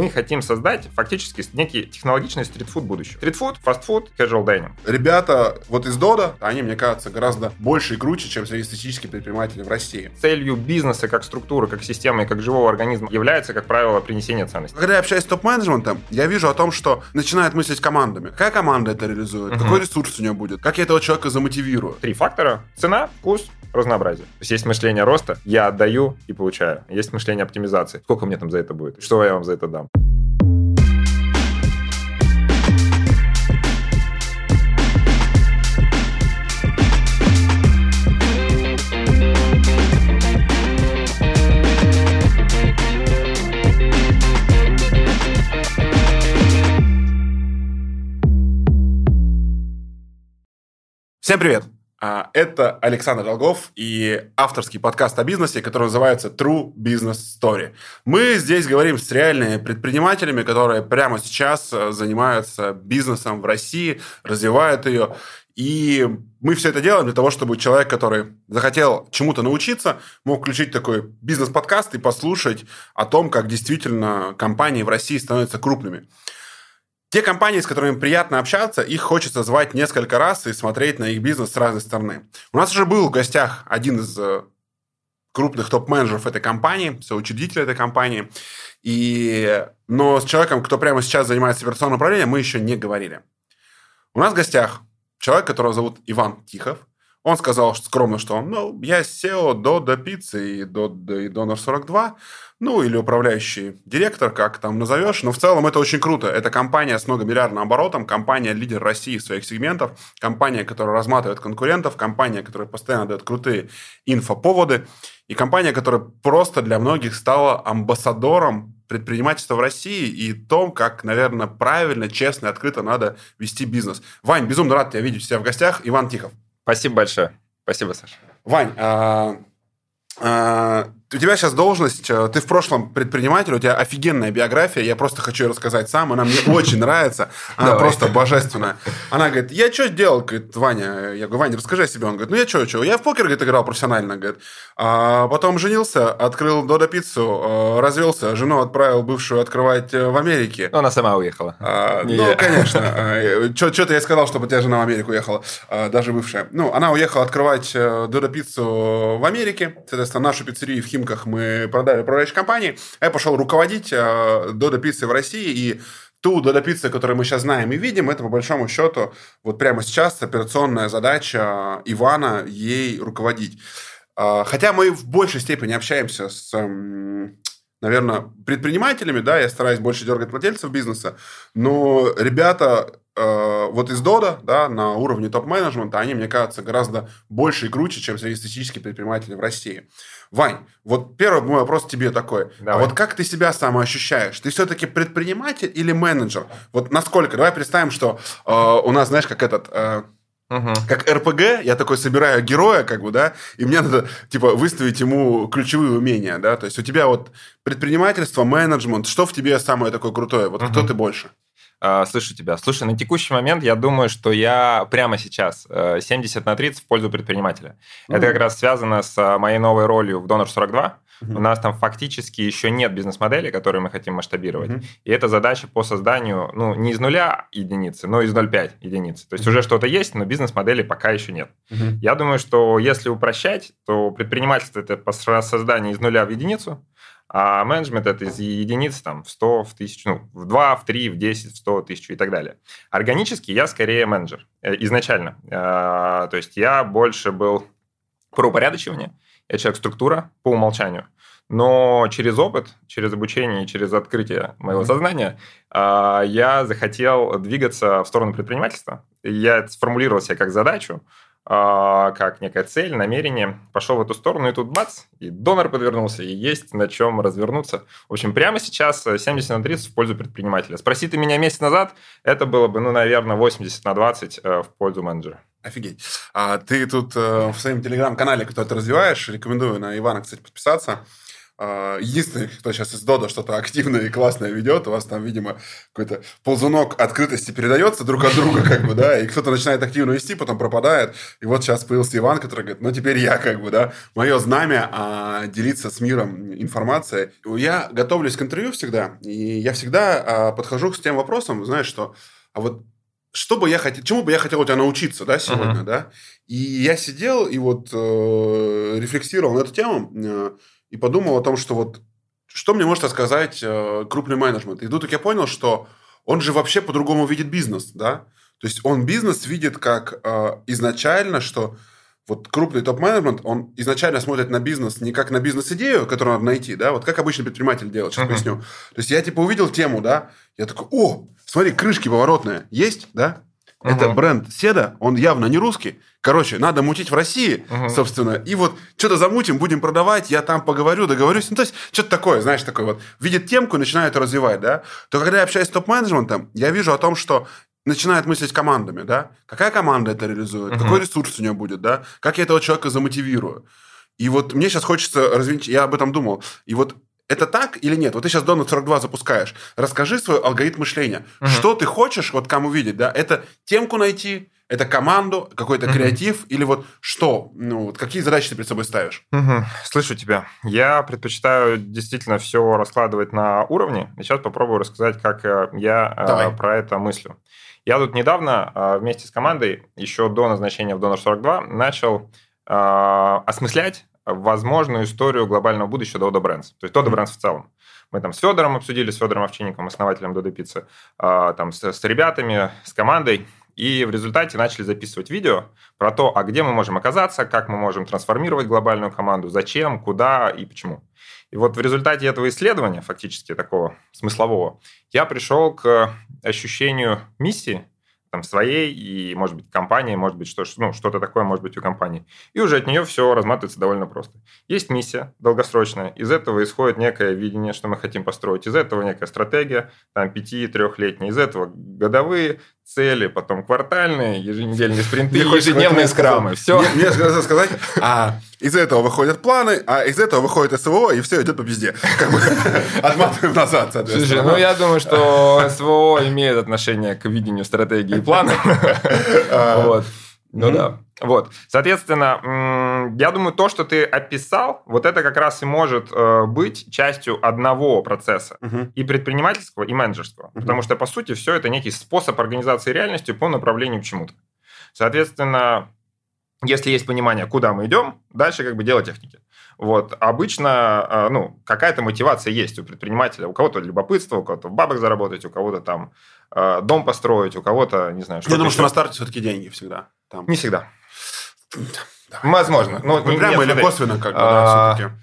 Мы хотим создать фактически некий технологичный стритфуд будущего. Стритфуд, фастфуд, casual dining. Ребята вот из Дода, они, мне кажется, гораздо больше и круче, чем среднестатистические предприниматели в России. Целью бизнеса как структуры, как системы, как живого организма является, как правило, принесение ценности. Когда я общаюсь с топ-менеджментом, я вижу о том, что начинают мыслить командами. Какая команда это реализует? Угу. Какой ресурс у нее будет? Как я этого человека замотивирую? Три фактора. Цена, вкус, разнообразие. То есть есть мышление роста, я отдаю и получаю. Есть мышление оптимизации. Сколько мне там за это будет? Что я вам за это дам? Всем привет! А, это Александр Долгов и авторский подкаст о бизнесе, который называется True Business Story. Мы здесь говорим с реальными предпринимателями, которые прямо сейчас э, занимаются бизнесом в России, развивают ее. И мы все это делаем для того, чтобы человек, который захотел чему-то научиться, мог включить такой бизнес-подкаст и послушать о том, как действительно компании в России становятся крупными. Те компании, с которыми приятно общаться, их хочется звать несколько раз и смотреть на их бизнес с разной стороны. У нас уже был в гостях один из э, крупных топ-менеджеров этой компании, соучредитель этой компании. И... Но с человеком, кто прямо сейчас занимается операционным управлением, мы еще не говорили. У нас в гостях человек, которого зовут Иван Тихов. Он сказал скромно, что он, ну, я SEO до до пиццы и до, до и Донор 42 ну или управляющий директор, как там назовешь. Но в целом это очень круто. Это компания с многомиллиардным оборотом, компания лидер России в своих сегментах, компания, которая разматывает конкурентов, компания, которая постоянно дает крутые инфоповоды, и компания, которая просто для многих стала амбассадором предпринимательства в России и том, как, наверное, правильно, честно и открыто надо вести бизнес. Вань, безумно рад тебя видеть у себя в гостях. Иван Тихов. Спасибо большое. Спасибо, Саша. Вань, а, а, у тебя сейчас должность, э, ты в прошлом предприниматель, у тебя офигенная биография, я просто хочу ее рассказать сам, она мне очень нравится, она просто божественная. Она говорит, я что делал, говорит, Ваня, я говорю, Ваня, расскажи о себе. Он говорит, ну я что, что, я в покер, говорит, играл профессионально, говорит. А потом женился, открыл Додо пиццу, э, развелся, жену отправил бывшую открывать э, в Америке. Ну, она сама уехала. А, ну, я. конечно. Что-то я сказал, чтобы у тебя жена в Америку уехала, даже бывшая. Ну, она уехала открывать Додо пиццу в Америке, соответственно, нашу пиццерию в Хим Химках мы продали управляющей компании, я пошел руководить э, Додо Пиццей в России, и ту Додо Пиццу, которую мы сейчас знаем и видим, это по большому счету вот прямо сейчас операционная задача Ивана ей руководить. Э, хотя мы в большей степени общаемся с наверное, предпринимателями, да, я стараюсь больше дергать владельцев бизнеса, но ребята э, вот из Дода, да, на уровне топ-менеджмента, они, мне кажется, гораздо больше и круче, чем среднестатистические предприниматели в России. Вань, вот первый мой вопрос тебе такой. А Давай. А вот как ты себя самоощущаешь? Ты все-таки предприниматель или менеджер? Вот насколько? Давай представим, что э, у нас, знаешь, как этот... Э, Угу. Как РПГ, я такой собираю героя, как бы, да, и мне надо, типа, выставить ему ключевые умения, да, то есть у тебя вот предпринимательство, менеджмент, что в тебе самое такое крутое, вот угу. кто ты больше? А, слышу тебя. Слушай, на текущий момент я думаю, что я прямо сейчас 70 э, на 30 в пользу предпринимателя. Mm-hmm. Это как раз связано с а, моей новой ролью в Donor 42. Mm-hmm. У нас там фактически еще нет бизнес-модели, которую мы хотим масштабировать. Mm-hmm. И это задача по созданию, ну, не из нуля единицы, но из 0,5 единицы. То есть mm-hmm. уже что-то есть, но бизнес-модели пока еще нет. Mm-hmm. Я думаю, что если упрощать, то предпринимательство это по созданию из нуля в единицу, а менеджмент это из единиц там, в 100, в 1000, ну, в 2, в 3, в 10, в 100, 1000 и так далее. Органически я скорее менеджер э, изначально. Э, то есть я больше был про упорядочивание, я человек-структура по умолчанию. Но через опыт, через обучение и через открытие моего сознания э, я захотел двигаться в сторону предпринимательства. Я сформулировал себе как задачу как некая цель, намерение, пошел в эту сторону, и тут бац, и донор подвернулся, и есть на чем развернуться. В общем, прямо сейчас 70 на 30 в пользу предпринимателя. Спроси ты меня месяц назад, это было бы, ну, наверное, 80 на 20 э, в пользу менеджера. Офигеть. А ты тут э, в своем телеграм-канале, который ты развиваешь, рекомендую на Ивана, кстати, подписаться. А, единственный, кто сейчас из Дода что-то активное и классное ведет, у вас там, видимо, какой-то ползунок открытости передается друг от друга, как бы, да, и кто-то начинает активно вести, потом пропадает. И вот сейчас появился Иван, который говорит, ну, теперь я, как бы, да, мое знамя а, делиться с миром информацией. Я готовлюсь к интервью всегда, и я всегда а, подхожу к тем вопросам, знаешь, что, а вот что бы я хотел, чему бы я хотел у тебя научиться, да, сегодня, uh-huh. да? И я сидел и вот э, рефлексировал на эту тему, э, и подумал о том, что вот что мне может рассказать э, крупный менеджмент. И тут я понял, что он же вообще по-другому видит бизнес, да? То есть он бизнес видит как э, изначально, что вот крупный топ-менеджмент, он изначально смотрит на бизнес не как на бизнес-идею, которую надо найти, да, вот как обычный предприниматель делает, сейчас uh-huh. поясню. То есть я типа увидел тему, да, я такой, о, смотри, крышки поворотные есть, да, Uh-huh. Это бренд Седа, он явно не русский. Короче, надо мутить в России, uh-huh. собственно. И вот что-то замутим, будем продавать, я там поговорю, договорюсь. Ну, то есть, что-то такое, знаешь, такое вот. Видит темку начинает развивать, да. То когда я общаюсь с топ-менеджментом, я вижу о том, что начинает мыслить командами, да. Какая команда это реализует, uh-huh. какой ресурс у нее будет, да. Как я этого человека замотивирую. И вот мне сейчас хочется развить, я об этом думал. И вот это так или нет? Вот ты сейчас Donut 42 запускаешь. Расскажи свой алгоритм мышления. Угу. Что ты хочешь вот кому видеть? Да? Это темку найти, это команду, какой-то угу. креатив или вот что? Ну, вот какие задачи ты перед собой ставишь? Угу. Слышу тебя. Я предпочитаю действительно все раскладывать на уровне. И сейчас попробую рассказать, как э, я э, Давай. про это мыслю. Я тут недавно э, вместе с командой, еще до назначения в Donor 42, начал осмыслять возможную историю глобального будущего Dodo Brands. То есть Dodo Brands в целом. Мы там с Федором обсудили, с Федором Овчинником, основателем Dodo Pizza, а, там с, с ребятами, с командой. И в результате начали записывать видео про то, а где мы можем оказаться, как мы можем трансформировать глобальную команду, зачем, куда и почему. И вот в результате этого исследования, фактически такого смыслового, я пришел к ощущению миссии там, своей и, может быть, компании, может быть, что, ну, что-то такое может быть у компании. И уже от нее все разматывается довольно просто. Есть миссия долгосрочная, из этого исходит некое видение, что мы хотим построить, из этого некая стратегия, там, пяти-трехлетняя, из этого годовые цели, потом квартальные, еженедельные спринты, ежедневные скрамы. Все. Мне, мне сказать, а из этого выходят планы, а из этого выходит СВО, и все идет по пизде. Как бы отматываем назад, соответственно. Слушай, ну я думаю, что СВО имеет отношение к видению стратегии и плана. А. Вот. Ну да. Вот. Соответственно, я думаю, то, что ты описал, вот это как раз и может э, быть частью одного процесса. uh И предпринимательского, и менеджерского. uh Потому что, по сути, все это некий способ организации реальности по направлению к чему-то. Соответственно, если есть понимание, куда мы идем, дальше как бы дело техники. Вот. Обычно, э, ну, какая-то мотивация есть у предпринимателя. У кого-то любопытство, у кого-то бабок заработать, у кого-то там э, дом построить, у кого-то, не знаю, что Я думаю, что на старте все-таки деньги всегда. Там. Не всегда. Да. Возможно. Но, ну, Прямо нет, или косвенно как бы, да, все-таки.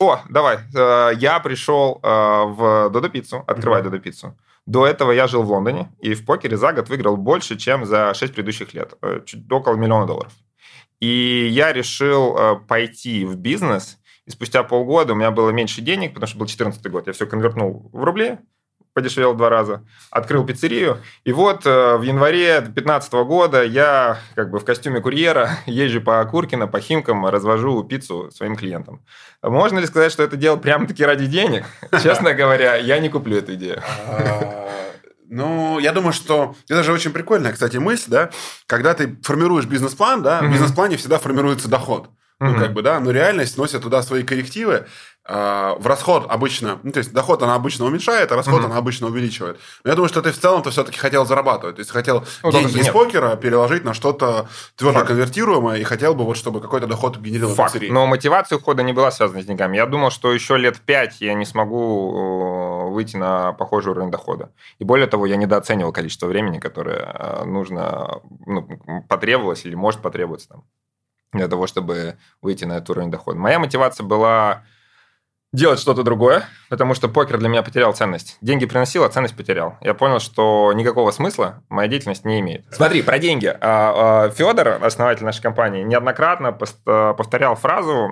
О, давай. Э, я пришел в Додо Пиццу, открывать Додо Пиццу. До этого я жил в Лондоне и в покере за год выиграл больше, чем за 6 предыдущих лет. Чуть около миллиона долларов. И я решил э, пойти в бизнес, и спустя полгода у меня было меньше денег, потому что был 14 год. Я все конвертнул в рубли, подешевел два раза, открыл пиццерию. И вот э, в январе 2015 года я как бы в костюме курьера езжу по Куркино, по Химкам, развожу пиццу своим клиентам. Можно ли сказать, что это делал прямо-таки ради денег? Честно говоря, я не куплю эту идею. А, ну, я думаю, что это же очень прикольная, кстати, мысль, да, когда ты формируешь бизнес-план, да, в бизнес-плане всегда формируется доход. Ну, как бы, да, но реальность носит туда свои коррективы, а, в расход обычно, ну, то есть доход она обычно уменьшает, а расход mm-hmm. она обычно увеличивает. Но я думаю, что ты в целом-то все-таки хотел зарабатывать. То есть хотел ну, деньги из покера переложить на что-то твердо Факт. конвертируемое и хотел бы вот, чтобы какой-то доход генерировал Факт. Но мотивация ухода не была связана с деньгами. Я думал, что еще лет пять я не смогу э, выйти на похожий уровень дохода. И более того, я недооценивал количество времени, которое э, нужно, ну, потребовалось или может потребоваться там для того, чтобы выйти на этот уровень дохода. Моя мотивация была делать что-то другое, потому что покер для меня потерял ценность. Деньги приносил, а ценность потерял. Я понял, что никакого смысла моя деятельность не имеет. Смотри, про деньги. А, а, Федор, основатель нашей компании, неоднократно повторял фразу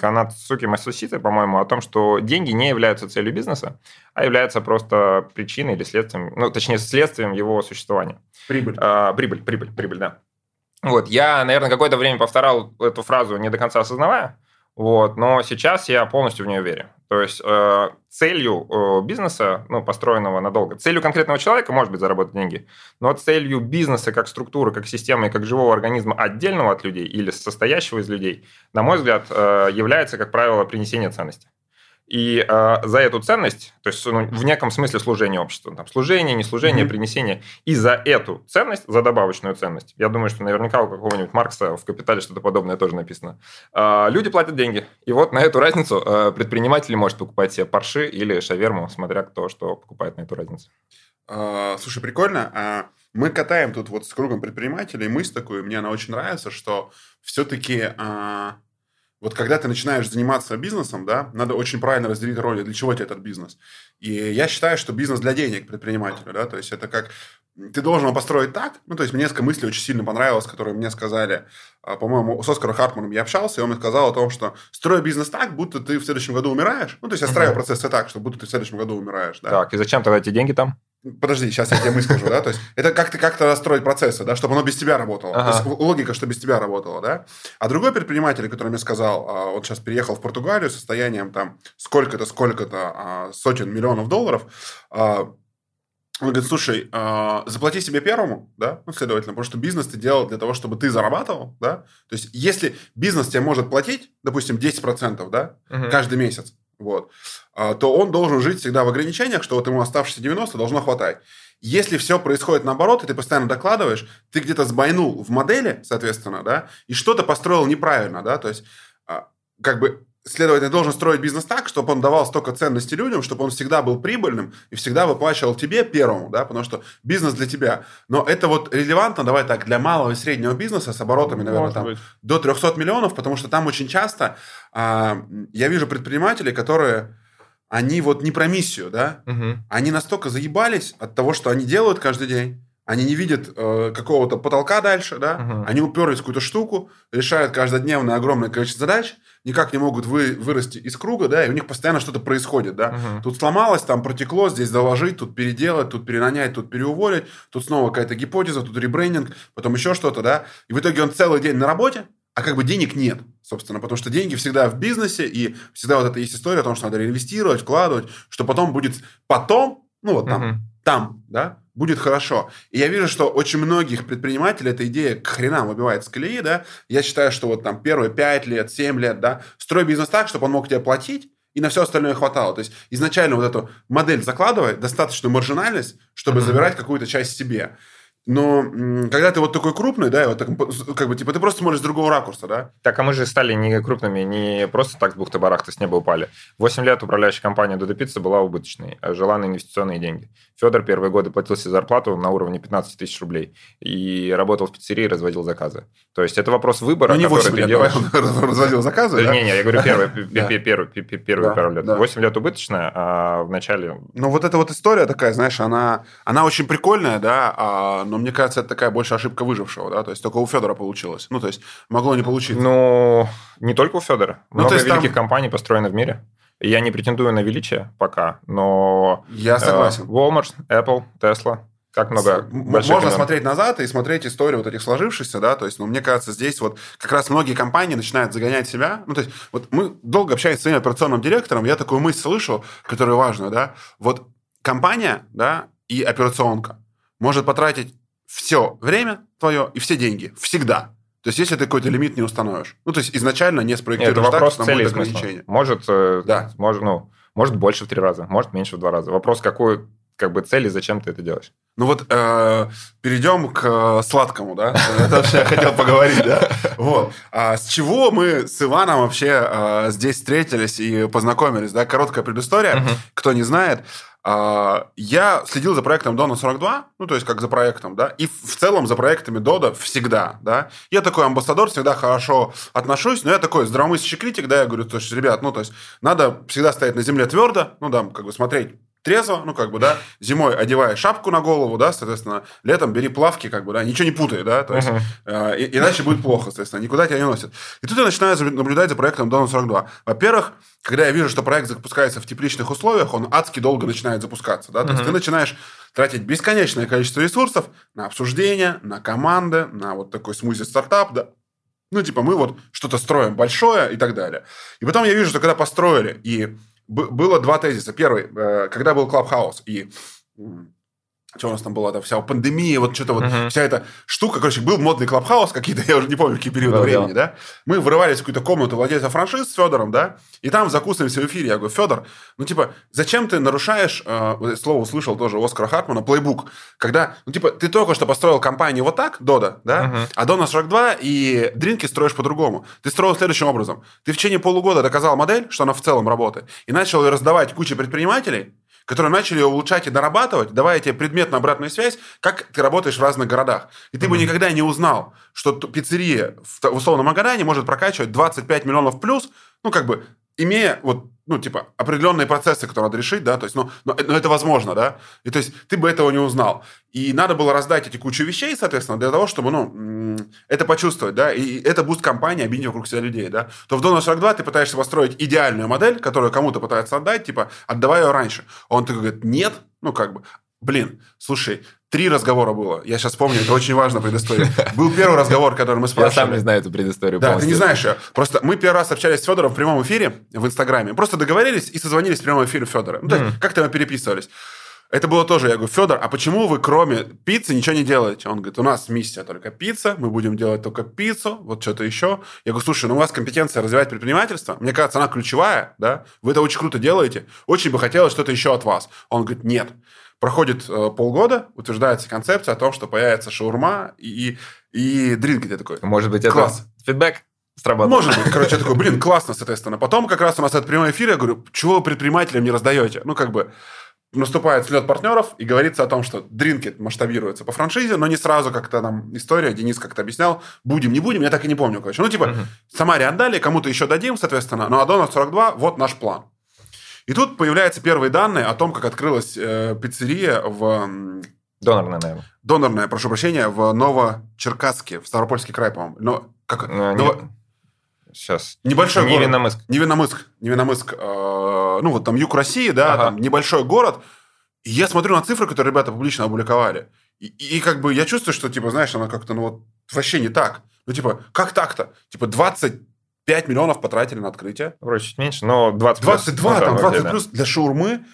Канацуки Масуситы, по-моему, о том, что деньги не являются целью бизнеса, а являются просто причиной или следствием, ну, точнее, следствием его существования. Прибыль. А, прибыль, прибыль, прибыль, да. Вот, я, наверное, какое-то время повторял эту фразу, не до конца осознавая, Вот, но сейчас я полностью в нее верю. То есть э, целью э, бизнеса, ну, построенного надолго, целью конкретного человека может быть заработать деньги, но целью бизнеса как структуры, как системы, как живого организма отдельного от людей или состоящего из людей, на мой взгляд, э, является, как правило, принесение ценности. И э, за эту ценность, то есть ну, в неком смысле служение обществу, там, служение, не служение, mm-hmm. принесение, и за эту ценность, за добавочную ценность, я думаю, что наверняка у какого-нибудь Маркса в «Капитале» что-то подобное тоже написано, э, люди платят деньги. И вот на эту разницу э, предприниматель может покупать себе парши или шаверму, смотря кто что покупает на эту разницу. А, слушай, прикольно. А, мы катаем тут вот с кругом предпринимателей мысль такую, мне она очень нравится, что все-таки... А вот когда ты начинаешь заниматься бизнесом, да, надо очень правильно разделить роли, для чего тебе этот бизнес. И я считаю, что бизнес для денег предпринимателя, да, то есть это как ты должен его построить так, ну, то есть мне несколько мыслей очень сильно понравилось, которые мне сказали, а, по-моему, с Оскаром Хартманом я общался, и он мне сказал о том, что строй бизнес так, будто ты в следующем году умираешь, ну, то есть я строил uh-huh. процессы так, что будто ты в следующем году умираешь, да. Так, и зачем тогда эти деньги там? Подожди, сейчас я тебе мысль скажу, да, то есть это как-то как-то расстроить процессы, да, чтобы оно без тебя работало. Ага. То есть логика, что без тебя работало, да. А другой предприниматель, который мне сказал, а, вот сейчас переехал в Португалию с состоянием там сколько-то, сколько-то а, сотен миллионов долларов, он говорит, слушай, заплати себе первому, да, ну, следовательно, потому что бизнес ты делал для того, чтобы ты зарабатывал, да, то есть если бизнес тебе может платить, допустим, 10%, да, угу. каждый месяц, вот, а, то он должен жить всегда в ограничениях, что вот ему оставшиеся 90 должно хватать. Если все происходит наоборот, и ты постоянно докладываешь, ты где-то сбойнул в модели, соответственно, да, и что-то построил неправильно, да, то есть а, как бы следовательно, должен строить бизнес так, чтобы он давал столько ценности людям, чтобы он всегда был прибыльным и всегда выплачивал тебе первому, да, потому что бизнес для тебя. Но это вот релевантно, давай так, для малого и среднего бизнеса с оборотами, наверное, там, до 300 миллионов, потому что там очень часто а, я вижу предпринимателей, которые они вот не про миссию, да, угу. они настолько заебались от того, что они делают каждый день, они не видят э, какого-то потолка дальше, да, угу. они уперлись в какую-то штуку, решают каждодневное огромное количество задач, никак не могут вы, вырасти из круга, да, и у них постоянно что-то происходит, да. Угу. Тут сломалось, там протекло, здесь заложить, тут переделать, тут перенанять, тут переуволить, тут снова какая-то гипотеза, тут ребрендинг, потом еще что-то, да. И в итоге он целый день на работе, а как бы денег нет, собственно, потому что деньги всегда в бизнесе, и всегда вот эта есть история о том, что надо реинвестировать, вкладывать, что потом будет потом, ну вот там, угу. Там, да, будет хорошо. И я вижу, что очень многих предпринимателей эта идея к хренам выбивает с колеи, да. Я считаю, что вот там первые 5 лет, 7 лет, да, строй бизнес так, чтобы он мог тебе платить, и на все остальное хватало. То есть изначально вот эту модель закладывай, достаточную маржинальность, чтобы mm-hmm. забирать какую-то часть себе. Но когда ты вот такой крупный, да, вот так, как бы, типа, ты просто смотришь с другого ракурса, да? Так, а мы же стали не крупными, не просто так с бухты-барахта с неба упали. Восемь лет управляющая компания Додо Пицца была убыточной, а жила на инвестиционные деньги. Федор первые годы платил себе зарплату на уровне 15 тысяч рублей и работал в пиццерии разводил заказы. То есть это вопрос выбора, ну, не который ты лет, делаешь. разводил заказы, да? Не, не, я говорю первые, пару лет. Восемь лет убыточная, а в начале... Ну, вот эта вот история такая, знаешь, она, очень прикольная, да, а, но мне кажется, это такая больше ошибка выжившего, да, то есть только у Федора получилось. Ну, то есть могло не получиться. Ну, не только у Федора. Ну, Много великих там... компаний построено в мире. Я не претендую на величие пока, но... Я согласен. Э, Walmart, Apple, Tesla, как много Можно имен. смотреть назад и смотреть историю вот этих сложившихся, да, то есть, ну, мне кажется, здесь вот как раз многие компании начинают загонять себя, ну, то есть, вот мы долго общались с своим операционным директором, я такую мысль слышал, которая важна, да, вот компания, да, и операционка может потратить все время твое и все деньги. Всегда. То есть, если ты какой-то лимит не установишь. Ну, то есть, изначально не спроектируешь Нет, вопрос так, цели будет ограничение. Может, э, да. может, ну, может больше в три раза, может меньше в два раза. Вопрос, какую как бы цель и зачем ты это делаешь. Ну вот э, перейдем к э, сладкому, да? Это вообще я хотел поговорить, да? Вот. А с чего мы с Иваном вообще э, здесь встретились и познакомились, да? Короткая предыстория. Кто не знает, я следил за проектом Дона 42, ну, то есть как за проектом, да, и в целом за проектами Дода всегда, да. Я такой амбассадор, всегда хорошо отношусь, но я такой здравомыслящий критик, да, я говорю, то есть, ребят, ну, то есть надо всегда стоять на земле твердо, ну, да, как бы смотреть трезво, ну, как бы, да, зимой одевай шапку на голову, да, соответственно, летом бери плавки, как бы, да, ничего не путай, да, то есть, э, иначе будет плохо, соответственно, никуда тебя не носит. И тут я начинаю наблюдать за проектом Дона 42. Во-первых, когда я вижу, что проект запускается в тепличных условиях, он адски долго начинает запускаться, да, то есть ты начинаешь тратить бесконечное количество ресурсов на обсуждение, на команды, на вот такой смузи стартап, да, Ну, типа, мы вот что-то строим большое и так далее. И потом я вижу, что когда построили, и было два тезиса. Первый, э, когда был Clubhouse, и что у нас там была, там вся пандемия, вот что-то вот, uh-huh. вся эта штука, короче, был модный клабхаус какие-то, я уже не помню, какие периоды да, времени, да. да. Мы вырывались в какую-то комнату владельца франшиз с Федором, да, и там закусываемся в эфире. Я говорю, Федор, ну, типа, зачем ты нарушаешь, э, слово услышал тоже Оскара Хартмана, плейбук, когда, ну, типа, ты только что построил компанию вот так, Дода, да, uh-huh. а Дона 42 и Дринки строишь по-другому. Ты строил следующим образом. Ты в течение полугода доказал модель, что она в целом работает, и начал ее раздавать куче предпринимателей, которые начали ее улучшать и дорабатывать, давая тебе предметную обратную связь, как ты работаешь в разных городах. И ты mm-hmm. бы никогда не узнал, что пиццерия в условном Магадане может прокачивать 25 миллионов плюс, ну, как бы, имея вот ну, типа, определенные процессы, которые надо решить, да, то есть, ну, но, но это возможно, да, и то есть ты бы этого не узнал. И надо было раздать эти кучу вещей, соответственно, для того, чтобы, ну, это почувствовать, да, и это буст компании, объединить вокруг себя людей, да. То в Донер 42 ты пытаешься построить идеальную модель, которую кому-то пытаются отдать, типа, отдавай ее раньше. Он такой говорит, нет, ну, как бы, блин, слушай, Три разговора было. Я сейчас помню, это очень важно предыстория. Был первый разговор, который мы спрашивали. Я сам не знаю эту предысторию Да, ты не знаешь ее. Просто мы первый раз общались с Федором в прямом эфире в Инстаграме. Просто договорились и созвонились в прямом эфире Федора. Ну, mm. как-то мы переписывались. Это было тоже, я говорю, Федор, а почему вы кроме пиццы ничего не делаете? Он говорит, у нас миссия только пицца, мы будем делать только пиццу, вот что-то еще. Я говорю, слушай, ну у вас компетенция развивать предпринимательство, мне кажется, она ключевая, да, вы это очень круто делаете, очень бы хотелось что-то еще от вас. Он говорит, нет, Проходит э, полгода, утверждается концепция о том, что появится шаурма и, и, и дринки. Я такой, Может быть, Класс. это фидбэк сработал? Может быть. Короче, я такой, блин, классно, соответственно. Потом как раз у нас этот прямой эфир, я говорю, чего вы предпринимателям не раздаете? Ну, как бы, наступает слет партнеров, и говорится о том, что дринки масштабируются по франшизе, но не сразу как-то нам история, Денис как-то объяснял, будем, не будем, я так и не помню, короче. Ну, типа, uh-huh. Самаре отдали, кому-то еще дадим, соответственно, но Адонов 42, вот наш план. И тут появляются первые данные о том, как открылась э, пиццерия в... Донорная, наверное. Донорная, прошу прощения, в Новочеркасске, в Ставропольский край, по-моему. Но, как... Ну, Ново... Сейчас. Небольшой город. Невинномыск. Невинномыск. Невинномыск. Э, ну, вот там юг России, да, ага. там небольшой город. И я смотрю на цифры, которые ребята публично опубликовали. И, и, и как бы я чувствую, что, типа, знаешь, она как-то, ну, вот, вообще не так. Ну, типа, как так-то? Типа, 20 5 миллионов потратили на открытие. Вроде чуть меньше, но 20 22, плюс, там 20 плюс для шаурмы.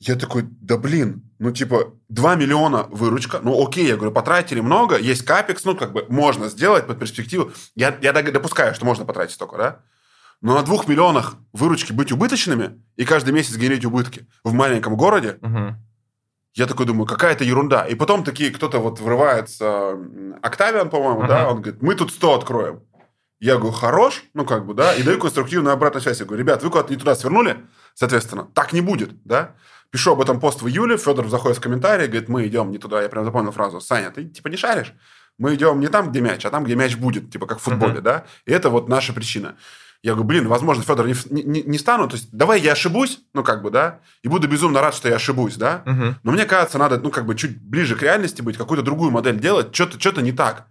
Я такой, да блин, ну типа 2 миллиона выручка, ну окей, я говорю, потратили много, есть капекс, ну как бы можно сделать под перспективу. Я, я допускаю, что можно потратить столько, да? Но на 2 миллионах выручки быть убыточными и каждый месяц генерить убытки в маленьком городе, угу. я такой думаю, какая-то ерунда. И потом такие, кто-то вот врывается, Октавиан, по-моему, угу. да, он говорит, мы тут 100 откроем. Я говорю, хорош, ну как бы, да, и даю конструктивную обратную связь. Я говорю, ребят, вы куда-то не туда свернули, соответственно, так не будет, да. Пишу об этом пост в июле, Федор заходит в комментарии, говорит, мы идем не туда, я прям запомнил фразу, Саня, ты типа не шаришь? Мы идем не там, где мяч, а там, где мяч будет, типа как в футболе, uh-huh. да, и это вот наша причина. Я говорю, блин, возможно, Федор не, не, не стану, то есть давай я ошибусь, ну как бы, да, и буду безумно рад, что я ошибусь, да, uh-huh. но мне кажется, надо, ну как бы чуть ближе к реальности быть, какую-то другую модель делать, что-то что не так.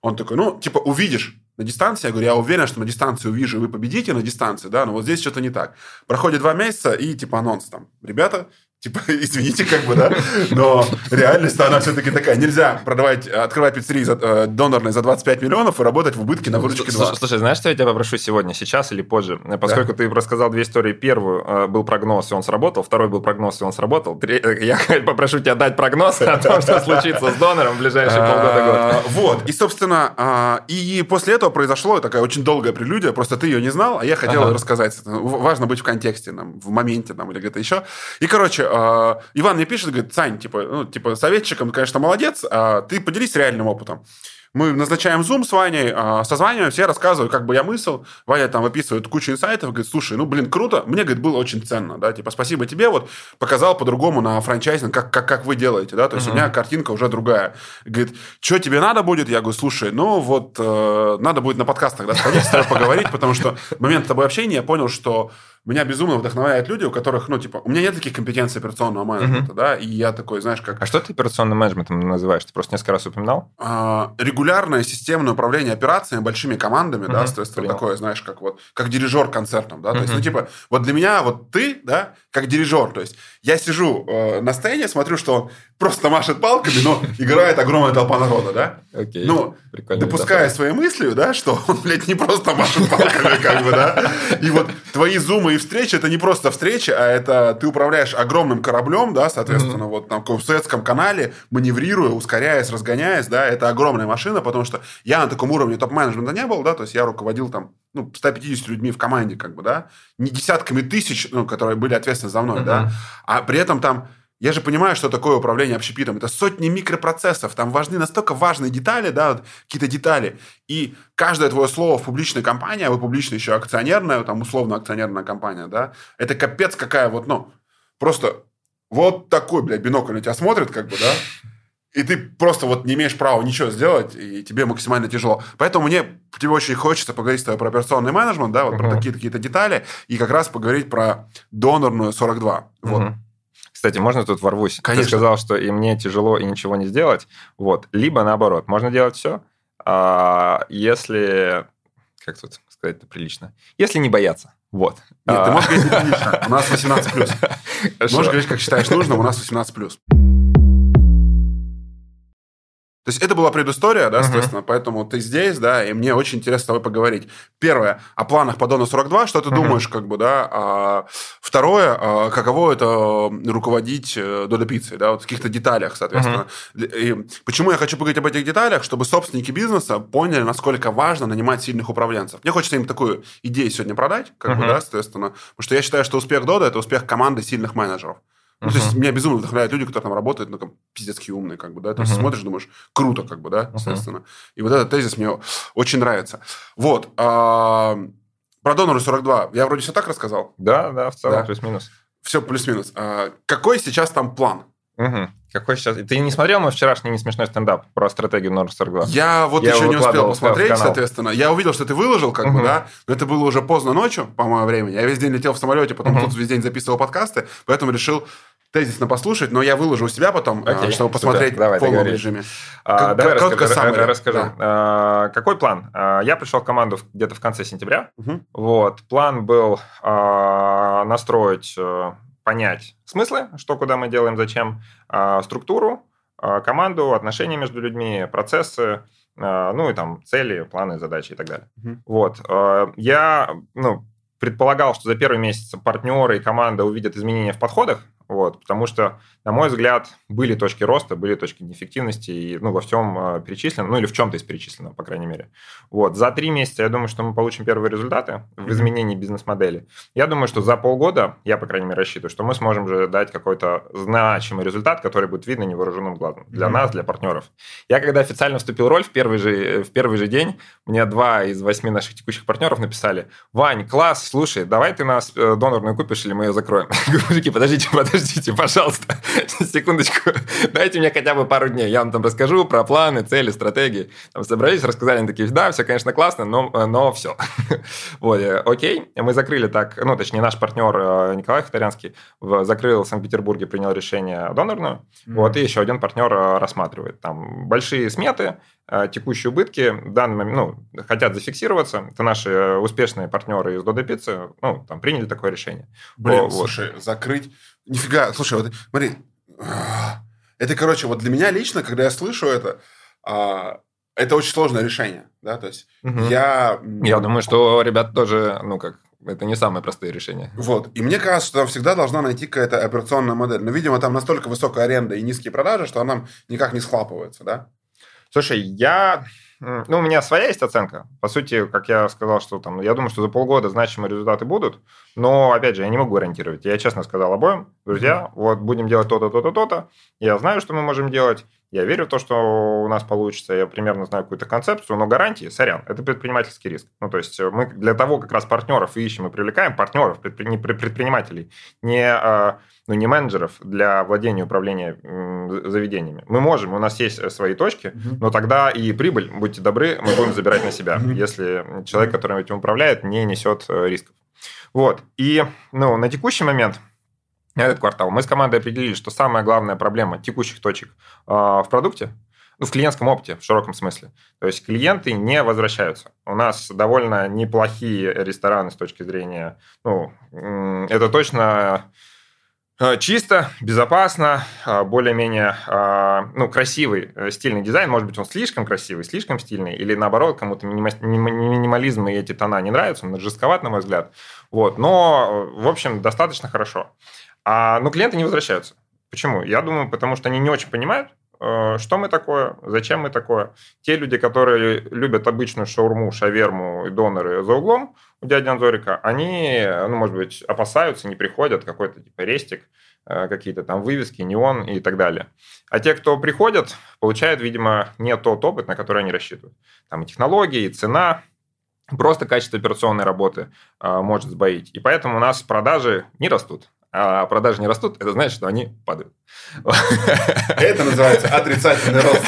Он такой, ну, типа, увидишь на дистанции. Я говорю, я уверен, что на дистанции увижу, вы победите на дистанции, да, но вот здесь что-то не так. Проходит два месяца, и типа анонс там. Ребята, Типа, извините, как бы, да, но реальность, она все-таки такая. Нельзя продавать, открывать пиццерии за, э, донорные за 25 миллионов и работать в убытке на выручке 2. Слушай, знаешь, что я тебя попрошу сегодня, сейчас или позже? Поскольку да. ты рассказал две истории. Первую э, был прогноз, и он сработал. Второй был прогноз, и он сработал. Э, я попрошу тебя дать прогноз о том, что случится с донором в ближайшие полгода-год. Вот. И, собственно, а, и после этого произошло такая очень долгая прелюдия. Просто ты ее не знал, а я хотел рассказать. Важно быть в контексте, в моменте или где-то еще. И, короче, э, Иван мне пишет, говорит, Сань, типа, ну, типа, советчиком, конечно, молодец, а ты поделись реальным опытом. Мы назначаем Zoom с Ваней, э, созваниваемся, я рассказываю, как бы я мыслил. Ваня там выписывает кучу инсайтов, говорит, слушай, ну, блин, круто. Мне, говорит, было очень ценно, да, типа, спасибо тебе, вот, показал по-другому на франчайзинг, как, как, как вы делаете, да, то есть uh-huh. у меня картинка уже другая. Говорит, что тебе надо будет? Я говорю, слушай, ну, вот, э, надо будет на подкаст тогда сходить, с тобой поговорить, потому что в момент с тобой общения я понял, что меня безумно вдохновляют люди, у которых, ну, типа, у меня нет таких компетенций операционного менеджмента, uh-huh. да, и я такой, знаешь, как... А что ты операционным менеджментом называешь? Ты просто несколько раз упоминал? А, регулярное системное управление операциями большими командами, uh-huh. да, соответственно, Понял. такое, знаешь, как вот, как дирижер концертом, да, uh-huh. то есть, ну, типа, вот для меня вот ты, да, как дирижер, то есть я сижу э, на сцене, смотрю, что он просто машет палками, но играет огромная толпа народа, да? Окей. Ну, допуская своей мыслью, да, что он, блядь, не просто машет палками, как бы, да? И вот твои зумы и встречи, это не просто встречи, а это ты управляешь огромным кораблем, да, соответственно, вот там в Суэцком канале, маневрируя, ускоряясь, разгоняясь, да, это огромная машина, потому что я на таком уровне топ-менеджмента не был, да, то есть я руководил там ну, 150 людьми в команде, как бы, да, не десятками тысяч, ну, которые были ответственны за мной, uh-huh. да, а при этом там я же понимаю, что такое управление общепитом. Это сотни микропроцессов. Там важны настолько важные детали, да, вот какие-то детали. И каждое твое слово в публичной компании, а вы публичная еще акционерная, там условно акционерная компания, да, это капец какая вот, ну, просто вот такой, блядь, бинокль на тебя смотрит, как бы, да, и ты просто вот не имеешь права ничего сделать, и тебе максимально тяжело. Поэтому мне тебе очень хочется поговорить с тобой про операционный менеджмент, да, вот uh-huh. про такие какие-то детали, и как раз поговорить про донорную 42. Uh-huh. Вот. Кстати, можно тут ворвусь? Конечно. Ты сказал, что и мне тяжело, и ничего не сделать. Вот. Либо наоборот, можно делать все, а, если... Как тут сказать-то прилично? Если не бояться. Вот. Нет, а... ты можешь говорить неприлично. У нас 18+. Можешь говорить, как считаешь нужным, у нас 18+. То есть это была предыстория, да, соответственно, uh-huh. поэтому ты здесь, да, и мне очень интересно с тобой поговорить. Первое, о планах по Дону 42, что ты uh-huh. думаешь, как бы, да. А, второе, а, каково это руководить э, Додо Пиццей, да, вот в каких-то деталях, соответственно. Uh-huh. И почему я хочу поговорить об этих деталях, чтобы собственники бизнеса поняли, насколько важно нанимать сильных управленцев. Мне хочется им такую идею сегодня продать, как uh-huh. бы, да, соответственно, потому что я считаю, что успех Дода – это успех команды сильных менеджеров. Ну, uh-huh. то есть меня безумно вдохновляют люди, которые там работают, ну, там, пиздецки умные, как бы, да. То есть смотришь, думаешь, круто, как бы, да. Uh-huh. И вот этот тезис мне очень нравится. Вот. А, про доноры 42. Я вроде все так рассказал? Да, да, в целом, да. плюс-минус. Все плюс-минус. А, какой сейчас там план? Угу. Какой сейчас? Ты не смотрел мой вчерашний не смешной стендап про стратегию Норд 42? Я вот я еще не успел посмотреть, соответственно. Я увидел, что ты выложил, как угу. бы, да, но это было уже поздно ночью, по моему времени. Я весь день летел в самолете, потом угу. тут весь день записывал подкасты, поэтому решил тезисно послушать, но я выложу у себя потом, Окей, чтобы посмотреть давай, в полном режиме. А, давай расскажу. Расскажу. Да. А, какой план? А, я пришел в команду где-то в конце сентября. Угу. Вот. План был а, настроить, а, понять смыслы, что, куда мы делаем, зачем, а, структуру, а, команду, отношения между людьми, процессы, а, ну и там цели, планы, задачи и так далее. Угу. Вот. Я, ну, предполагал, что за первый месяц партнеры и команда увидят изменения в подходах, вот, потому что, на мой взгляд, были точки роста, были точки неэффективности, и ну, во всем э, перечислено, ну или в чем-то из перечислено, по крайней мере. Вот, за три месяца я думаю, что мы получим первые результаты в изменении бизнес-модели. Я думаю, что за полгода, я, по крайней мере, рассчитываю, что мы сможем же дать какой-то значимый результат, который будет видно невооруженным глазом для mm-hmm. нас, для партнеров. Я, когда официально вступил в роль, в первый, же, в первый же день мне два из восьми наших текущих партнеров написали, Вань, класс, слушай, давай ты нас э, донорную купишь или мы ее закроем? Говорю, подождите, подождите, подождите, пожалуйста, секундочку, дайте мне хотя бы пару дней, я вам там расскажу про планы, цели, стратегии. Там собрались, рассказали, они такие, да, все, конечно, классно, но, но все. вот, э, окей, мы закрыли так, ну, точнее, наш партнер э, Николай Хатарянский закрыл в Санкт-Петербурге, принял решение донорную, mm-hmm. вот, и еще один партнер э, рассматривает. Там большие сметы, текущие убытки, в данный момент, ну, хотят зафиксироваться. Это наши успешные партнеры из Додо Пиццы, ну, там, приняли такое решение. Блин, вот. слушай, закрыть Нифига, слушай, вот смотри, это, короче, вот для меня лично, когда я слышу это, а, это очень сложное решение, да, то есть угу. я... Я думаю, что ребят тоже, ну как, это не самые простые решения. Вот. И мне кажется, что там всегда должна найти какая-то операционная модель. Но, видимо, там настолько высокая аренда и низкие продажи, что она никак не схлапывается, да? Слушай, я ну, у меня своя есть оценка. По сути, как я сказал, что там, я думаю, что за полгода значимые результаты будут, но, опять же, я не могу гарантировать. Я честно сказал обоим, друзья, mm-hmm. вот будем делать то-то, то-то, то-то. Я знаю, что мы можем делать. Я верю в то, что у нас получится. Я примерно знаю какую-то концепцию, но гарантии, сорян, это предпринимательский риск. Ну, то есть мы для того как раз партнеров ищем и привлекаем, партнеров, предпринимателей, не а, ну, не менеджеров для владения и управления заведениями. Мы можем, у нас есть э, свои точки, uh-huh. но тогда и прибыль, будьте добры, мы будем забирать на себя, uh-huh. если человек, который этим управляет, не несет э, рисков. Вот. И ну, на текущий момент этот квартал мы с командой определили, что самая главная проблема текущих точек э, в продукте ну, в клиентском опыте, в широком смысле. То есть клиенты не возвращаются. У нас довольно неплохие рестораны с точки зрения, ну, это точно чисто, безопасно, э, более-менее э, ну, красивый, стильный дизайн. Может быть, он слишком красивый, слишком стильный, или наоборот, кому-то минимализм и эти тона не нравятся, он жестковат, на мой взгляд. Вот. Но, в общем, достаточно хорошо. А, но клиенты не возвращаются. Почему? Я думаю, потому что они не очень понимают, Э, что мы такое, зачем мы такое. Те люди, которые любят обычную шаурму, шаверму и доноры за углом у дяди Анзорика, они, ну, может быть, опасаются, не приходят, какой-то типа рестик, э, какие-то там вывески, неон и так далее. А те, кто приходят, получают, видимо, не тот опыт, на который они рассчитывают. Там и технологии, и цена, просто качество операционной работы э, может сбоить. И поэтому у нас продажи не растут а продажи не растут, это значит, что они падают. Это называется отрицательный рост.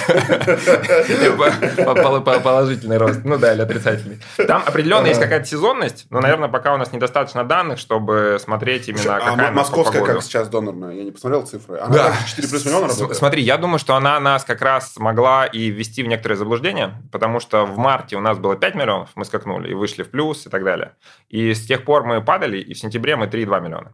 Положительный рост. Ну да, или отрицательный. Там определенно есть какая-то сезонность, но, наверное, пока у нас недостаточно данных, чтобы смотреть именно какая А московская как сейчас донорная? Я не посмотрел цифры. Она да. 4 плюс миллиона работает? Смотри, я думаю, что она нас как раз могла и ввести в некоторые заблуждения, потому что в марте у нас было 5 миллионов, мы скакнули и вышли в плюс и так далее. И с тех пор мы падали, и в сентябре мы 3,2 миллиона.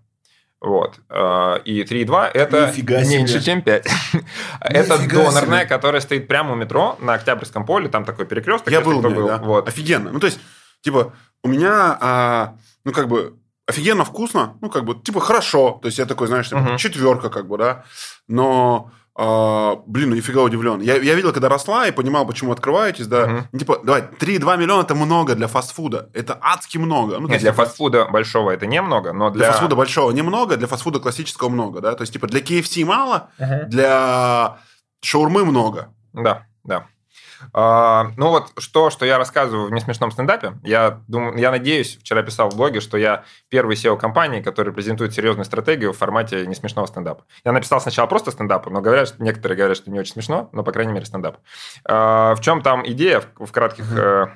Вот. Э, и 3,2 это Нифига меньше, себе. чем 5. это донорная, себе. которая стоит прямо у метро на Октябрьском поле, там такой перекресток. Я был, был. Да. Вот. Офигенно. Ну, то есть, типа, у меня, а, ну, как бы, офигенно вкусно, ну, как бы, типа, хорошо. То есть, я такой, знаешь, типа, угу. четверка, как бы, да. Но а, блин, ну нифига удивлен. Я, я видел, когда росла, и понимал, почему открываетесь, да. Угу. Типа, давай, 3,2 миллиона это много для фастфуда. Это адски много. Ну, Нет, для фастфуда большого это немного, но для... Для фастфуда большого немного, для фастфуда классического много, да. То есть, типа, для KFC мало, угу. для шаурмы много. Да, да. А, ну вот что, что я рассказываю в несмешном стендапе, я, думаю, я надеюсь, вчера писал в блоге, что я первый SEO компании, который презентует серьезную стратегию в формате несмешного стендапа. Я написал сначала просто стендапа, но говорят, некоторые говорят, что не очень смешно, но, по крайней мере, стендап. А, в чем там идея в, в кратких mm-hmm.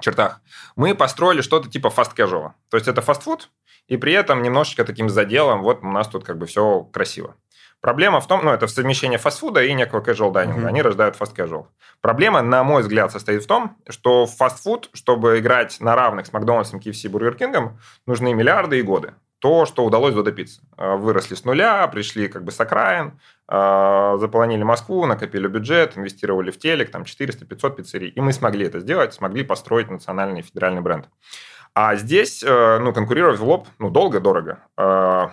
чертах? Мы построили что-то типа casual. То есть это фастфуд, и при этом немножечко таким заделом, вот у нас тут как бы все красиво. Проблема в том, ну, это совмещение фастфуда и некого casual dining а. Mm-hmm. Они рождают fast casual. Проблема, на мой взгляд, состоит в том, что фастфуд, чтобы играть на равных с Макдональдсом, KFC, Бургер Кингом, нужны миллиарды и годы. То, что удалось Додо Пицце. А, выросли с нуля, пришли как бы с окраин, а, заполонили Москву, накопили бюджет, инвестировали в телек, там 400-500 пиццерий. И мы смогли это сделать, смогли построить национальный федеральный бренд. А здесь, э, ну, конкурировать в лоб, ну, долго, дорого. А,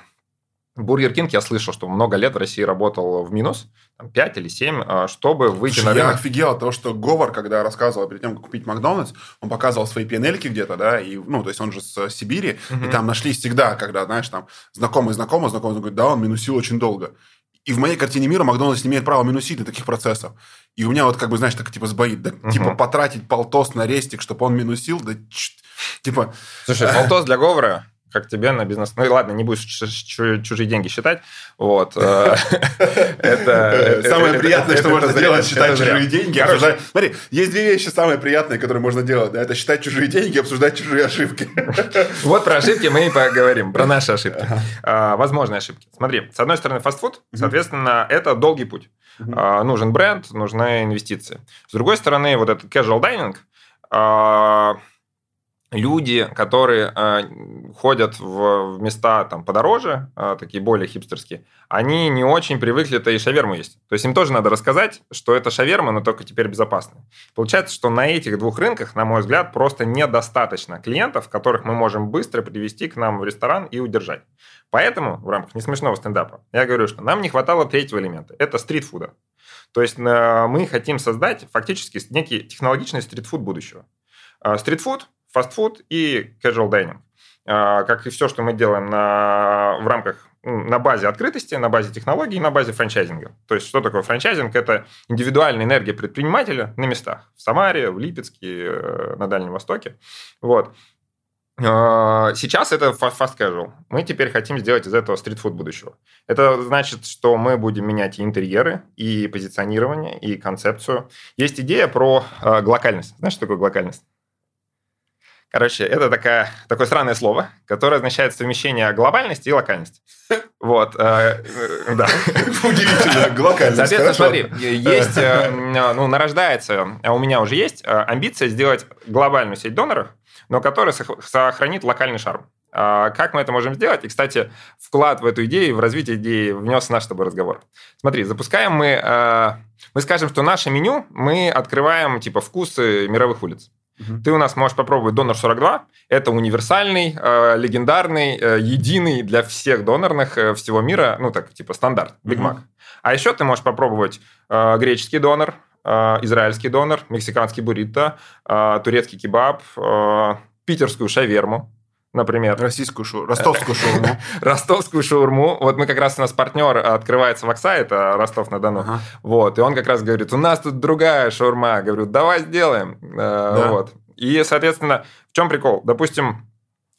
Бургер Кинг, я слышал, что много лет в России работал в минус, там, 5 или 7, а, чтобы выйти Слушай, на рынок. Я офигел от того, что Говор, когда рассказывал перед тем, как купить Макдональдс, он показывал свои P&L ки где-то, да, и, ну, то есть он же с Сибири, угу. и там нашли всегда, когда, знаешь, там знакомый знакомый, знакомый, говорит, да, он минусил очень долго. И в моей картине мира Макдональдс не имеет права минусить на таких процессов. И у меня вот как бы, знаешь, так типа сбоит. Да, угу. Типа потратить полтос на рестик, чтобы он минусил, да типа... Слушай, полтос для Говора как тебе на бизнес... Ну и ладно, не будешь чужие деньги считать. Вот. Э, это... Самое приятное, что можно делать, считать чужие деньги. Смотри, есть две вещи самые приятные, которые можно делать. Это считать чужие деньги и обсуждать чужие ошибки. Вот про ошибки мы и поговорим, про наши ошибки. А, возможные ошибки. Смотри, с одной стороны, фастфуд, соответственно, это долгий путь. А, нужен бренд, нужны инвестиции. С другой стороны, вот этот casual dining, а, люди, которые э, ходят в, места там подороже, э, такие более хипстерские, они не очень привыкли-то и шаверму есть. То есть им тоже надо рассказать, что это шаверма, но только теперь безопасная. Получается, что на этих двух рынках, на мой взгляд, просто недостаточно клиентов, которых мы можем быстро привести к нам в ресторан и удержать. Поэтому в рамках несмешного стендапа я говорю, что нам не хватало третьего элемента. Это стритфуда. То есть э, мы хотим создать фактически некий технологичный стритфуд будущего. Стритфуд фастфуд и casual dining. А, как и все, что мы делаем на, в рамках на базе открытости, на базе технологий, на базе франчайзинга. То есть, что такое франчайзинг? Это индивидуальная энергия предпринимателя на местах. В Самаре, в Липецке, э, на Дальнем Востоке. Вот. А, сейчас это fast casual. Мы теперь хотим сделать из этого стритфуд будущего. Это значит, что мы будем менять и интерьеры, и позиционирование, и концепцию. Есть идея про э, глокальность. Знаешь, что такое глокальность? Короче, это такая, такое странное слово, которое означает совмещение глобальности и локальности. Вот. Э, э, да. Удивительно, глобальность. Соответственно, смотри, есть, э, ну, нарождается, а у меня уже есть амбиция сделать глобальную сеть доноров, но которая сохранит локальный шарм. А как мы это можем сделать? И, кстати, вклад в эту идею, в развитие идеи внес наш с тобой разговор. Смотри, запускаем мы... Мы скажем, что наше меню мы открываем типа вкусы мировых улиц. Угу. Ты у нас можешь попробовать донор 42. Это универсальный, э, легендарный, э, единый для всех донорных э, всего мира, ну так типа стандарт, Big Mac. Угу. А еще ты можешь попробовать э, греческий донор, э, израильский донор, мексиканский буррито, э, турецкий кебаб, э, питерскую шаверму например. Российскую шаурму, ростовскую шаурму. Ростовскую шаурму. Вот мы как раз, у нас партнер открывается в Окса, это Ростов-на-Дону. Ага. Вот, и он как раз говорит, у нас тут другая шаурма. Говорю, давай сделаем. Э, да. Вот. И, соответственно, в чем прикол? Допустим,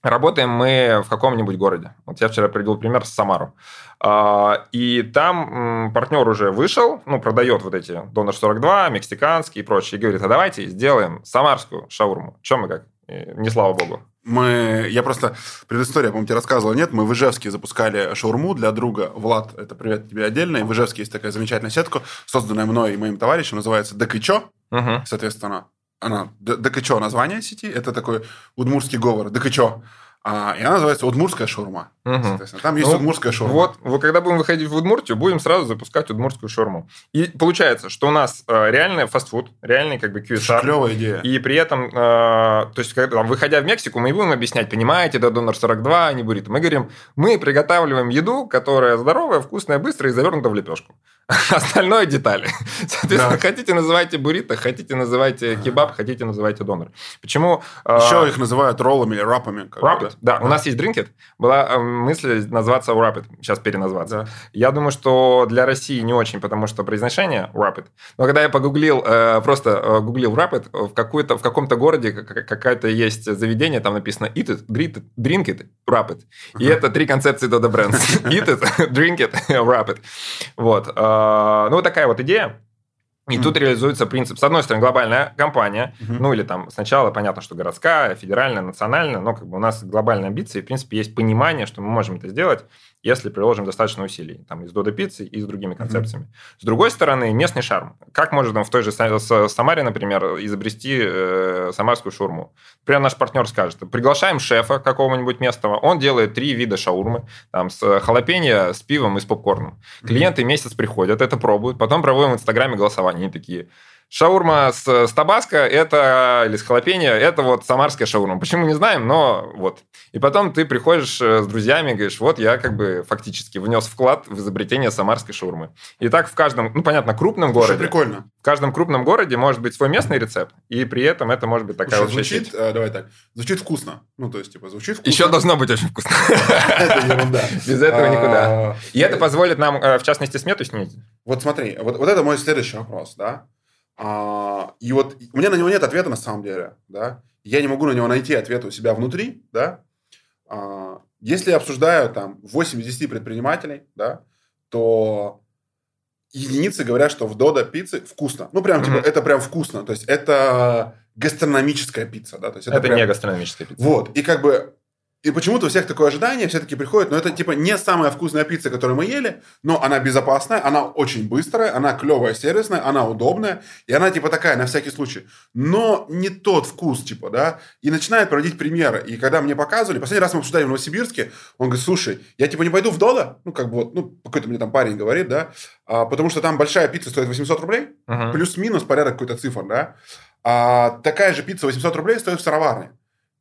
Работаем мы в каком-нибудь городе. Вот я вчера привел пример с Самару. А, и там партнер уже вышел, ну, продает вот эти Донор 42, мексиканский и прочее, и говорит, а давайте сделаем самарскую шаурму. Чем мы как? Не слава богу. Мы, я просто, предыстория, по-моему, тебе рассказывал, нет? Мы в Ижевске запускали шаурму для друга. Влад, это привет тебе отдельно. И в Ижевске есть такая замечательная сетка, созданная мной и моим товарищем, называется Декычо. Угу. Соответственно, она, Декычо название сети, это такой удмурский говор, Декычо. А, и она называется Удмурская шаурма. Угу. Там есть ну, Удмурская шаурма. Вот, вот, когда будем выходить в Удмуртию, будем сразу запускать Удмурскую шаурму. И получается, что у нас э, реальный фастфуд, реальный как бы QSR. Клевая идея. И при этом, э, то есть, когда, выходя в Мексику, мы будем объяснять, понимаете, да, донор 42, а не буррито. Мы говорим, мы приготавливаем еду, которая здоровая, вкусная, быстрая и завернута в лепешку. Остальное детали. Соответственно, да. хотите называйте буррито, хотите называйте кебаб, хотите называйте донор. Почему? Э, Еще их называют роллами или рапами. Rapid, да. да. У нас есть Drinkit. Была э, мысль назваться Rapid, сейчас переназваться. Да. Я думаю, что для России не очень, потому что произношение Rapid. Но когда я погуглил, э, просто гуглил Rapid, в, какой-то, в каком-то городе какая-то есть заведение, там написано Eat it, drink it, drink it Rapid. И это три концепции Dodo Brands. Eat it, drink it, Rapid. Вот. А, ну, вот такая вот идея. И mm-hmm. тут реализуется принцип, с одной стороны, глобальная компания, mm-hmm. ну или там сначала понятно, что городская, федеральная, национальная, но как бы у нас глобальные амбиции, в принципе, есть понимание, что мы можем это сделать, если приложим достаточно усилий, там, из Додо Пиццы и с другими концепциями. Mm-hmm. С другой стороны, местный шарм. Как можно там, в той же Самаре, например, изобрести э, самарскую шаурму? Например, наш партнер скажет, приглашаем шефа какого-нибудь местного, он делает три вида шаурмы, там, с халапеньо, с пивом и с попкорном. Клиенты mm-hmm. месяц приходят, это пробуют, потом проводим в Инстаграме голосование, они такие, Шаурма с, с табаско это, или с халапеньо, это вот самарская шаурма. Почему не знаем, но вот. И потом ты приходишь э, с друзьями и говоришь, вот я как бы фактически внес вклад в изобретение самарской шаурмы. И так в каждом, ну понятно, крупном городе. Слушай, прикольно. В каждом крупном городе может быть свой местный рецепт, и при этом это может быть такая Слушай, вот звучит, э, давай так, звучит вкусно. Ну то есть типа звучит вкусно. Еще должно быть очень вкусно. Это ерунда. Без этого никуда. И это позволит нам, э, в частности, смету снизить. Вот смотри, вот это мой следующий вопрос, да? А, и вот у меня на него нет ответа на самом деле, да. Я не могу на него найти ответ у себя внутри, да. А, если я обсуждаю там 8 из 10 предпринимателей, да, то единицы говорят, что в Додо пиццы вкусно. Ну, прям, mm-hmm. типа, это прям вкусно. То есть, это гастрономическая пицца, да. То есть, это это прям... не гастрономическая пицца. Вот. И как бы и почему-то у всех такое ожидание, все таки приходят, но это типа не самая вкусная пицца, которую мы ели, но она безопасная, она очень быстрая, она клевая, сервисная, она удобная, и она типа такая на всякий случай. Но не тот вкус, типа, да, и начинает проводить примеры. И когда мне показывали, последний раз мы обсуждали в Новосибирске, он говорит, слушай, я типа не пойду в Додо, ну как бы вот, ну какой-то мне там парень говорит, да, а, потому что там большая пицца стоит 800 рублей, uh-huh. плюс-минус порядок какой-то цифр, да, а такая же пицца 800 рублей стоит в сыроварне.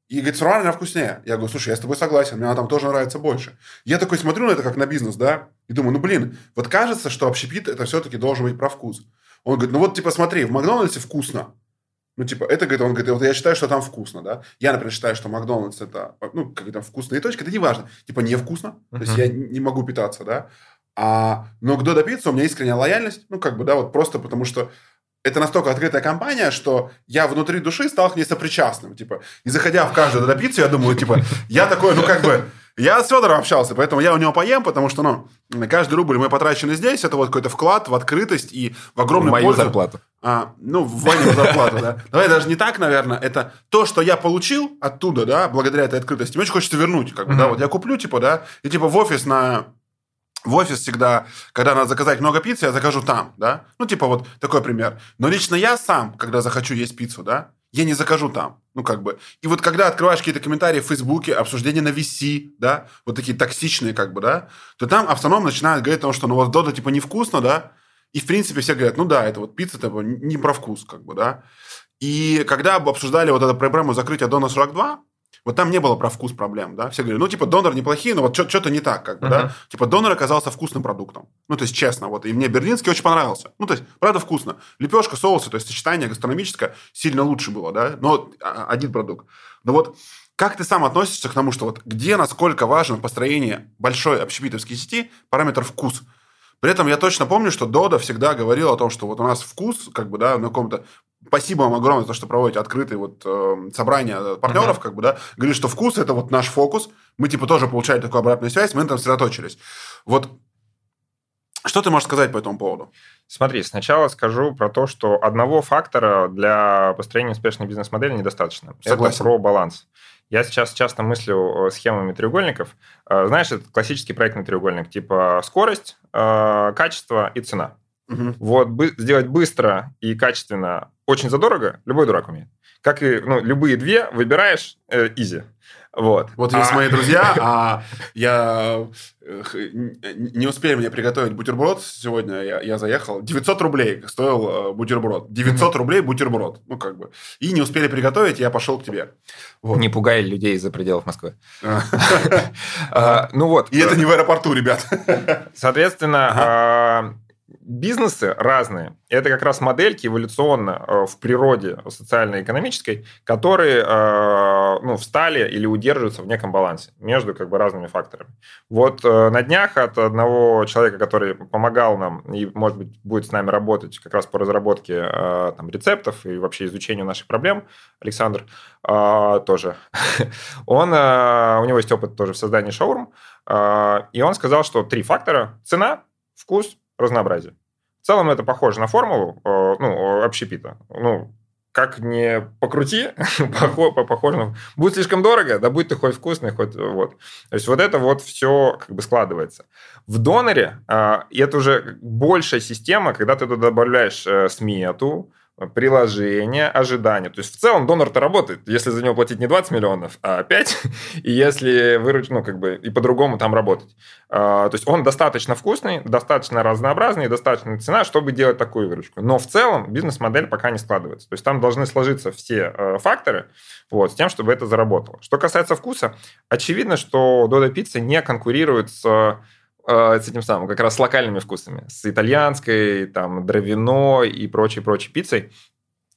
И говорит, сыроварня она вкуснее. Я говорю, слушай, я с тобой согласен, мне она там тоже нравится больше. Я такой смотрю на это как на бизнес, да, и думаю, ну блин, вот кажется, что общепит это все-таки должен быть про вкус. Он говорит, ну вот типа смотри, в Макдональдсе вкусно. Ну, типа, это, говорит, он говорит, вот я считаю, что там вкусно, да. Я, например, считаю, что Макдональдс это, ну, как там вкусные точки, это не важно. Типа, не вкусно, uh-huh. то есть я не могу питаться, да. А, но к Додо Пицце у меня искренняя лояльность, ну, как бы, да, вот просто потому что это настолько открытая компания, что я внутри души стал к ней сопричастным. Типа, и заходя в каждую допицу, я думаю, типа, я такой, ну, как бы, я с Федором общался, поэтому я у него поем, потому что, ну, каждый рубль мы потрачены здесь, это вот какой-то вклад в открытость и в огромную Мою пользу. зарплату. а, ну, в Ване зарплату, да. Давай даже не так, наверное, это то, что я получил оттуда, да, благодаря этой открытости, мне очень хочется вернуть, как бы, да, вот я куплю, типа, да, и типа в офис на в офис всегда, когда надо заказать много пиццы, я закажу там, да? Ну, типа вот такой пример. Но лично я сам, когда захочу есть пиццу, да, я не закажу там. Ну, как бы. И вот когда открываешь какие-то комментарии в Фейсбуке, обсуждения на VC, да, вот такие токсичные, как бы, да, то там автоном начинает говорить о том, что ну вот Дода, типа, невкусно, да, и, в принципе, все говорят, ну да, это вот пицца, типа, не про вкус, как бы, да. И когда обсуждали вот эту проблему закрытия Дона 42, вот там не было про вкус проблем, да. Все говорили, ну, типа, донор неплохие, но вот что-то не так, как бы, uh-huh. да. Типа, донор оказался вкусным продуктом. Ну, то есть, честно, вот. И мне берлинский очень понравился. Ну, то есть, правда, вкусно. Лепешка, соусы, то есть, сочетание гастрономическое сильно лучше было, да. Но а, один продукт. Но вот как ты сам относишься к тому, что вот где, насколько важно построение большой общепитовской сети параметр вкус – при этом я точно помню, что Дода всегда говорил о том, что вот у нас вкус, как бы, да, на каком-то Спасибо вам огромное за то, что проводите открытые вот э, собрания партнеров, uh-huh. как бы, да. Говорит, что вкус это вот наш фокус. Мы типа тоже получали такую обратную связь, мы на этом сосредоточились. Вот что ты можешь сказать по этому поводу? Смотри, сначала скажу про то, что одного фактора для построения успешной бизнес-модели недостаточно. Согласен. Это про баланс. Я сейчас часто мыслю э, схемами треугольников. Э, знаешь, это классический проектный треугольник, типа скорость, э, качество и цена. Угу. Вот сделать быстро и качественно очень задорого любой дурак умеет. Как и ну, любые две, выбираешь э, изи. Вот. Вот есть а... мои друзья, а я не успели мне приготовить бутерброд сегодня, я, я заехал. 900 рублей стоил бутерброд. 900 рублей бутерброд. Ну, как бы. И не успели приготовить, я пошел к тебе. Вот. Не пугай людей из-за пределов Москвы. А, ну вот. И это не в аэропорту, ребят. Соответственно, бизнесы разные. Это как раз модельки эволюционно э, в природе социально-экономической, которые э, ну, встали или удерживаются в неком балансе между как бы разными факторами. Вот э, на днях от одного человека, который помогал нам и, может быть, будет с нами работать как раз по разработке там, рецептов и вообще изучению наших проблем, Александр тоже, он, у него есть опыт тоже в создании шоурум, и он сказал, что три фактора – цена, вкус разнообразие. В целом это похоже на формулу э, ну, общепита. Ну, как не покрути, похоже. Будет слишком дорого, да будь ты хоть вкусный, хоть вот. То есть вот это вот все как бы складывается. В доноре э, это уже большая система, когда ты туда добавляешь э, смету, приложение, ожидания. То есть в целом донор-то работает, если за него платить не 20 миллионов, а 5, и если выручить, ну, как бы, и по-другому там работать. А, то есть он достаточно вкусный, достаточно разнообразный, достаточно цена, чтобы делать такую выручку. Но в целом бизнес-модель пока не складывается. То есть там должны сложиться все э, факторы вот, с тем, чтобы это заработало. Что касается вкуса, очевидно, что Dodo Pizza не конкурирует с Э, с этим самым, как раз с локальными вкусами, с итальянской, там, дровяной и прочей-прочей пиццей.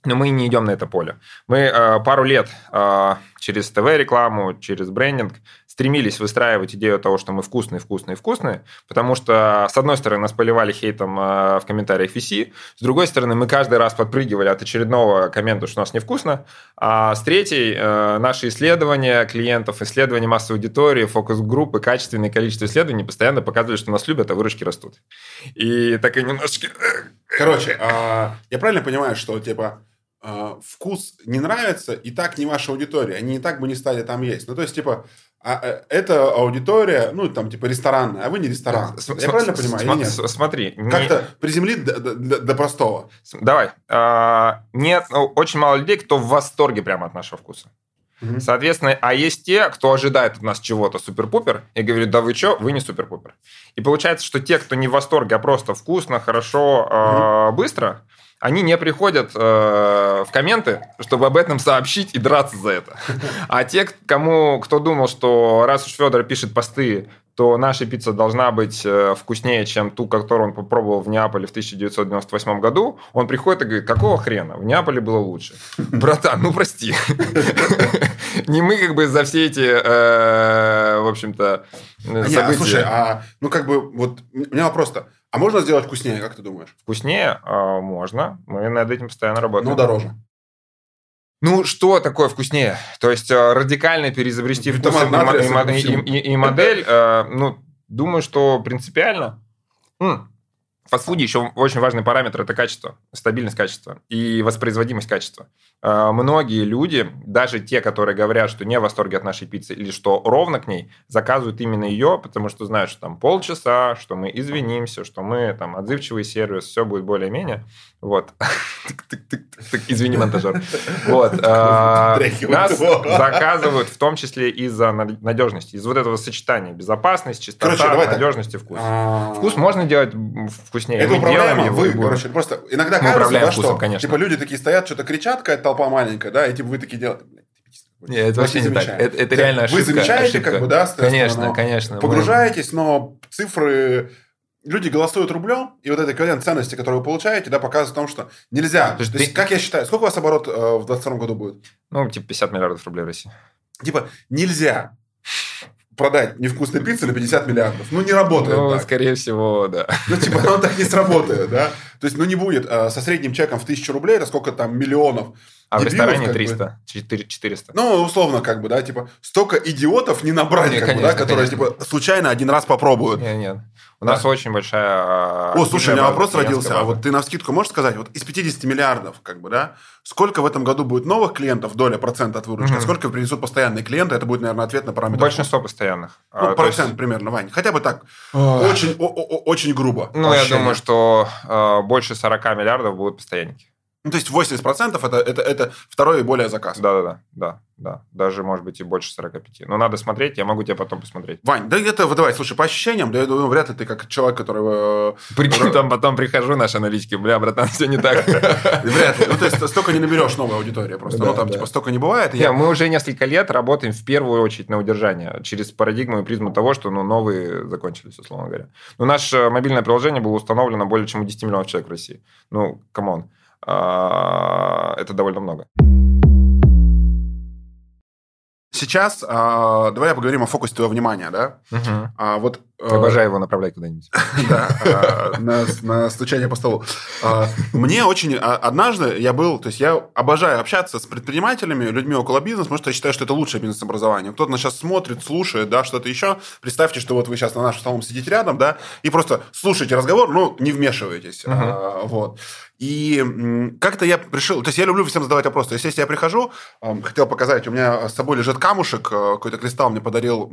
Но мы не идем на это поле. Мы э, пару лет э, через ТВ-рекламу, через брендинг стремились выстраивать идею того, что мы вкусные, вкусные, вкусные, потому что, с одной стороны, нас поливали хейтом э, в комментариях VC, с другой стороны, мы каждый раз подпрыгивали от очередного коммента, что у нас невкусно, а с третьей, э, наши исследования клиентов, исследования массовой аудитории, фокус-группы, качественное количество исследований постоянно показывали, что нас любят, а выручки растут. И так и немножечко... Э, Короче, а, я правильно понимаю, что, типа, а, вкус не нравится, и так не ваша аудитория, они и так бы не стали там есть. Ну, то есть, типа, а, э, это аудитория, ну, там, типа, ресторанная, а вы не ресторан. С, Я правильно понимаю? См, нет? Смотри. Как-то не... приземлить до, до, до простого. Давай. А, нет, ну, очень мало людей, кто в восторге прямо от нашего вкуса. Угу. Соответственно, а есть те, кто ожидает от нас чего-то супер-пупер и говорит, да вы что, вы не супер-пупер. И получается, что те, кто не в восторге, а просто вкусно, хорошо, угу. э, быстро, они не приходят э, в комменты, чтобы об этом сообщить и драться за это. А те, кому, кто думал, что раз уж Федор пишет посты, то наша пицца должна быть э, вкуснее, чем ту, которую он попробовал в Неаполе в 1998 году, он приходит и говорит, какого хрена? В Неаполе было лучше. Братан, ну прости. Не мы как бы за все эти, э, в общем-то, а события. Слушай, а ну как бы вот у меня вопрос-то. А можно сделать вкуснее, как ты думаешь? Вкуснее э, можно. Мы над этим постоянно работаем. Но дороже. Ну, что такое вкуснее? То есть э, радикально переизобрести вкус и, и, и, и модель, э, ну, думаю, что принципиально. М. В фастфуде еще очень важный параметр – это качество, стабильность качества и воспроизводимость качества. Э, многие люди, даже те, которые говорят, что не в восторге от нашей пиццы или что ровно к ней, заказывают именно ее, потому что знают, что там полчаса, что мы извинимся, что мы там отзывчивый сервис, все будет более-менее. Вот. Извини, монтажер. Вот. Э, нас заказывают в том числе из-за надежности, из вот этого сочетания безопасность, чистота, надежность и вкус. А, вкус можно делать вкуснее. Это управляемо. Вы, короче, просто иногда кажется, что типа люди такие стоят, что-то кричат, какая-то толпа маленькая, да, и типа вы такие делаете. Нет, это вообще не так. Это, это реально ошибка. Вы замечаете, ошибка. как бы, да, Конечно, конечно. Погружаетесь, но цифры люди голосуют рублем, и вот эта эквивалент ценности, которую вы получаете, да, показывает о том, что нельзя. То есть, То есть как я считаю, сколько у вас оборот э, в 2022 году будет? Ну, типа 50 миллиардов рублей в России. Типа нельзя продать невкусную пиццу на 50 миллиардов. Ну, не работает Ну, так. скорее всего, да. Ну, типа, оно так не сработает, да? То есть, ну, не будет э, со средним чеком в 1000 рублей, это сколько там миллионов а в ресторане 300, бы. 400. Ну, условно, как бы, да, типа, столько идиотов не набрать, не, как конечно, бы, да, которые, конечно. типа, случайно один раз попробуют. Нет, нет. У да. нас очень большая... О, слушай, у меня вопрос родился. База. А вот ты на скидку можешь сказать, вот из 50 миллиардов, как бы, да, сколько в этом году будет новых клиентов, доля процента от выручки, угу. сколько принесут постоянные клиенты? Это будет, наверное, ответ на параметр. Большинство постоянных. Ну, а, процент есть... примерно, Вань. Хотя бы так. Очень, очень грубо. Ну, я думаю, что э, больше 40 миллиардов будут постоянники. Ну, то есть 80% это, это, это второй и более заказ. Да-да-да, да, да. Даже, может быть, и больше 45. Но надо смотреть, я могу тебе потом посмотреть. Вань, да это, вот давай, слушай, по ощущениям, да я думаю, вряд ли ты как человек, который... Э, Прикинь, там потом прихожу, наши аналитики, бля, братан, все не так. Вряд ли. Ну, то есть столько не наберешь новой аудитории просто. Ну, там, типа, столько не бывает. Мы уже несколько лет работаем в первую очередь на удержание, через парадигму и призму того, что, ну, новые закончились, условно говоря. Ну, наше мобильное приложение было установлено более чем у 10 миллионов человек в России. Ну, come on. А, это довольно много. Сейчас э, давай поговорим о фокусе твоего внимания, да? Угу. А, вот, э, Обожаю его направлять куда-нибудь. Да, а, на стучание по столу. Мне очень... Однажды я был... То есть я обожаю общаться с предпринимателями, людьми около бизнеса, потому что я считаю, что это лучшее бизнес-образование. Кто-то нас сейчас смотрит, слушает, да, что-то еще. Представьте, что вот вы сейчас на нашем столом сидите рядом, да, и просто слушаете разговор, но не вмешиваетесь. Вот. И как-то я пришел... То есть я люблю всем задавать вопросы. То есть если я прихожу, хотел показать, у меня с собой лежит камушек, э, какой-то кристалл мне подарил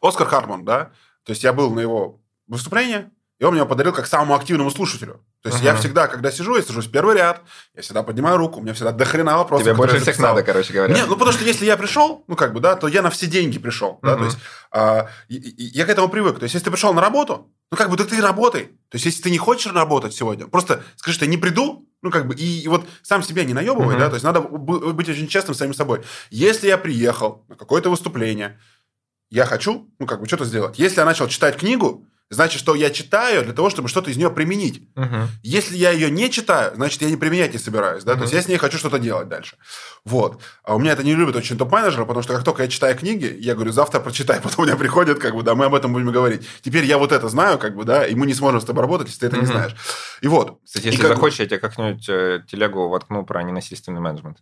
Оскар Хартман, да? То есть я был на его выступлении, и он мне подарил как самому активному слушателю. То есть uh-huh. я всегда, когда сижу, я сажусь в первый ряд, я всегда поднимаю руку, у меня всегда дохрена вопросов. Тебе больше всех надо, короче говоря. Нет, ну потому что если я пришел, ну как бы, да, то я на все деньги пришел. Uh-huh. Да, то есть а, я к этому привык. То есть если ты пришел на работу, ну как бы, так ты и работай. То есть если ты не хочешь работать сегодня, просто скажи, что я не приду, ну, как бы, и, и вот сам себя не наебывай, uh-huh. да, то есть надо быть очень честным с самим собой. Если я приехал на какое-то выступление, я хочу, ну, как бы, что-то сделать. Если я начал читать книгу, значит, что я читаю для того, чтобы что-то из нее применить. Uh-huh. Если я ее не читаю, значит, я не применять не собираюсь. Да? Uh-huh. То есть я с ней хочу что-то делать дальше. Вот. А у меня это не любят очень топ-менеджеры, потому что как только я читаю книги, я говорю, завтра прочитай, потом у меня приходят, как бы, да, мы об этом будем говорить. Теперь я вот это знаю, как бы, да, и мы не сможем с тобой работать, если ты это uh-huh. не знаешь. И вот. Кстати, если и как... захочешь, я тебе как-нибудь э, телегу воткну про ненасильственный менеджмент.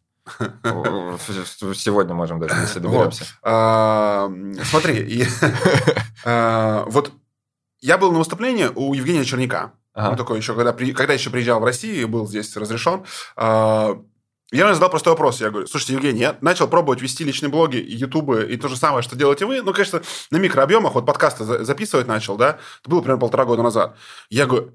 Сегодня можем даже, если доберемся. А, смотри, а, вот я был на выступлении у Евгения Черняка. Ага. Он такой еще, когда, когда еще приезжал в Россию, был здесь разрешен. А, я ему задал простой вопрос. Я говорю, слушайте, Евгений, я начал пробовать вести личные блоги, ютубы и то же самое, что делаете вы. Ну, конечно, на микрообъемах. Вот подкасты записывать начал, да? Это было примерно полтора года назад. Я говорю,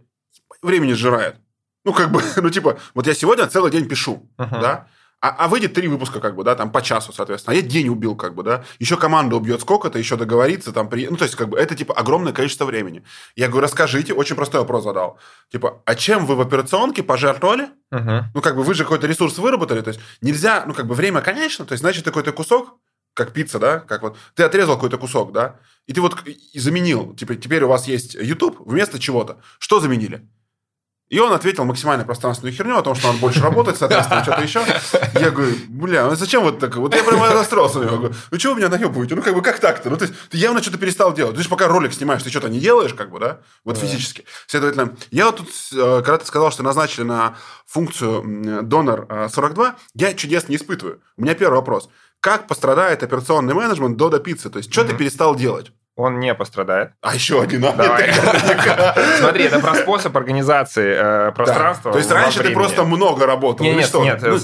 времени сжирает. Ну, как бы, ну, типа, вот я сегодня целый день пишу, uh-huh. да? А, а выйдет три выпуска, как бы, да, там по часу, соответственно. А я день убил, как бы, да. Еще команда убьет сколько-то, еще договориться, там, при... ну, то есть, как бы, это, типа, огромное количество времени. Я говорю, расскажите, очень простой вопрос задал. Типа, а чем вы в операционке пожертвовали? Uh-huh. Ну, как бы, вы же какой-то ресурс выработали, то есть, нельзя, ну, как бы, время конечно, то есть, значит, какой-то кусок, как пицца, да, как вот, ты отрезал какой-то кусок, да, и ты вот и заменил, типа, теперь у вас есть YouTube вместо чего-то. Что заменили? И он ответил максимально пространственную херню о том, что он больше работать, соответственно, что-то еще. Я говорю, бля, ну зачем вот так? Вот я прямо расстроился. Я говорю, ну чего вы меня наебываете? Ну как бы как так-то? Ну то есть ты явно что-то перестал делать. Ты же пока ролик снимаешь, ты что-то не делаешь, как бы, да? Вот физически. Следовательно, я вот тут, э, когда ты сказал, что назначили на функцию донор 42, я чудес не испытываю. У меня первый вопрос. Как пострадает операционный менеджмент до до пиццы? То есть, что ты перестал делать? Он не пострадает. А еще один. Давай. Смотри, это про способ организации э, пространства. То есть раньше ты просто много работал? Нет, нет, ну,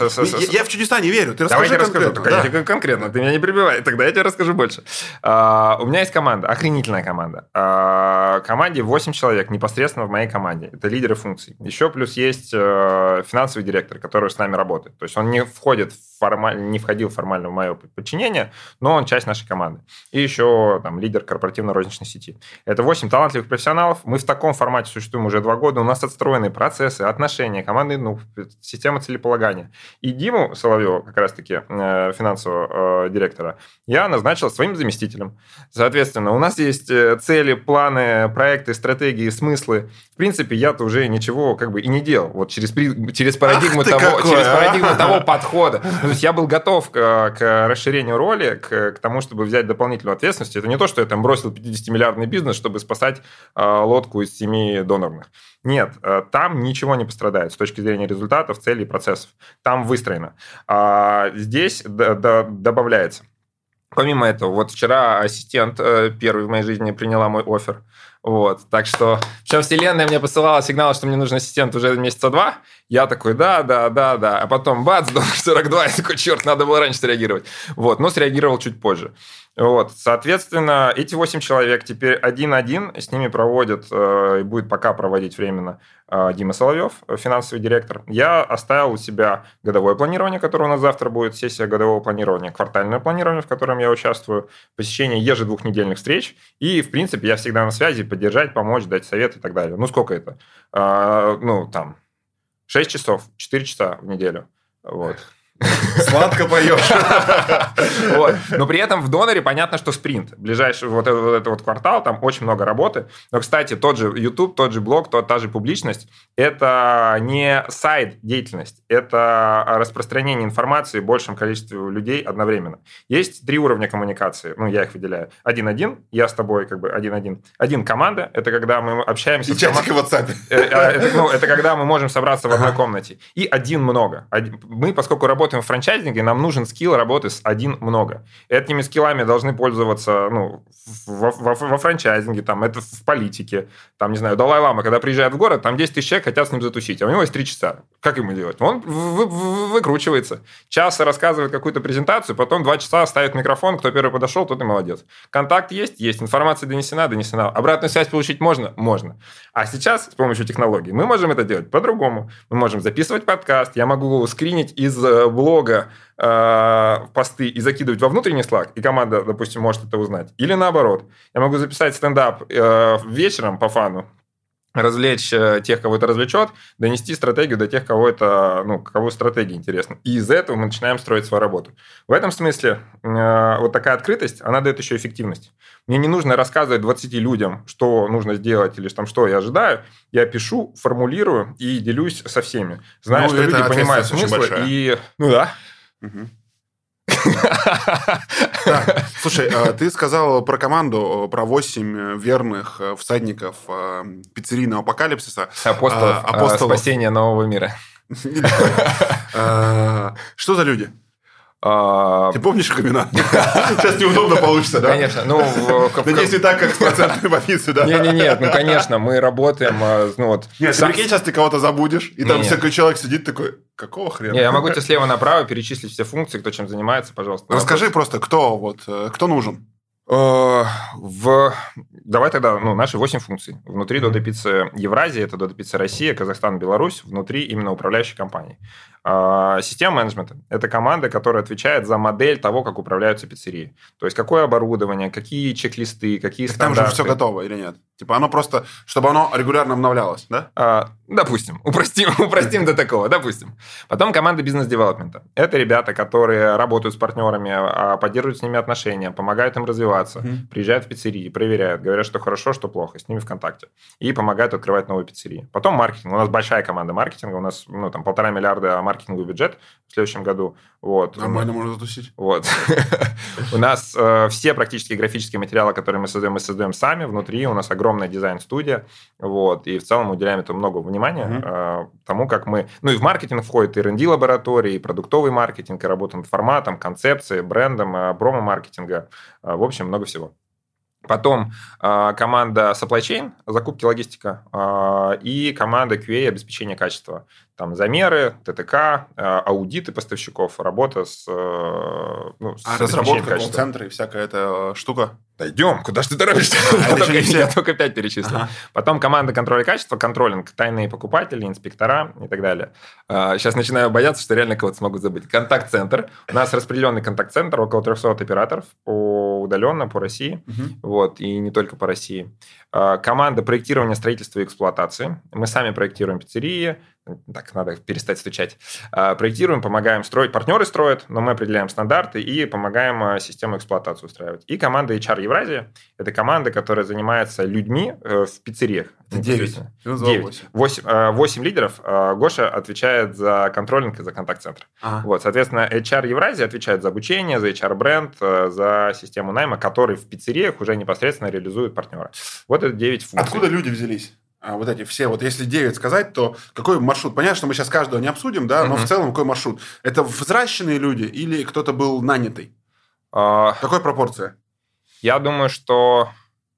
Я в чудеса не верю. Ты расскажи конкретно. Я тебе конкретно. Ты меня не перебивай. Тогда я тебе расскажу больше. А, у меня есть команда, охренительная команда. А, команде 8 человек непосредственно в моей команде. Это лидеры функций. Еще плюс есть э, финансовый директор, который с нами работает. То есть он не входит в формаль... не входил формально в мое подчинение, но он часть нашей команды. И еще там лидер корпоративно-розничной сети. Это 8 талантливых профессионалов. Мы в таком формате существуем уже два года. У нас отстроены процессы, отношения, команды, ну, система целеполагания. И Диму Соловьева, как раз-таки э, финансового э, директора, я назначил своим заместителем. Соответственно, у нас есть э, цели, планы, проекты, стратегии, смыслы. В принципе, я-то уже ничего как бы и не делал. Вот через, через парадигму, того, какой, через а? парадигму того подхода. Есть я был готов к, к расширению роли, к, к тому, чтобы взять дополнительную ответственность. Это не то, что я там бросил 50-миллиардный бизнес, чтобы спасать э, лодку из семи донорных. Нет, э, там ничего не пострадает с точки зрения результатов, целей, процессов. Там выстроено. А здесь добавляется. Помимо этого, вот вчера ассистент э, первый в моей жизни приняла мой офер. Вот, так что... Причем вселенная мне посылала сигнал, что мне нужен ассистент уже месяца два. Я такой, да, да, да, да. А потом, бац, доллар 42. Я такой, черт, надо было раньше среагировать. Вот, но среагировал чуть позже. Вот, соответственно, эти 8 человек теперь один-один, с ними проводят, э, и будет пока проводить временно э, Дима Соловьев, финансовый директор. Я оставил у себя годовое планирование, которое у нас завтра будет, сессия годового планирования, квартальное планирование, в котором я участвую, посещение ежедвухнедельных встреч, и, в принципе, я всегда на связи, поддержать, помочь, дать совет и так далее. Ну, сколько это? А, ну, там, 6 часов, 4 часа в неделю. Вот. Сладко поешь. вот. Но при этом в доноре понятно, что спринт. Ближайший вот этот, вот этот вот квартал, там очень много работы. Но, кстати, тот же YouTube, тот же блог, тот, та же публичность, это не сайт деятельность, это распространение информации большим количеству людей одновременно. Есть три уровня коммуникации, ну, я их выделяю. Один-один, я с тобой как бы один-один. Один команда, это когда мы общаемся... И чатик в WhatsApp. Э, э, ну, это когда мы можем собраться в одной комнате. И один много. Мы, поскольку работаем работаем в франчайзинге, нам нужен скилл работы с один много. Этими скиллами должны пользоваться ну, во, во, во франчайзинге, там, это в политике. Там, не знаю, Далай-Лама, когда приезжает в город, там 10 тысяч человек хотят с ним затусить, а у него есть 3 часа. Как ему делать? Он вы, вы, выкручивается. Час рассказывает какую-то презентацию, потом 2 часа ставит микрофон, кто первый подошел, тот и молодец. Контакт есть? Есть. Информация донесена? Донесена. Обратную связь получить можно? Можно. А сейчас с помощью технологий мы можем это делать по-другому. Мы можем записывать подкаст, я могу скринить из э, блога э, посты и закидывать во внутренний Slack, и команда, допустим, может это узнать. Или наоборот, я могу записать стендап э, вечером по фану, развлечь э, тех, кого это развлечет, донести стратегию до тех, кого это, ну, кого стратегия интересна. И из этого мы начинаем строить свою работу. В этом смысле э, вот такая открытость, она дает еще эффективность. Мне не нужно рассказывать 20 людям, что нужно сделать или там, что я ожидаю. Я пишу, формулирую и делюсь со всеми. Знаю, ну, что люди понимают смысл. И... Ну да. Угу. Слушай, а ты сказал про команду, про 8 верных э, всадников э, пиццерийного апокалипсиса. Апостолов, а, апостолов. спасения нового мира. Что за люди? А... Ты помнишь их имена? Сейчас неудобно получится, да? Конечно. Ну, Надеюсь, не так, как с процентной больницей, да? Не-не-нет, ну, конечно, мы работаем... А, ну, вот, Нет, прикинь, сейчас ты кого-то забудешь, и там всякий человек сидит такой, какого хрена? Не, я могу тебе слева направо перечислить все функции, кто чем занимается, пожалуйста. Расскажи просто, кто вот, э, кто нужен? Э, в... Давай тогда, ну, наши 8 функций. Внутри Додо Пиццы Евразия, это Додо Пицца Россия, Казахстан, Беларусь, внутри именно управляющей компании. А, система менеджмента – это команда, которая отвечает за модель того, как управляются пиццерии. То есть, какое оборудование, какие чек-листы, какие так стандарты. Там же все готово или нет? Типа оно просто, чтобы оно регулярно обновлялось, да? А, допустим. Упростим, упростим до такого, допустим. Потом команда бизнес-девелопмента. Это ребята, которые работают с партнерами, а, поддерживают с ними отношения, помогают им развиваться, mm-hmm. приезжают в пиццерии, проверяют, говорят, что хорошо, что плохо, с ними в контакте. И помогают открывать новые пиццерии. Потом маркетинг. У нас большая команда маркетинга, у нас ну, там полтора миллиарда маркетинговый бюджет в следующем году. Вот. Нормально можно затусить. Вот. У нас э, все практически графические материалы, которые мы создаем, мы создаем сами. Внутри у нас огромная дизайн-студия. Вот. И в целом уделяем этому много внимания э, тому, как мы... Ну и в маркетинг входит и R&D лаборатории, и продуктовый маркетинг, и работа над форматом, концепцией, брендом, э, промо-маркетинга. В общем, много всего. Потом э, команда supply chain, закупки, логистика, э, и команда QA, обеспечение качества. Там замеры, ТТК, э, аудиты поставщиков, работа с, э, ну, с а разработка, колл-центры и всякая эта штука? Дойдем, куда же ты торопишься? А, только, я только пять перечислил. Ага. Потом команда контроля качества, контролинг, тайные покупатели, инспектора и так далее. Сейчас начинаю бояться, что реально кого-то смогу забыть. Контакт-центр. У нас распределенный контакт-центр, около 300 операторов по удаленно, по России. Угу. Вот, и не только по России. Команда проектирования, строительства и эксплуатации. Мы сами проектируем пиццерии, так, надо перестать стучать. А, проектируем, помогаем строить. Партнеры строят, но мы определяем стандарты и помогаем а, систему эксплуатации устраивать. И команда HR Евразия – это команда, которая занимается людьми э, в пиццериях. Девять. Девять. Восемь. Восемь лидеров. А, Гоша отвечает за контролинг и за контакт-центр. Ага. Вот, соответственно, HR Евразия отвечает за обучение, за HR-бренд, э, за систему найма, который в пиццериях уже непосредственно реализуют партнеры. Вот это девять функций. Откуда люди взялись? А, вот эти все, вот если 9 сказать, то какой маршрут? Понятно, что мы сейчас каждого не обсудим, да, но угу. в целом какой маршрут? Это взращенные люди или кто-то был нанятый? А... Какой пропорция? Я думаю, что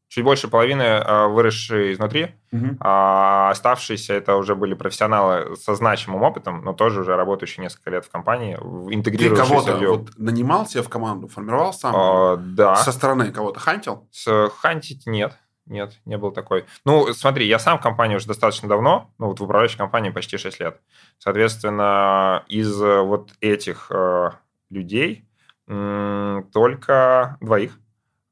чуть больше половины а, выросшие изнутри, угу. а оставшиеся это уже были профессионалы со значимым опытом, но тоже уже работающие несколько лет в компании, интегрирующиеся. Ты кого-то вот нанимал себе в команду, формировал сам? А, да. Со стороны кого-то хантил? С, хантить нет. Нет, не был такой. Ну, смотри, я сам в компании уже достаточно давно, ну, вот в управляющей компании почти 6 лет. Соответственно, из э, вот этих э, людей э, только двоих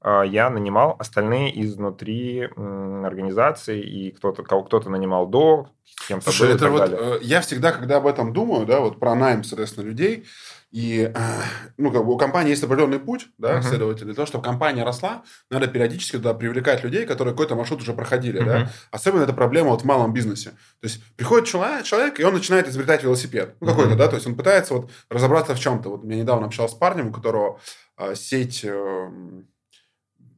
э, я нанимал, остальные изнутри э, организации, и кто-то, кого кто-то нанимал до, кем-то Слушай, был это вот, далее. Э, я всегда, когда об этом думаю, да, вот про найм, соответственно, людей, и, ну, как бы у компании есть определенный путь, да, uh-huh. следовательно, для того, чтобы компания росла, надо периодически туда привлекать людей, которые какой-то маршрут уже проходили, uh-huh. да. Особенно это проблема вот в малом бизнесе. То есть приходит человек, человек и он начинает изобретать велосипед, ну, какой-то, uh-huh. да, то есть он пытается вот разобраться в чем-то. Вот я недавно общался с парнем, у которого э, сеть... Э,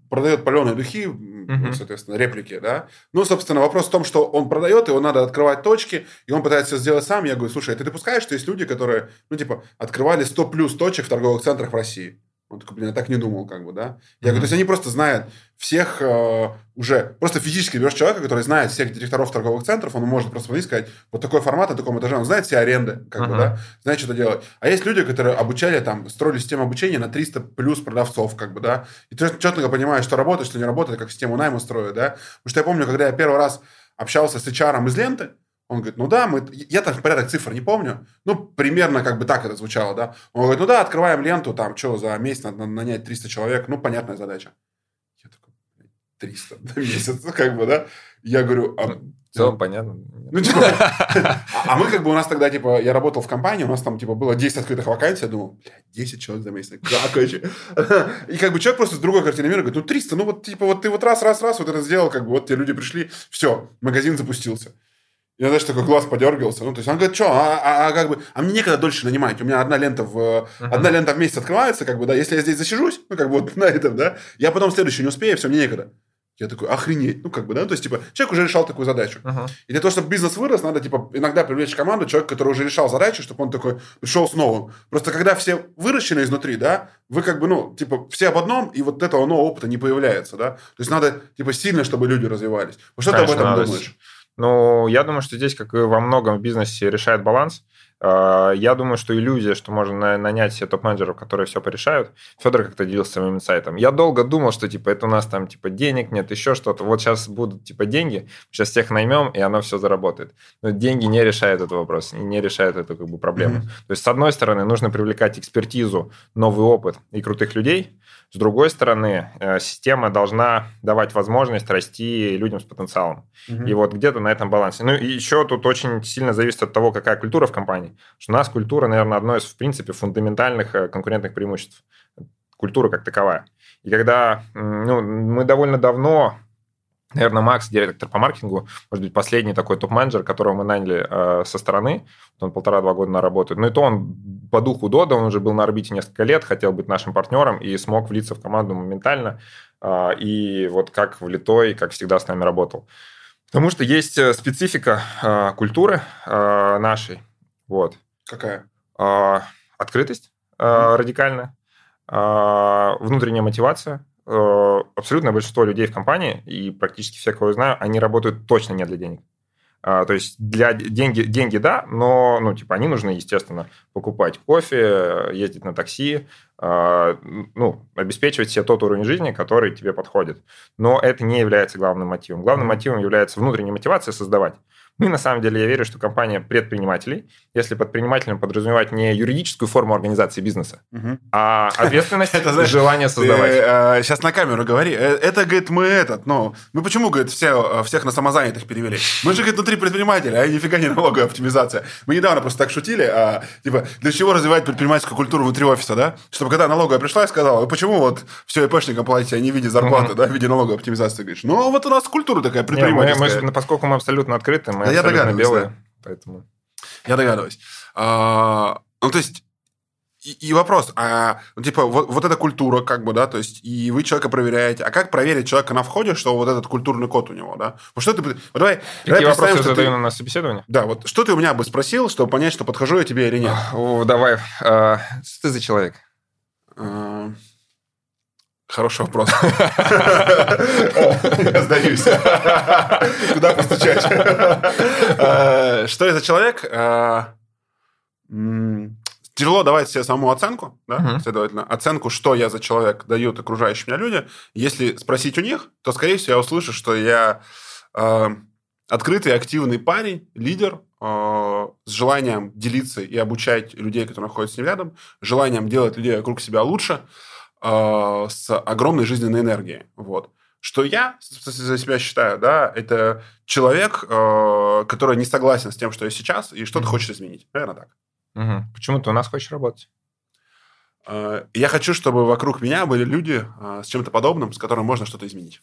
продает паленые духи, uh-huh. соответственно, реплики, да. Ну, собственно, вопрос в том, что он продает, его надо открывать точки, и он пытается сделать сам. Я говорю, слушай, а ты допускаешь, что есть люди, которые, ну, типа, открывали 100 плюс точек в торговых центрах в России? Он такой, блин, я так не думал, как бы, да. Я говорю, то есть они просто знают всех э, уже, просто физически берешь человека, который знает всех директоров торговых центров, он может просто посмотреть и сказать, вот такой формат на таком этаже, он знает все аренды, как uh-huh. бы, да, знает, что делать. А есть люди, которые обучали, там, строили систему обучения на 300 плюс продавцов, как бы, да, и ты четко понимаешь, что работает, что не работает, как систему найма строят, да. Потому что я помню, когда я первый раз общался с HR из ленты, он говорит, ну да, мы, я так порядок цифр не помню, ну, примерно как бы так это звучало, да. Он говорит, ну да, открываем ленту, там, что, за месяц надо нанять 300 человек, ну, понятная задача. Я такой, 300 на месяц, как бы, да. Я говорю, а, все ну, понятно. Ну, типа, а, а мы как бы у нас тогда, типа, я работал в компании, у нас там, типа, было 10 открытых вакансий, я думал, блядь, 10 человек за месяц, как вообще? И как бы человек просто с другой картины мира говорит, ну, 300, ну, вот, типа, вот ты вот раз, раз, раз вот это сделал, как бы, вот те люди пришли, все, магазин запустился. Я, знаешь, такой глаз подергался. Ну, то есть он говорит, что, а, а, а как бы, а мне некогда дольше нанимать. У меня одна лента в, uh-huh. одна лента в месяц открывается, как бы, да, если я здесь засижусь, ну, как бы вот на этом, да, я потом следующий не успею, все, мне некогда. Я такой, охренеть, ну, как бы, да, то есть, типа, человек уже решал такую задачу. Uh-huh. И для того, чтобы бизнес вырос, надо, типа, иногда привлечь команду, человека, который уже решал задачу, чтобы он такой пришел с новым. Просто когда все выращены изнутри, да, вы как бы, ну, типа, все об одном, и вот этого нового опыта не появляется, да. То есть, надо, типа, сильно, чтобы люди развивались. Вот что Конечно, ты об этом надо... думаешь? Ну, я думаю, что здесь, как и во многом в бизнесе, решает баланс. А, я думаю, что иллюзия, что можно нанять себе топ-менеджеров, которые все порешают. Федор как-то делился своим инсайтом. Я долго думал, что типа это у нас там типа денег нет, еще что-то. Вот сейчас будут типа деньги, сейчас всех наймем, и оно все заработает. Но деньги не решают этот вопрос, не решают эту как бы проблему. Mm-hmm. То есть, с одной стороны, нужно привлекать экспертизу, новый опыт и крутых людей. С другой стороны, э, система должна давать возможность расти людям с потенциалом. Угу. И вот где-то на этом балансе. Ну и еще тут очень сильно зависит от того, какая культура в компании. Что у нас культура, наверное, одно из, в принципе, фундаментальных э, конкурентных преимуществ. Культура как таковая. И когда ну, мы довольно давно наверное, Макс, директор по маркетингу, может быть, последний такой топ-менеджер, которого мы наняли э, со стороны. Он полтора-два года на работает. Ну и то он по духу Дода, он уже был на орбите несколько лет, хотел быть нашим партнером и смог влиться в команду моментально. Э, и вот как влитой, как всегда с нами работал. Потому что есть э, специфика э, культуры э, нашей. Вот. Какая? Э, открытость mm-hmm. радикальная, э, внутренняя мотивация, э, абсолютное большинство людей в компании, и практически все, кого я знаю, они работают точно не для денег. А, то есть для деньги, деньги да, но ну, типа, они нужны, естественно, покупать кофе, ездить на такси, а, ну, обеспечивать себе тот уровень жизни, который тебе подходит. Но это не является главным мотивом. Главным мотивом является внутренняя мотивация создавать. Мы, на самом деле, я верю, что компания предпринимателей, если под предпринимателем подразумевать не юридическую форму организации бизнеса, угу. а ответственность и желание создавать. сейчас на камеру говори. Э, это, говорит, мы этот, ну, мы почему, говорит, все, всех на самозанятых перевели? Мы же, говорит, внутри предпринимателя, а нифига не налоговая оптимизация. Мы недавно просто так шутили, а, типа, для чего развивать предпринимательскую культуру внутри офиса, да? Чтобы когда налоговая пришла и сказала, вы почему вот все ИПшникам платите, а не в виде зарплаты, да, в виде налоговой оптимизации, говоришь, ну, вот у нас культура такая предпринимательская. Мы, поскольку мы абсолютно открыты, мы да я догадываюсь, белые, да. поэтому... Я догадываюсь. А, ну, то есть, и, и вопрос, а, ну, типа, вот, вот эта культура, как бы, да, то есть, и вы человека проверяете, а как проверить человека на входе, что вот этот культурный код у него, да? Вот что ты... Вот давай, Какие давай вопросы я задаю ты, на собеседование? Да, вот что ты у меня бы спросил, чтобы понять, что подхожу я тебе или нет? О, давай. А, что ты за человек? А, Хороший вопрос. Я сдаюсь. Куда постучать? Э, что это человек? Э, тяжело давать себе саму оценку, да, следовательно, оценку, что я за человек дают окружающие меня люди. Если спросить у них, то, скорее всего, я услышу, что я э, открытый, активный парень, лидер, с желанием делиться и обучать людей, которые находятся с ним рядом, желанием делать людей вокруг себя лучше – э, с огромной жизненной энергией. Вот. Что я за себя считаю, да, это человек, э, который не согласен с тем, что я сейчас, и что-то mm-hmm. хочет изменить. Наверное, так. Угу. Почему ты у нас хочешь работать? Э, я хочу, чтобы вокруг меня были люди э, с чем-то подобным, с которым можно что-то изменить.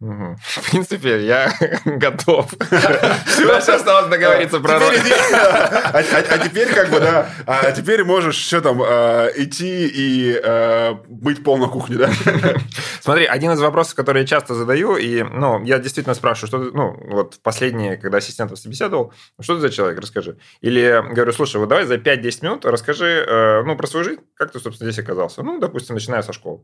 В принципе, я готов. Дальше осталось договориться про роль. А, а, а теперь как бы, да, а теперь можешь что там, а, идти и быть пол на кухне, да? Смотри, один из вопросов, который я часто задаю, и, ну, я действительно спрашиваю, что, ну, вот последние, когда ассистентов собеседовал, что ты за человек, расскажи. Или говорю, слушай, вот давай за 5-10 минут расскажи, э, ну, про свою жизнь, как ты, собственно, здесь оказался. Ну, допустим, начиная со школы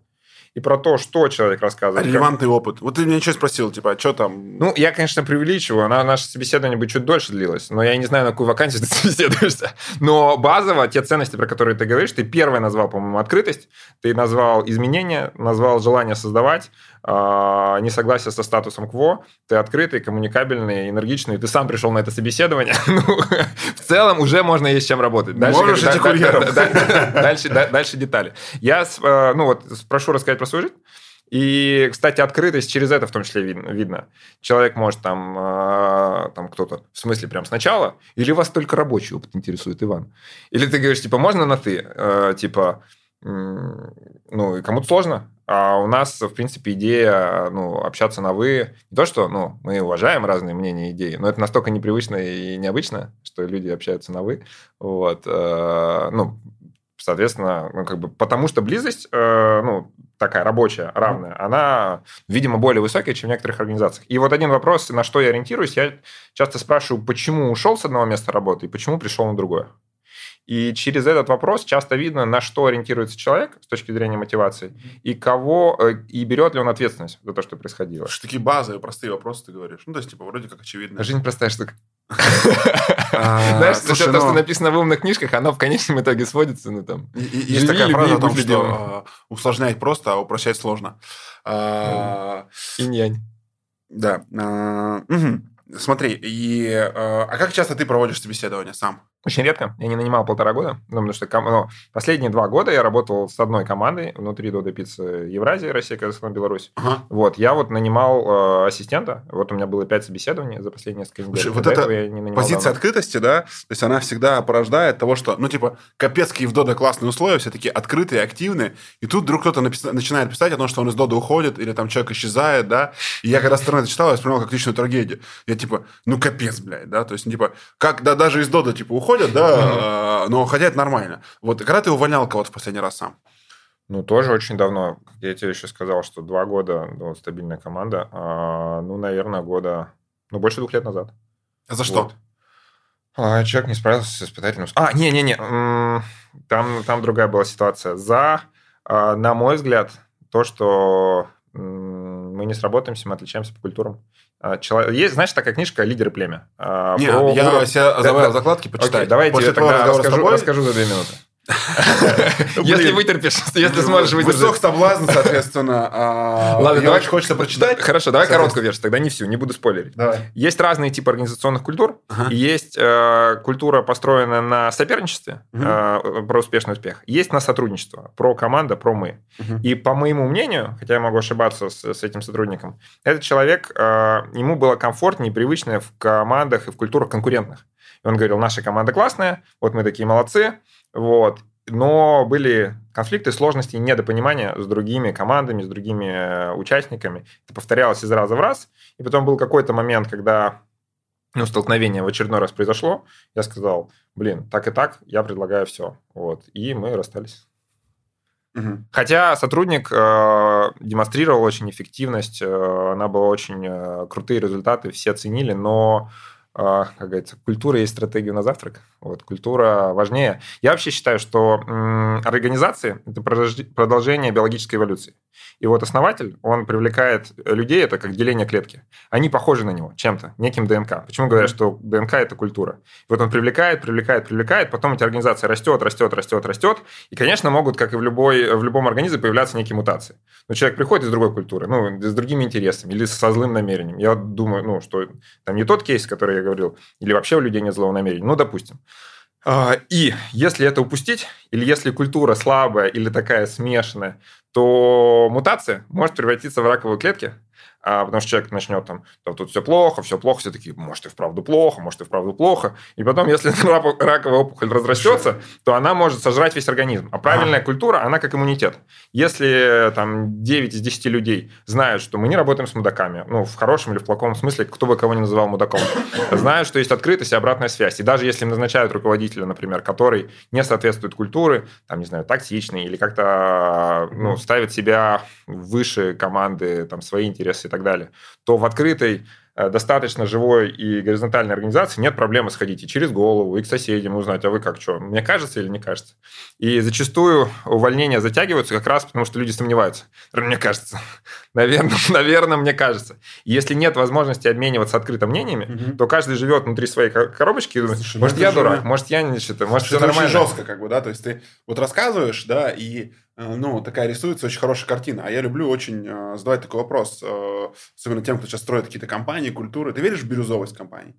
и про то, что человек рассказывает. Релевантный как... опыт. Вот ты меня что спросил, типа, а что там? Ну, я, конечно, преувеличиваю. На наше собеседование бы чуть дольше длилось, но я не знаю, на какую вакансию ты собеседуешься. Но базово те ценности, про которые ты говоришь, ты первый назвал, по-моему, открытость, ты назвал изменения, назвал желание создавать, а, несогласие со статусом КВО, ты открытый, коммуникабельный, энергичный, ты сам пришел на это собеседование. ну, в целом уже можно есть чем работать. Дальше, Можешь идти курьером. Дальше, дальше детали. Я, э, ну вот, прошу рассказать про свою жизнь. И, кстати, открытость через это в том числе видно. Человек может там, э, там кто-то, в смысле прям сначала, или вас только рабочий опыт интересует, Иван. Или ты говоришь, типа, можно на ты? Э, типа, ну, и кому-то сложно. А у нас, в принципе, идея ну, общаться на «вы». Не то, что ну, мы уважаем разные мнения и идеи, но это настолько непривычно и необычно, что люди общаются на «вы». Вот. Э, ну, соответственно, ну, как бы, потому что близость, э, ну, такая рабочая, равная, она, видимо, более высокая, чем в некоторых организациях. И вот один вопрос, на что я ориентируюсь, я часто спрашиваю, почему ушел с одного места работы и почему пришел на другое. И через этот вопрос часто видно, на что ориентируется человек с точки зрения мотивации, и кого, э, и берет ли он ответственность за то, что происходило. Что такие базовые, простые вопросы ты говоришь. Ну, то есть, типа, вроде как очевидно. Жизнь простая штука. А, Знаешь, то, что ну написано в умных книжках, оно в конечном итоге сводится, ну там. Есть такая фраза о том, что а, усложнять просто, а упрощать сложно. А, Инь-янь. Да. Смотри, и а как часто ты проводишь собеседование сам? Очень редко. Я не нанимал полтора года, ну, потому что ну, последние два года я работал с одной командой внутри Дода Пиццы Евразия, Россия, Казахстан, Беларусь. Ага. Вот, я вот нанимал э, ассистента, вот у меня было пять собеседований за последние несколько недель. Слушай, вот эта позиция давно. открытости, да, то есть она всегда порождает того, что, ну, типа, капецкие в Дода классные условия, все такие открытые, активные, и тут вдруг кто-то напис... начинает писать о том, что он из Дода уходит, или там человек исчезает, да, и я когда стороны это читал, я воспринимал как личную трагедию. Я типа, ну, капец, блядь, да, то есть, типа, как, да, даже из Дода, типа, уходит, уходят, да, но хотя это нормально. Вот когда ты увольнял кого-то в последний раз сам? Ну, тоже очень давно. Я тебе еще сказал, что два года ну, стабильная команда. А, ну, наверное, года... Ну, больше двух лет назад. А за что? Вот. А, человек не справился с испытательным... А, не-не-не. Там, там другая была ситуация. За, а, на мой взгляд, то, что мы не сработаемся, мы отличаемся по культурам. А, есть, знаешь, такая книжка «Лидеры племя». А, не, про... я себя забавил закладки почитать. Окей, давайте После я тогда расскажу, расскажу за две минуты. Если вытерпишь, если сможешь выдержать. Высок соблазн, соответственно. А, Ладно, давай хочется прочитать. Хорошо, давай короткую версию, тогда не всю, не буду спойлерить. Есть разные типы организационных культур. Есть э, культура, построенная на соперничестве, э, про успешный успех. Есть на сотрудничество, про команда, про мы. И по моему мнению, хотя я могу ошибаться с этим сотрудником, этот человек, э, ему было комфортнее и привычнее в командах и в культурах конкурентных. И он говорил, наша команда классная, вот мы такие молодцы, вот. Но были конфликты, сложности и недопонимания с другими командами, с другими э, участниками. Это повторялось из раза в раз. И потом был какой-то момент, когда ну, столкновение в очередной раз произошло. Я сказал, блин, так и так, я предлагаю все. Вот. И мы расстались. Угу. Хотя сотрудник э, демонстрировал очень эффективность, э, она была очень э, крутые результаты, все ценили, но как говорится, культура есть стратегия на завтрак. Вот, культура важнее. Я вообще считаю, что организации – это продолжение биологической эволюции. И вот основатель, он привлекает людей, это как деление клетки. Они похожи на него чем-то, неким ДНК. Почему говорят, что ДНК – это культура? И вот он привлекает, привлекает, привлекает, потом эти организации растет, растет, растет, растет. И, конечно, могут, как и в, любой, в любом организме, появляться некие мутации. Но человек приходит из другой культуры, ну, с другими интересами или со злым намерением. Я думаю, ну, что там не тот кейс, который я говорил, или вообще у людей нет злого намерения. Ну, допустим. А, и если это упустить, или если культура слабая или такая смешанная, то мутация может превратиться в раковые клетки, а, потому что человек начнет там, да, тут все плохо, все плохо, все такие, может, и вправду плохо, может, и вправду плохо. И потом, если раковая опухоль разрастется, то она может сожрать весь организм. А правильная ага. культура, она как иммунитет. Если там 9 из 10 людей знают, что мы не работаем с мудаками, ну, в хорошем или в плохом смысле, кто бы кого ни называл мудаком, знают, что есть открытость и обратная связь. И даже если им назначают руководителя, например, который не соответствует культуре, там, не знаю, токсичный или как-то ну, ставит себя выше команды, там, свои интересы так далее, то в открытой э, достаточно живой и горизонтальной организации нет проблемы сходить и через голову, и к соседям узнать, а вы как, что, мне кажется или не кажется. И зачастую увольнения затягиваются как раз потому, что люди сомневаются. Мне кажется. Наверное, наверное мне кажется. И если нет возможности обмениваться открыто мнениями, угу. то каждый живет внутри своей коробочки и думает, Слушай, может, я дурак, же... может, я не что-то, может, все нормально. очень жестко, как бы, да, то есть ты вот рассказываешь, да, и ну, такая рисуется очень хорошая картина. А я люблю очень э, задавать такой вопрос, э, особенно тем, кто сейчас строит какие-то компании, культуры. Ты веришь в бирюзовость компаний?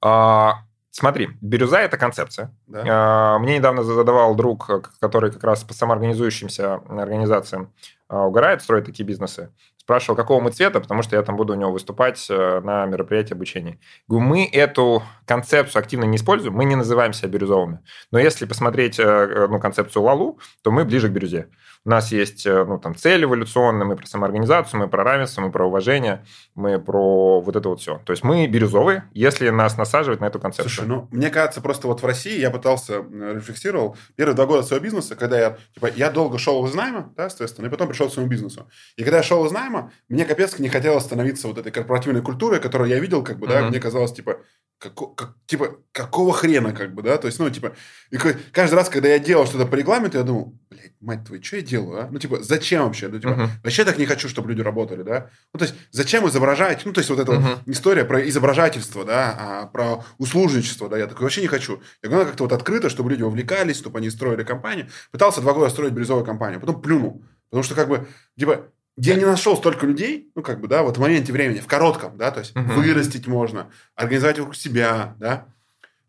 А, смотри, бирюза – это концепция. Да? А, мне недавно задавал друг, который как раз по самоорганизующимся организациям а, угорает, строит такие бизнесы спрашивал, какого мы цвета, потому что я там буду у него выступать э, на мероприятии обучения. Говорю, мы эту концепцию активно не используем, мы не называем себя бирюзовыми. Но если посмотреть э, ну, концепцию Лалу, то мы ближе к бирюзе. У нас есть э, ну, там, цель эволюционная, мы про самоорганизацию, мы про равенство, мы про уважение, мы про вот это вот все. То есть мы бирюзовые, если нас насаживать на эту концепцию. Слушай, ну, мне кажется, просто вот в России я пытался, рефлексировал, первые два года своего бизнеса, когда я, типа, я долго шел из найма, да, соответственно, и потом пришел к своему бизнесу. И когда я шел из найма. Мне капец не хотелось становиться вот этой корпоративной культурой, которую я видел, как бы, да, мне казалось, типа, како, как, типа, какого хрена, как бы, да, то есть, ну, типа, и каждый раз, когда я делал что-то по регламенту, я думал, мать твою, что я делаю, а? Ну, типа, зачем вообще? Ну, типа, uh-huh. вообще так не хочу, чтобы люди работали, да? Ну, то есть, зачем изображать? Ну, то есть, вот эта uh-huh. вот история про изображательство, да, а, про услужничество, да, я такой вообще не хочу. Я говорю, как-то вот открыто, чтобы люди увлекались, чтобы они строили компанию. Пытался два года строить бирюзовую компанию, потом плюнул. Потому что, как бы, типа, я не нашел столько людей, ну, как бы, да, вот в моменте времени, в коротком, да, то есть uh-huh. вырастить можно, организовать вокруг себя, да,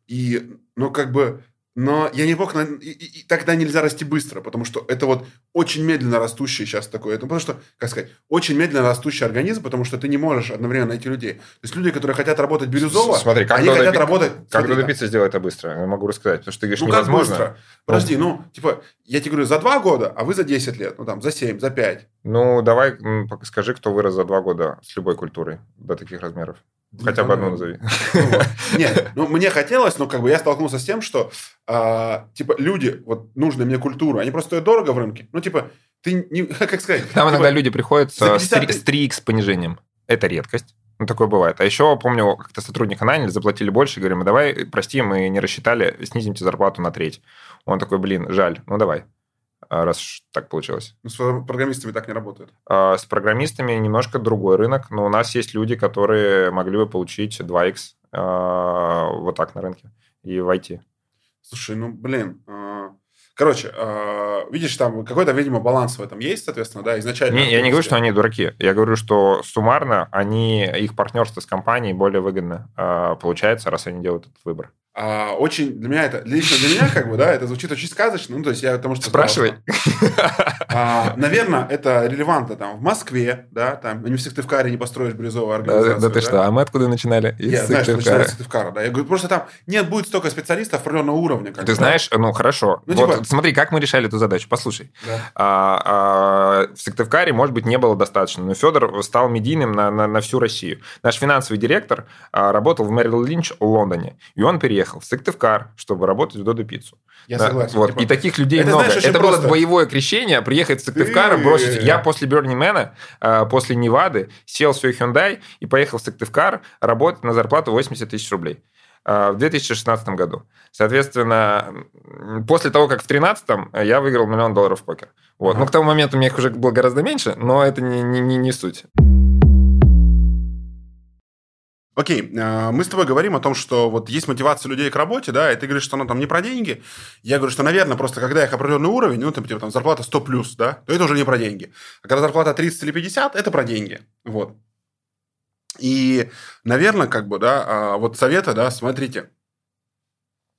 и, ну, как бы, но я не мог... На... И, и, тогда нельзя расти быстро, потому что это вот очень медленно растущий сейчас такой... Это потому что, как сказать, очень медленно растущий организм, потому что ты не можешь одновременно найти людей. То есть люди, которые хотят работать бирюзово, Смотри, как они хотят работать... Как смотри, добиться да. сделать это быстро? Я могу рассказать, потому что ты говоришь, ну, невозможно. как быстро? Подожди, ну, типа, я тебе говорю, за два года, а вы за 10 лет, ну, там, за 7, за 5. Ну, давай скажи, кто вырос за два года с любой культурой до таких размеров. Хотя бы одну назови. Нет, ну мне хотелось, но как бы я столкнулся с тем, что а, типа люди, вот нужная мне культура, они просто стоят дорого в рынке. Ну типа ты не, как сказать? Там типа, иногда люди приходят с 3x с понижением. Это редкость. Ну, такое бывает. А еще, помню, как-то сотрудника наняли, заплатили больше, говорим, давай, прости, мы не рассчитали, снизимте зарплату на треть. Он такой, блин, жаль, ну давай. Раз так получилось. Ну, с программистами так не работает. С программистами немножко другой рынок, но у нас есть люди, которые могли бы получить 2x вот так на рынке и войти. Слушай, ну, блин, Короче, э, видишь, там какой-то, видимо, баланс в этом есть, соответственно, да, изначально. Не, я не говорю, что они дураки. Я говорю, что суммарно они, их партнерство с компанией более выгодно получается, раз они делают этот выбор. А, очень для меня это, лично для меня, как бы, да, это звучит очень сказочно. Ну, то есть я потому что... Спрашивай. А, наверное, это релевантно там в Москве, да, там не в Сыктывкаре не построишь бирюзовую организацию. Да, да ты что, а мы откуда начинали? Из я знаю, что начинали с Сыктывкара, да. Я говорю, просто там нет будет столько специалистов определенного уровня. Как ты знаешь, ну, хорошо. Ну, вот типа... смотри, как мы решали эту задачу, послушай. Да. А, а, в Сыктывкаре, может быть, не было достаточно, но Федор стал медийным на, на, на всю Россию. Наш финансовый директор а, работал в Мэрил Линч в Лондоне, и он переехал в Сыктывкар, чтобы работать в Додо Пиццу. Я да, согласен. Вот. Типа, и таких людей это, много. Знаешь, это просто... было боевое крещение, приехать в Сыктывкар, Ты... бросить... Я после Бернимена, а, после Невады, сел в свой Hyundai и поехал в Сыктывкар работать на зарплату 80 тысяч рублей а, в 2016 году. Соответственно, после того, как в 2013 я выиграл миллион долларов в покер. Вот. Ага. Ну, к тому моменту у меня их уже было гораздо меньше, но это не, не, не, не суть. Окей, э, мы с тобой говорим о том, что вот есть мотивация людей к работе, да, и ты говоришь, что она там не про деньги. Я говорю, что, наверное, просто когда их определенный уровень, ну, там, типа, там, зарплата 100 плюс, да, то это уже не про деньги. А когда зарплата 30 или 50, это про деньги. Вот. И, наверное, как бы, да, а вот советы, да, смотрите,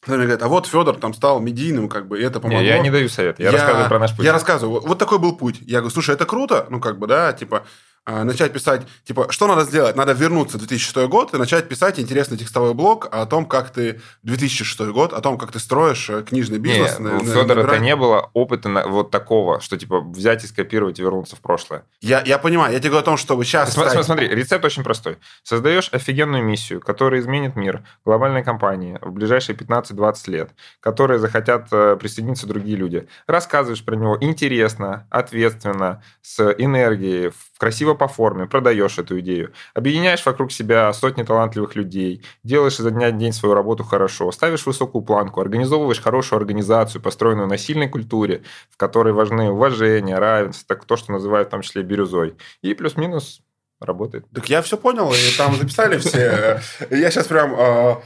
говорит, а вот Федор там стал медийным, как бы, и это помогло. Не, я не даю совет, я, я рассказываю про наш путь. Я рассказываю, вот, вот такой был путь. Я говорю, слушай, это круто, ну, как бы, да, типа, начать писать, типа, что надо сделать? Надо вернуться в 2006 год и начать писать интересный текстовой блог о том, как ты... 2006 год, о том, как ты строишь э, книжный бизнес. Не, на, у Федора это не было опыта на, вот такого, что, типа, взять и скопировать и вернуться в прошлое. Я, я понимаю. Я тебе говорю о том, чтобы сейчас... Смотри, стать... смотри, рецепт очень простой. Создаешь офигенную миссию, которая изменит мир глобальной компании в ближайшие 15-20 лет, которые захотят э, присоединиться другие люди. Рассказываешь про него интересно, ответственно, с энергией, в красиво по форме, продаешь эту идею, объединяешь вокруг себя сотни талантливых людей, делаешь изо дня в день свою работу хорошо, ставишь высокую планку, организовываешь хорошую организацию, построенную на сильной культуре, в которой важны уважение, равенство, так то, что называют в том числе бирюзой. И плюс-минус работает. Так я все понял, и там записали все. Я сейчас прям э,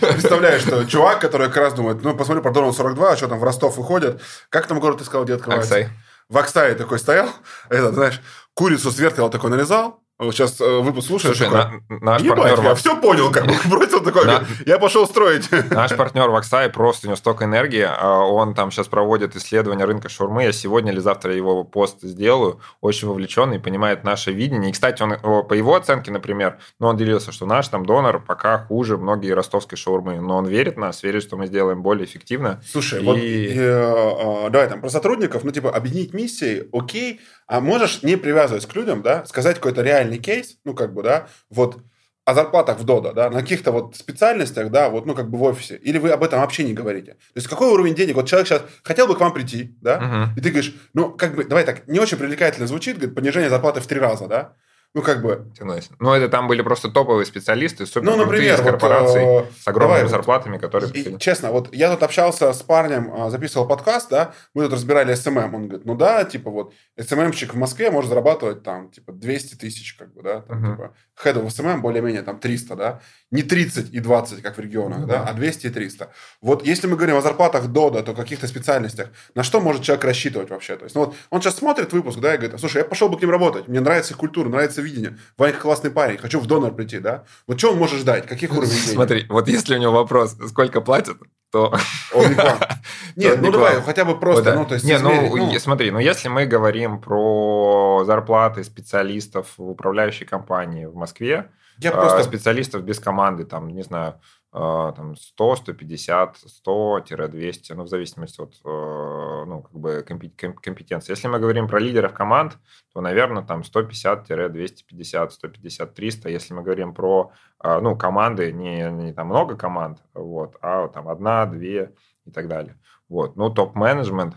представляю, что чувак, который как раз думает, ну, посмотри про Донер 42, а что там в Ростов выходит. Как там город, ты сказал, где открывается? Аксай. В Аксае такой стоял, этот, знаешь, курицу с вертела такой нарезал, Сейчас э, выпуск слушаешь. Слушай, такой, на, наш партнер... я все понял, как бы бросил такой, на... я пошел строить. Наш партнер в Аксай просто у него столько энергии, а он там сейчас проводит исследование рынка шаурмы, я сегодня или завтра его пост сделаю, очень вовлеченный, понимает наше видение. И, кстати, он, по его оценке, например, ну, он делился, что наш там донор пока хуже многие ростовской шаурмы, но он верит в нас, верит, что мы сделаем более эффективно. Слушай, и... вот э, э, давай там про сотрудников, ну, типа, объединить миссии, окей, а можешь не привязывать к людям, да, сказать какой-то реальный кейс, ну, как бы, да, вот о зарплатах в Дода, да, на каких-то вот специальностях, да, вот, ну, как бы в офисе, или вы об этом вообще не говорите? То есть какой уровень денег? Вот человек сейчас хотел бы к вам прийти, да, uh-huh. и ты говоришь, ну, как бы, давай так, не очень привлекательно звучит, говорит, понижение зарплаты в три раза, да, ну, как бы... Согласен. Ну, это там были просто топовые специалисты, супер ну, например, из корпораций вот, э, с огромными давай, зарплатами, которые... И, честно, вот я тут общался с парнем, а, записывал подкаст, да, мы тут разбирали SMM, он говорит, ну да, типа вот, SMM-щик в Москве может зарабатывать там, типа, 200 тысяч, как бы, да, там, uh-huh. типа, head of SMM более-менее там 300, да, не 30 и 20, как в регионах, uh-huh. да, а 200 и 300. Вот если мы говорим о зарплатах Дода, то каких-то специальностях, на что может человек рассчитывать вообще? То есть, ну вот, он сейчас смотрит выпуск, да, и говорит, слушай, я пошел бы к ним работать, мне нравится их культура, нравится видение, Ванька классный парень, хочу в донор прийти, да? Вот что он может ждать? Каких уровней денег? Смотри, вот если у него вопрос, сколько платят, то... Он не Нет, ну давай, хотя бы просто, ну, то есть... Не, ну, смотри, ну, если мы говорим про зарплаты специалистов в управляющей компании в Москве, я просто... специалистов без команды, там, не знаю, там 100, 150, 100-200, ну, в зависимости от э, ну, как бы компетенции. Если мы говорим про лидеров команд, то, наверное, там 150-250, 150-300. Если мы говорим про а, ну, команды, не, не там много команд, вот, а там одна, две и так далее. Вот. Ну, топ-менеджмент,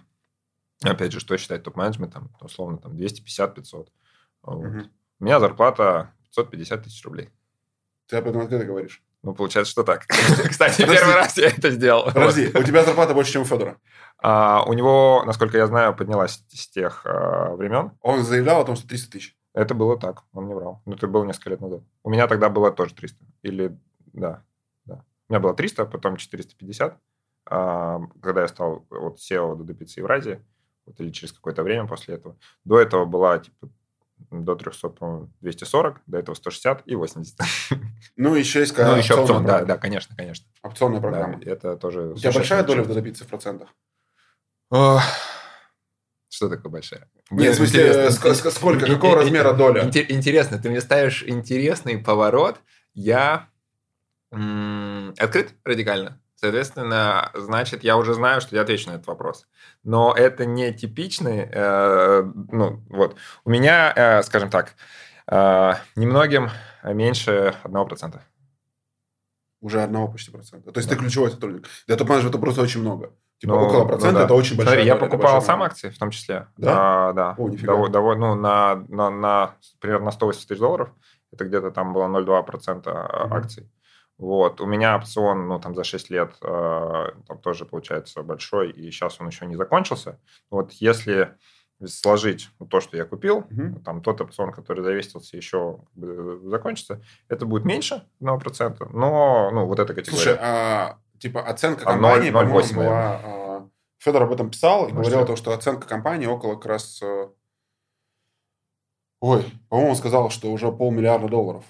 опять же, что считать топ-менеджментом, условно, там 250-500. Вот. Угу. У меня зарплата 550 тысяч рублей. Ты об этом открыто говоришь? Ну, получается, что так. Кстати, первый раз я это сделал. Подожди, у тебя зарплата больше, чем у Федора? А, у него, насколько я знаю, поднялась с тех а, времен. Он заявлял о том, что 300 тысяч. Это было так, он не врал. Но это было несколько лет назад. У меня тогда было тоже 300. Или, да, да. У меня было 300, потом 450. А, когда я стал вот SEO до Пиццы Евразии, вот, или через какое-то время после этого. До этого была, типа, до 300, по-моему, 240, до этого 160 и 80. Ну, еще есть Ну, еще опцион, да, да, конечно, конечно. Опционная программа. Да, это тоже... У тебя большая доля в Додопице в процентах? Что такое большая? Нет, в смысле, сколько, какого размера доля? Интересно, ты мне ставишь интересный поворот. Я открыт радикально. Соответственно, значит, я уже знаю, что я отвечу на этот вопрос. Но это не типичный, э, ну, вот. У меня, э, скажем так, э, немногим меньше 1%. Уже одного почти процента. То есть да. ты ключевой сотрудник. Для топ-менеджера это просто очень много. Типа ну, около процента ну, да. это очень большая. Смотри, я покупал сам акции в том числе. Да? А, да. О, нифига. Довольно, довольно, ну, на, на, на, примерно на 180 тысяч долларов. Это где-то там было 0,2% mm-hmm. акций. Вот. У меня опцион, ну, там, за 6 лет э, там тоже, получается, большой, и сейчас он еще не закончился. Вот если сложить то, что я купил, угу. там тот опцион, который завесился, еще закончится, это будет меньше 1%, но, ну, вот эта категория. Слушай, а, типа, оценка а компании, 0, 0, была... А, Федор об этом писал и говорил, то, что оценка компании около как раз... Э, ой, по-моему, он сказал, что уже полмиллиарда долларов.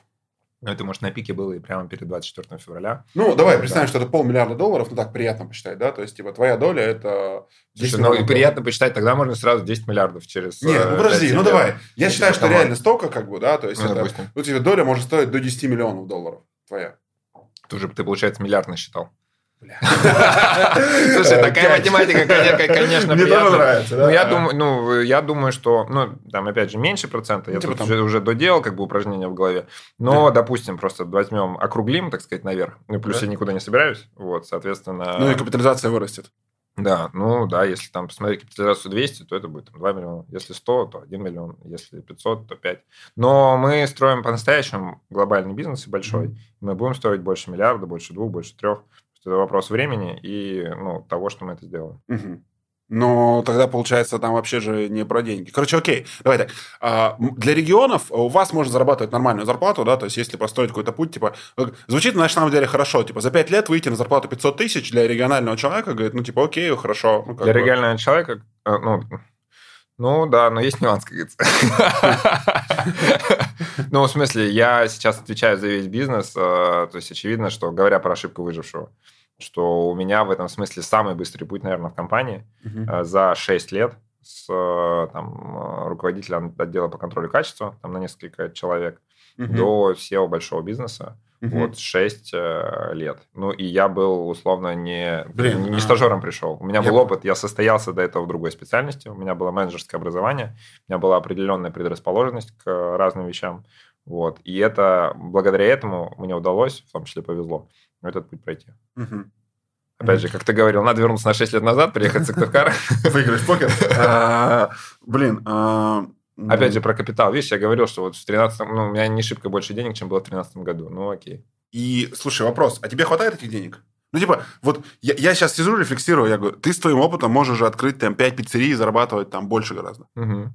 Ну, это, может, на пике было и прямо перед 24 февраля. Ну, давай да. представим, что это полмиллиарда долларов, ну, так приятно посчитать, да? То есть, типа, твоя доля – это... Слушай, ну, и приятно посчитать, тогда можно сразу 10 миллиардов через... Нет, ну, подожди, ну, давай. Я ну, считаю, типа, что реально столько, как бы, да, то есть, ну, это... Ну, тебе доля может стоить до 10 миллионов долларов твоя. Ты уже, ты, получается, миллиард насчитал. Слушай, такая математика, конечно, Мне тоже нравится. Ну, я думаю, ну, я думаю, что, ну, там, опять же, меньше процента. Я типа тут уже доделал, как бы, упражнение в голове. Но, допустим, просто возьмем, округлим, так сказать, наверх. Ну, плюс я никуда не собираюсь. Вот, соответственно... Ну, и капитализация вырастет. Да, ну да, если там посмотреть капитализацию 200, то это будет там, 2 миллиона. Если 100, то 1 миллион. Если 500, то 5. Но мы строим по-настоящему глобальный бизнес и большой. Mm-hmm. Мы будем строить больше миллиарда, больше двух, больше трех. Это вопрос времени и ну, того, что мы это сделаем. Угу. Но тогда, получается, там вообще же не про деньги. Короче, окей, давай так. А, для регионов у вас можно зарабатывать нормальную зарплату, да, то есть если построить какой-то путь, типа, звучит на самом деле хорошо, типа, за 5 лет выйти на зарплату 500 тысяч для регионального человека, говорит, ну, типа, окей, хорошо. Ну, для бы. регионального человека, э, ну, ну да, но есть нюанс, как говорится. Ну, в смысле, я сейчас отвечаю за весь бизнес, э, то есть очевидно, что говоря про ошибку выжившего, что у меня в этом смысле самый быстрый путь, наверное, в компании uh-huh. за 6 лет с э, там, руководителем отдела по контролю качества, там на несколько человек, до SEO большого бизнеса. Угу. Вот 6 э, лет. Ну, и я был, условно, не, Блин, не, а... стажером пришел. У меня я... был опыт, я состоялся до этого в другой специальности, у меня было менеджерское образование, у меня была определенная предрасположенность к разным вещам. Вот. И это, благодаря этому мне удалось, в том числе повезло, этот путь пройти. Угу. Опять же, как ты говорил, надо вернуться на 6 лет назад, приехать в Сыктывкар. Выиграть покер. А, блин, а, Опять же, про капитал. Видишь, я говорил, что вот в 13 ну, у меня не шибко больше денег, чем было в 2013 году. Ну, окей. И, слушай, вопрос. А тебе хватает этих денег? Ну, типа, вот я, я сейчас сижу, рефлексирую, я говорю, ты с твоим опытом можешь же открыть там 5 пиццерий и зарабатывать там больше гораздо. Угу.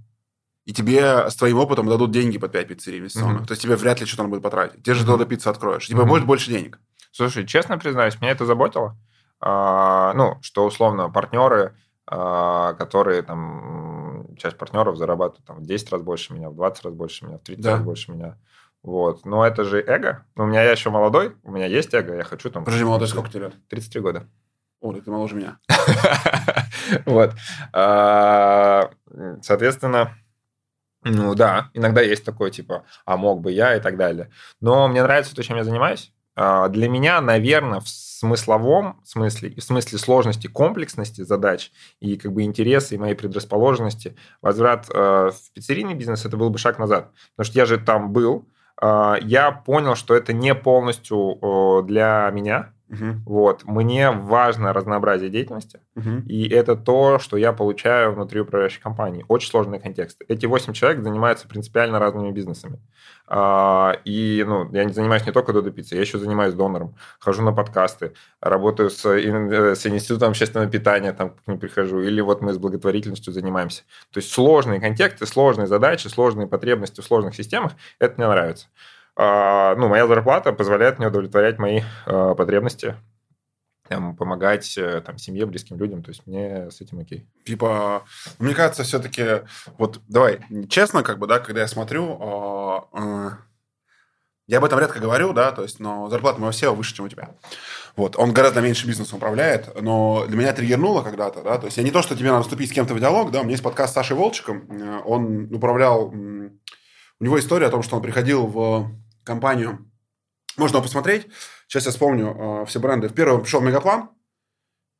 И тебе с твоим опытом дадут деньги под 5 пиццерий инвестиционных. Угу. То есть тебе вряд ли что-то надо будет потратить. Те же. Додо пиццу откроешь. Тебе угу. будет больше денег. Слушай, честно признаюсь, меня это заботило. А, ну, что условно партнеры, а, которые там часть партнеров зарабатывает там, в 10 раз больше меня, в 20 раз больше меня, в 30 да. раз больше меня. Вот. Но это же эго. У меня я еще молодой, у меня есть эго, я хочу там... Подожди, молодой, сколько тебе лет? 33 года. О, ты моложе меня. Вот. А, соответственно, ну да, иногда есть такое, типа, а мог бы я и так далее. Но мне нравится то, чем я занимаюсь. А, для меня, наверное, в смысловом смысле, в смысле сложности, комплексности задач и как бы интересы и моей предрасположенности, возврат э, в пиццерийный бизнес это был бы шаг назад. Потому что я же там был, э, я понял, что это не полностью для меня, Угу. Вот. Мне важно разнообразие деятельности, угу. и это то, что я получаю внутри управляющей компании. Очень сложный контекст. Эти 8 человек занимаются принципиально разными бизнесами. А, и ну, я не занимаюсь не только Додо Пиццей, я еще занимаюсь донором, хожу на подкасты, работаю с, э, с институтом общественного питания, там к ним прихожу, или вот мы с благотворительностью занимаемся. То есть сложные контексты, сложные задачи, сложные потребности в сложных системах, это мне нравится. А, ну, моя зарплата позволяет мне удовлетворять мои а, потребности, там, помогать э, там, семье, близким людям. То есть мне с этим окей. Типа, мне кажется, все-таки, вот давай, честно, как бы, да, когда я смотрю, э, я об этом редко говорю, да, то есть, но зарплата моего SEO выше, чем у тебя. Вот, он гораздо меньше бизнесом управляет, но для меня триггернуло когда-то, да, то есть я не то, что тебе надо вступить с кем-то в диалог, да, у меня есть подкаст с Сашей Волчиком, э, он управлял, у него история о том, что он приходил в компанию. Можно его посмотреть. Сейчас я вспомню э, все бренды. В первый пришел Мегаплан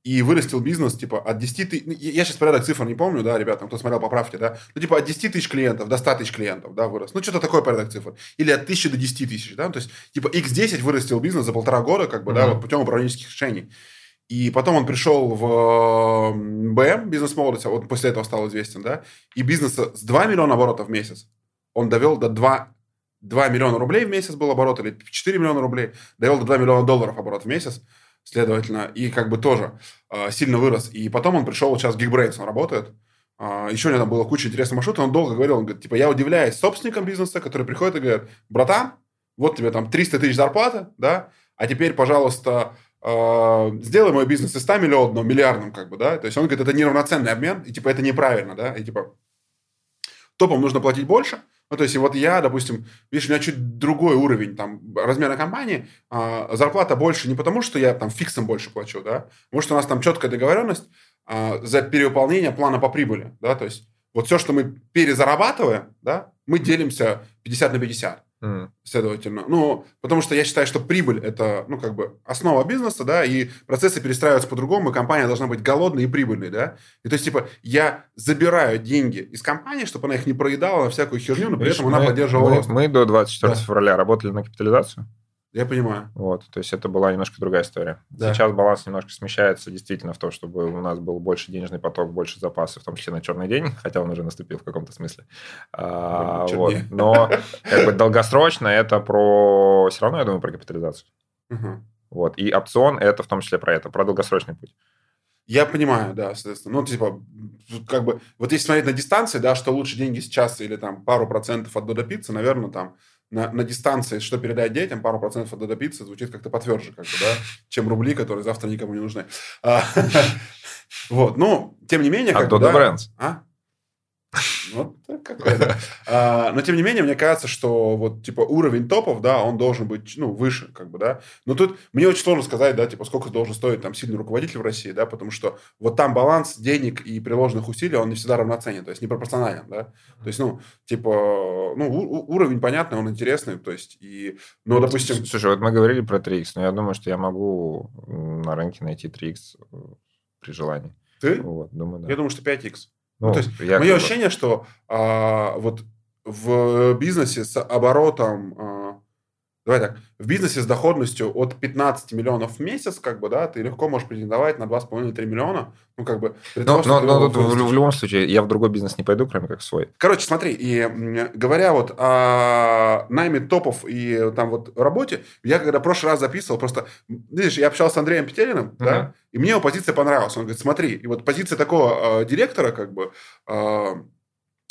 и вырастил бизнес, типа, от 10 тысяч... Я сейчас порядок цифр не помню, да, ребята, кто смотрел, поправьте, да. Ну, типа, от 10 тысяч клиентов до 100 тысяч клиентов, да, вырос. Ну, что-то такое порядок цифр. Или от 1000 до 10 тысяч, да. То есть, типа, X10 вырастил бизнес за полтора года, как бы, mm-hmm. да, вот путем управленческих решений. И потом он пришел в БМ, бизнес молодость, а вот после этого стал известен, да, и бизнеса с 2 миллиона оборотов в месяц он довел до 2 2 миллиона рублей в месяц был оборот, или 4 миллиона рублей, довел до 2 миллиона долларов оборот в месяц, следовательно, и как бы тоже э, сильно вырос. И потом он пришел, вот сейчас Geekbrains он работает, э, еще у него там было куча интересных маршрутов, он долго говорил, он говорит, типа, я удивляюсь собственникам бизнеса, которые приходят и говорят, братан, вот тебе там 300 тысяч зарплаты, да, а теперь, пожалуйста, э, сделай мой бизнес из 100 миллионов миллиардным, как бы, да, то есть он говорит, это неравноценный обмен, и типа это неправильно, да, и типа топам нужно платить больше, ну, то есть, вот я, допустим, видишь, у меня чуть другой уровень там размера компании, а, зарплата больше не потому, что я там фиксом больше плачу, да, потому что у нас там четкая договоренность а, за перевыполнение плана по прибыли, да, то есть вот все, что мы перезарабатываем, да, мы делимся 50 на 50. Mm. Следовательно. Ну, потому что я считаю, что прибыль – это, ну, как бы основа бизнеса, да, и процессы перестраиваются по-другому, и компания должна быть голодной и прибыльной, да. И то есть, типа, я забираю деньги из компании, чтобы она их не проедала на всякую херню, но при этом мы, она поддерживала мы, рост. Мы до 24 да. февраля работали на капитализацию. Я понимаю. Вот, то есть это была немножко другая история. Да. Сейчас баланс немножко смещается действительно в то, чтобы у нас был больше денежный поток, больше запасов, в том числе на черный день, хотя он уже наступил в каком-то смысле. А, вот. Но как бы долгосрочно это про... Все равно, я думаю, про капитализацию. Угу. Вот. И опцион это в том числе про это, про долгосрочный путь. Я понимаю, да, соответственно. Ну, типа, как бы, вот если смотреть на дистанции, да, что лучше деньги сейчас или там пару процентов от Додо Пиццы, наверное, там на, на дистанции, что передать детям, пару процентов от Пиццы звучит как-то потверже, как да, чем рубли, которые завтра никому не нужны. А, вот, ну, тем не менее... А Додо Брэнс? А? Вот какой а, Но, тем не менее, мне кажется, что вот, типа, уровень топов, да, он должен быть, ну, выше, как бы, да. Но тут мне очень сложно сказать, да, типа, сколько должен стоить там сильный руководитель в России, да, потому что вот там баланс денег и приложенных усилий, он не всегда равноценен, то есть непропорционален, да. То есть, ну, типа, ну, уровень понятный, он интересный, то есть, и, ну, допустим... Слушай, вот мы говорили про 3x, но я думаю, что я могу на рынке найти 3x э, при желании. Ты? Вот, думаю, да. Я думаю, что 5x. Ну, ну, то есть, мое ощущение, что а, вот в бизнесе с оборотом а, Давай так, в бизнесе с доходностью от 15 миллионов в месяц, как бы, да, ты легко можешь претендовать на 2,5-3 миллиона, ну, как бы... Но, но, но тут в, в любом случае я в другой бизнес не пойду, кроме как в свой. Короче, смотри, и говоря вот о найме топов и там вот работе, я когда в прошлый раз записывал, просто, видишь, я общался с Андреем Петелиным, uh-huh. да, и мне его позиция понравилась. Он говорит, смотри, и вот позиция такого э, директора, как бы, э,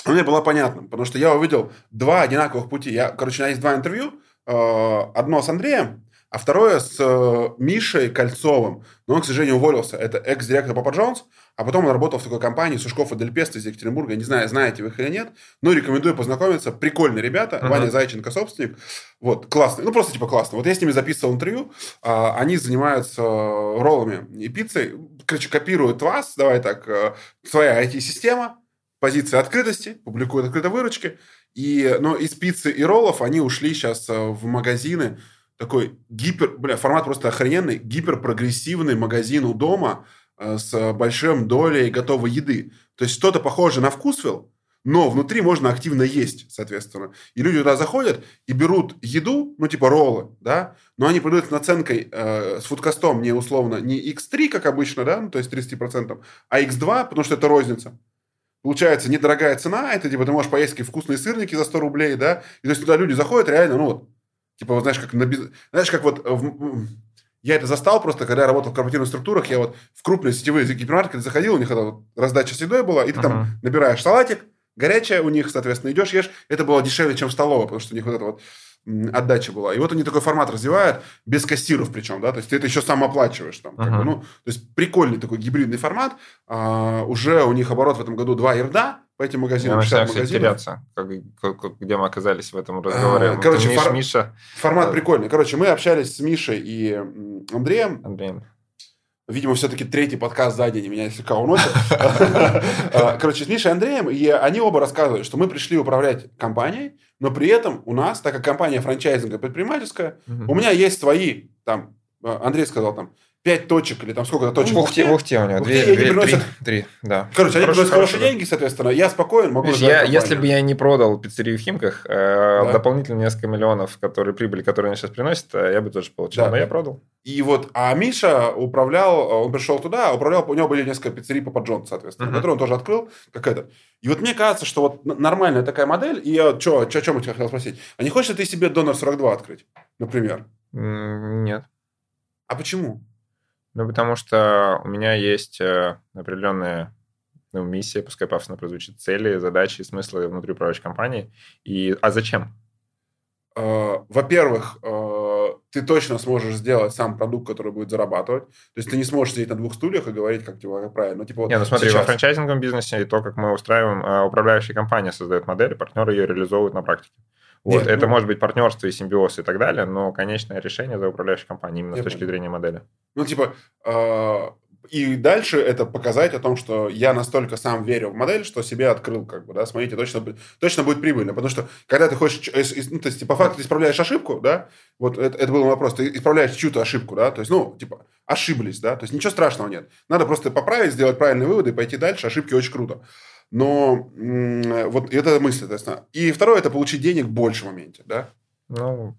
мне была понятна, потому что я увидел два одинаковых пути. Я, короче, у меня есть два интервью, одно с Андреем, а второе с э, Мишей Кольцовым. Но он, к сожалению, уволился. Это экс-директор Папа Джонс, а потом он работал в такой компании Сушков и Дельпест из Екатеринбурга. Не знаю, знаете вы их или нет, но рекомендую познакомиться. Прикольные ребята. Uh-huh. Ваня Зайченко, собственник. Вот, классный. Ну, просто типа классно. Вот я с ними записывал интервью. А, они занимаются роллами и пиццей. Короче, копируют вас. Давай так. Э, своя IT-система. Позиция открытости. Публикуют открытой выручки. И, но из пиццы и роллов они ушли сейчас э, в магазины. Такой гипер... Бля, формат просто охрененный. Гиперпрогрессивный магазин у дома э, с большим долей готовой еды. То есть что-то похожее на вкусвилл, но внутри можно активно есть, соответственно. И люди туда заходят и берут еду, ну, типа роллы, да, но они продают с наценкой э, с фудкостом не условно, не X3, как обычно, да, ну, то есть 30%, а X2, потому что это розница. Получается, недорогая цена, это типа ты можешь поесть какие вкусные сырники за 100 рублей, да, и то есть туда люди заходят реально, ну, вот, типа, вот, знаешь, как на, знаешь, как вот в, я это застал просто, когда я работал в корпоративных структурах, я вот в крупные сетевые гипермаркеты заходил, у них это вот раздача с едой была, и ты uh-huh. там набираешь салатик, горячая у них, соответственно, идешь, ешь. Это было дешевле, чем в столовой, потому что у них вот это вот отдача была. И вот они такой формат развивают, без кассиров причем, да, то есть ты это еще сам оплачиваешь там. Uh-huh. Как бы, ну, то есть прикольный такой гибридный формат. А, уже у них оборот в этом году 2 ерда, по этим магазинам. Я начинаю, кстати, теряться, как, как, где мы оказались в этом разговоре. А, короче, Миш, фор... Миша... формат прикольный. Короче, мы общались с Мишей и Андреем. Андреем. Видимо, все-таки третий подкаст за день меня слегка уносит. А, короче, с Мишей и Андреем, и они оба рассказывали, что мы пришли управлять компанией, но при этом у нас, так как компания франчайзинга предпринимательская, у меня есть свои, там, Андрей сказал, там, пять точек или там сколько-то точек. В Ухте, в Ухте у него. Две, две, приносят... три, три, да. Короче, они приносят хорошие деньги, соответственно. Я спокоен, могу Видишь, я, Если бы я не продал пиццерию в Химках, э, да. дополнительно несколько миллионов которые, прибыли, которые они сейчас приносят, э, я бы тоже получил. Да. Но я продал. И вот, а Миша управлял, он пришел туда, управлял, у него были несколько пиццерий по Джон, соответственно, uh-huh. которые он тоже открыл, как это. И вот мне кажется, что вот нормальная такая модель, и я, что, о чем я тебя хотел спросить, а не хочешь ли ты себе Донор 42 открыть, например? Нет. А почему? Ну, потому что у меня есть э, определенная ну, миссия, пускай пафосно прозвучит, цели, задачи, смыслы внутри управляющей компании. И, а зачем? Uh, во-первых, uh, ты точно сможешь сделать сам продукт, который будет зарабатывать. То есть ты не сможешь сидеть на двух стульях и говорить, как типа, как правильно. Ну, типа, вот не, ну смотри, сейчас... во франчайзинговом бизнесе и то, как мы устраиваем, управляющая компания создает модель, партнеры ее реализовывают на практике. Вот, Нет, это ну... может быть партнерство и симбиоз и так далее, но конечное решение за управляющей компанией именно Я с точки понял. зрения модели. Ну, типа, э, и дальше это показать о том, что я настолько сам верю в модель, что себе открыл, как бы, да, смотрите, точно, точно будет прибыльно. Потому что, когда ты хочешь, ну, то есть, по факту ты исправляешь ошибку, да, вот это, это был вопрос, ты исправляешь чью-то ошибку, да, то есть, ну, типа, ошиблись, да, то есть, ничего страшного нет. Надо просто поправить, сделать правильные выводы и пойти дальше, ошибки очень круто. Но вот это мысль, соответственно. И второе, это получить денег больше в моменте, да? Ну,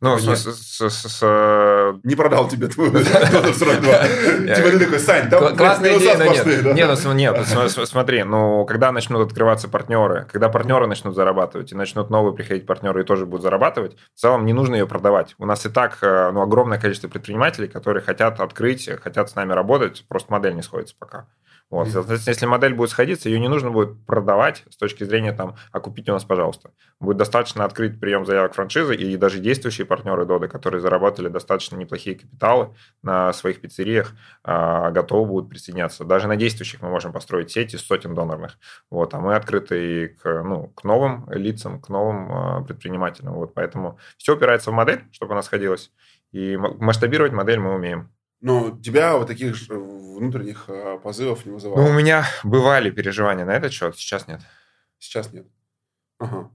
ну, с, с, с, с... Не продал тебе твою 42. Типа ты такой, Сань, там Классная идея, но нет. Нет, ну, нет, смотри, ну, когда начнут открываться партнеры, когда партнеры начнут зарабатывать, и начнут новые приходить партнеры и тоже будут зарабатывать, в целом не нужно ее продавать. У нас и так э, ну, огромное количество предпринимателей, которые хотят открыть, хотят с нами работать, просто модель не сходится пока. Вот, соответственно, если модель будет сходиться, ее не нужно будет продавать с точки зрения там, а купите у нас, пожалуйста. Будет достаточно открыть прием заявок франшизы, и даже действующие партнеры Доды, которые заработали достаточно неплохие капиталы на своих пиццериях, а, готовы будут присоединяться. Даже на действующих мы можем построить сети сотен донорных. Вот, а мы открыты к, ну, к новым лицам, к новым а, предпринимателям. Вот, поэтому все упирается в модель, чтобы она сходилась. И масштабировать модель мы умеем. Но тебя вот таких внутренних э, позывов не вызывало? Ну, у меня бывали переживания на этот счет, сейчас нет. Сейчас нет. Ага.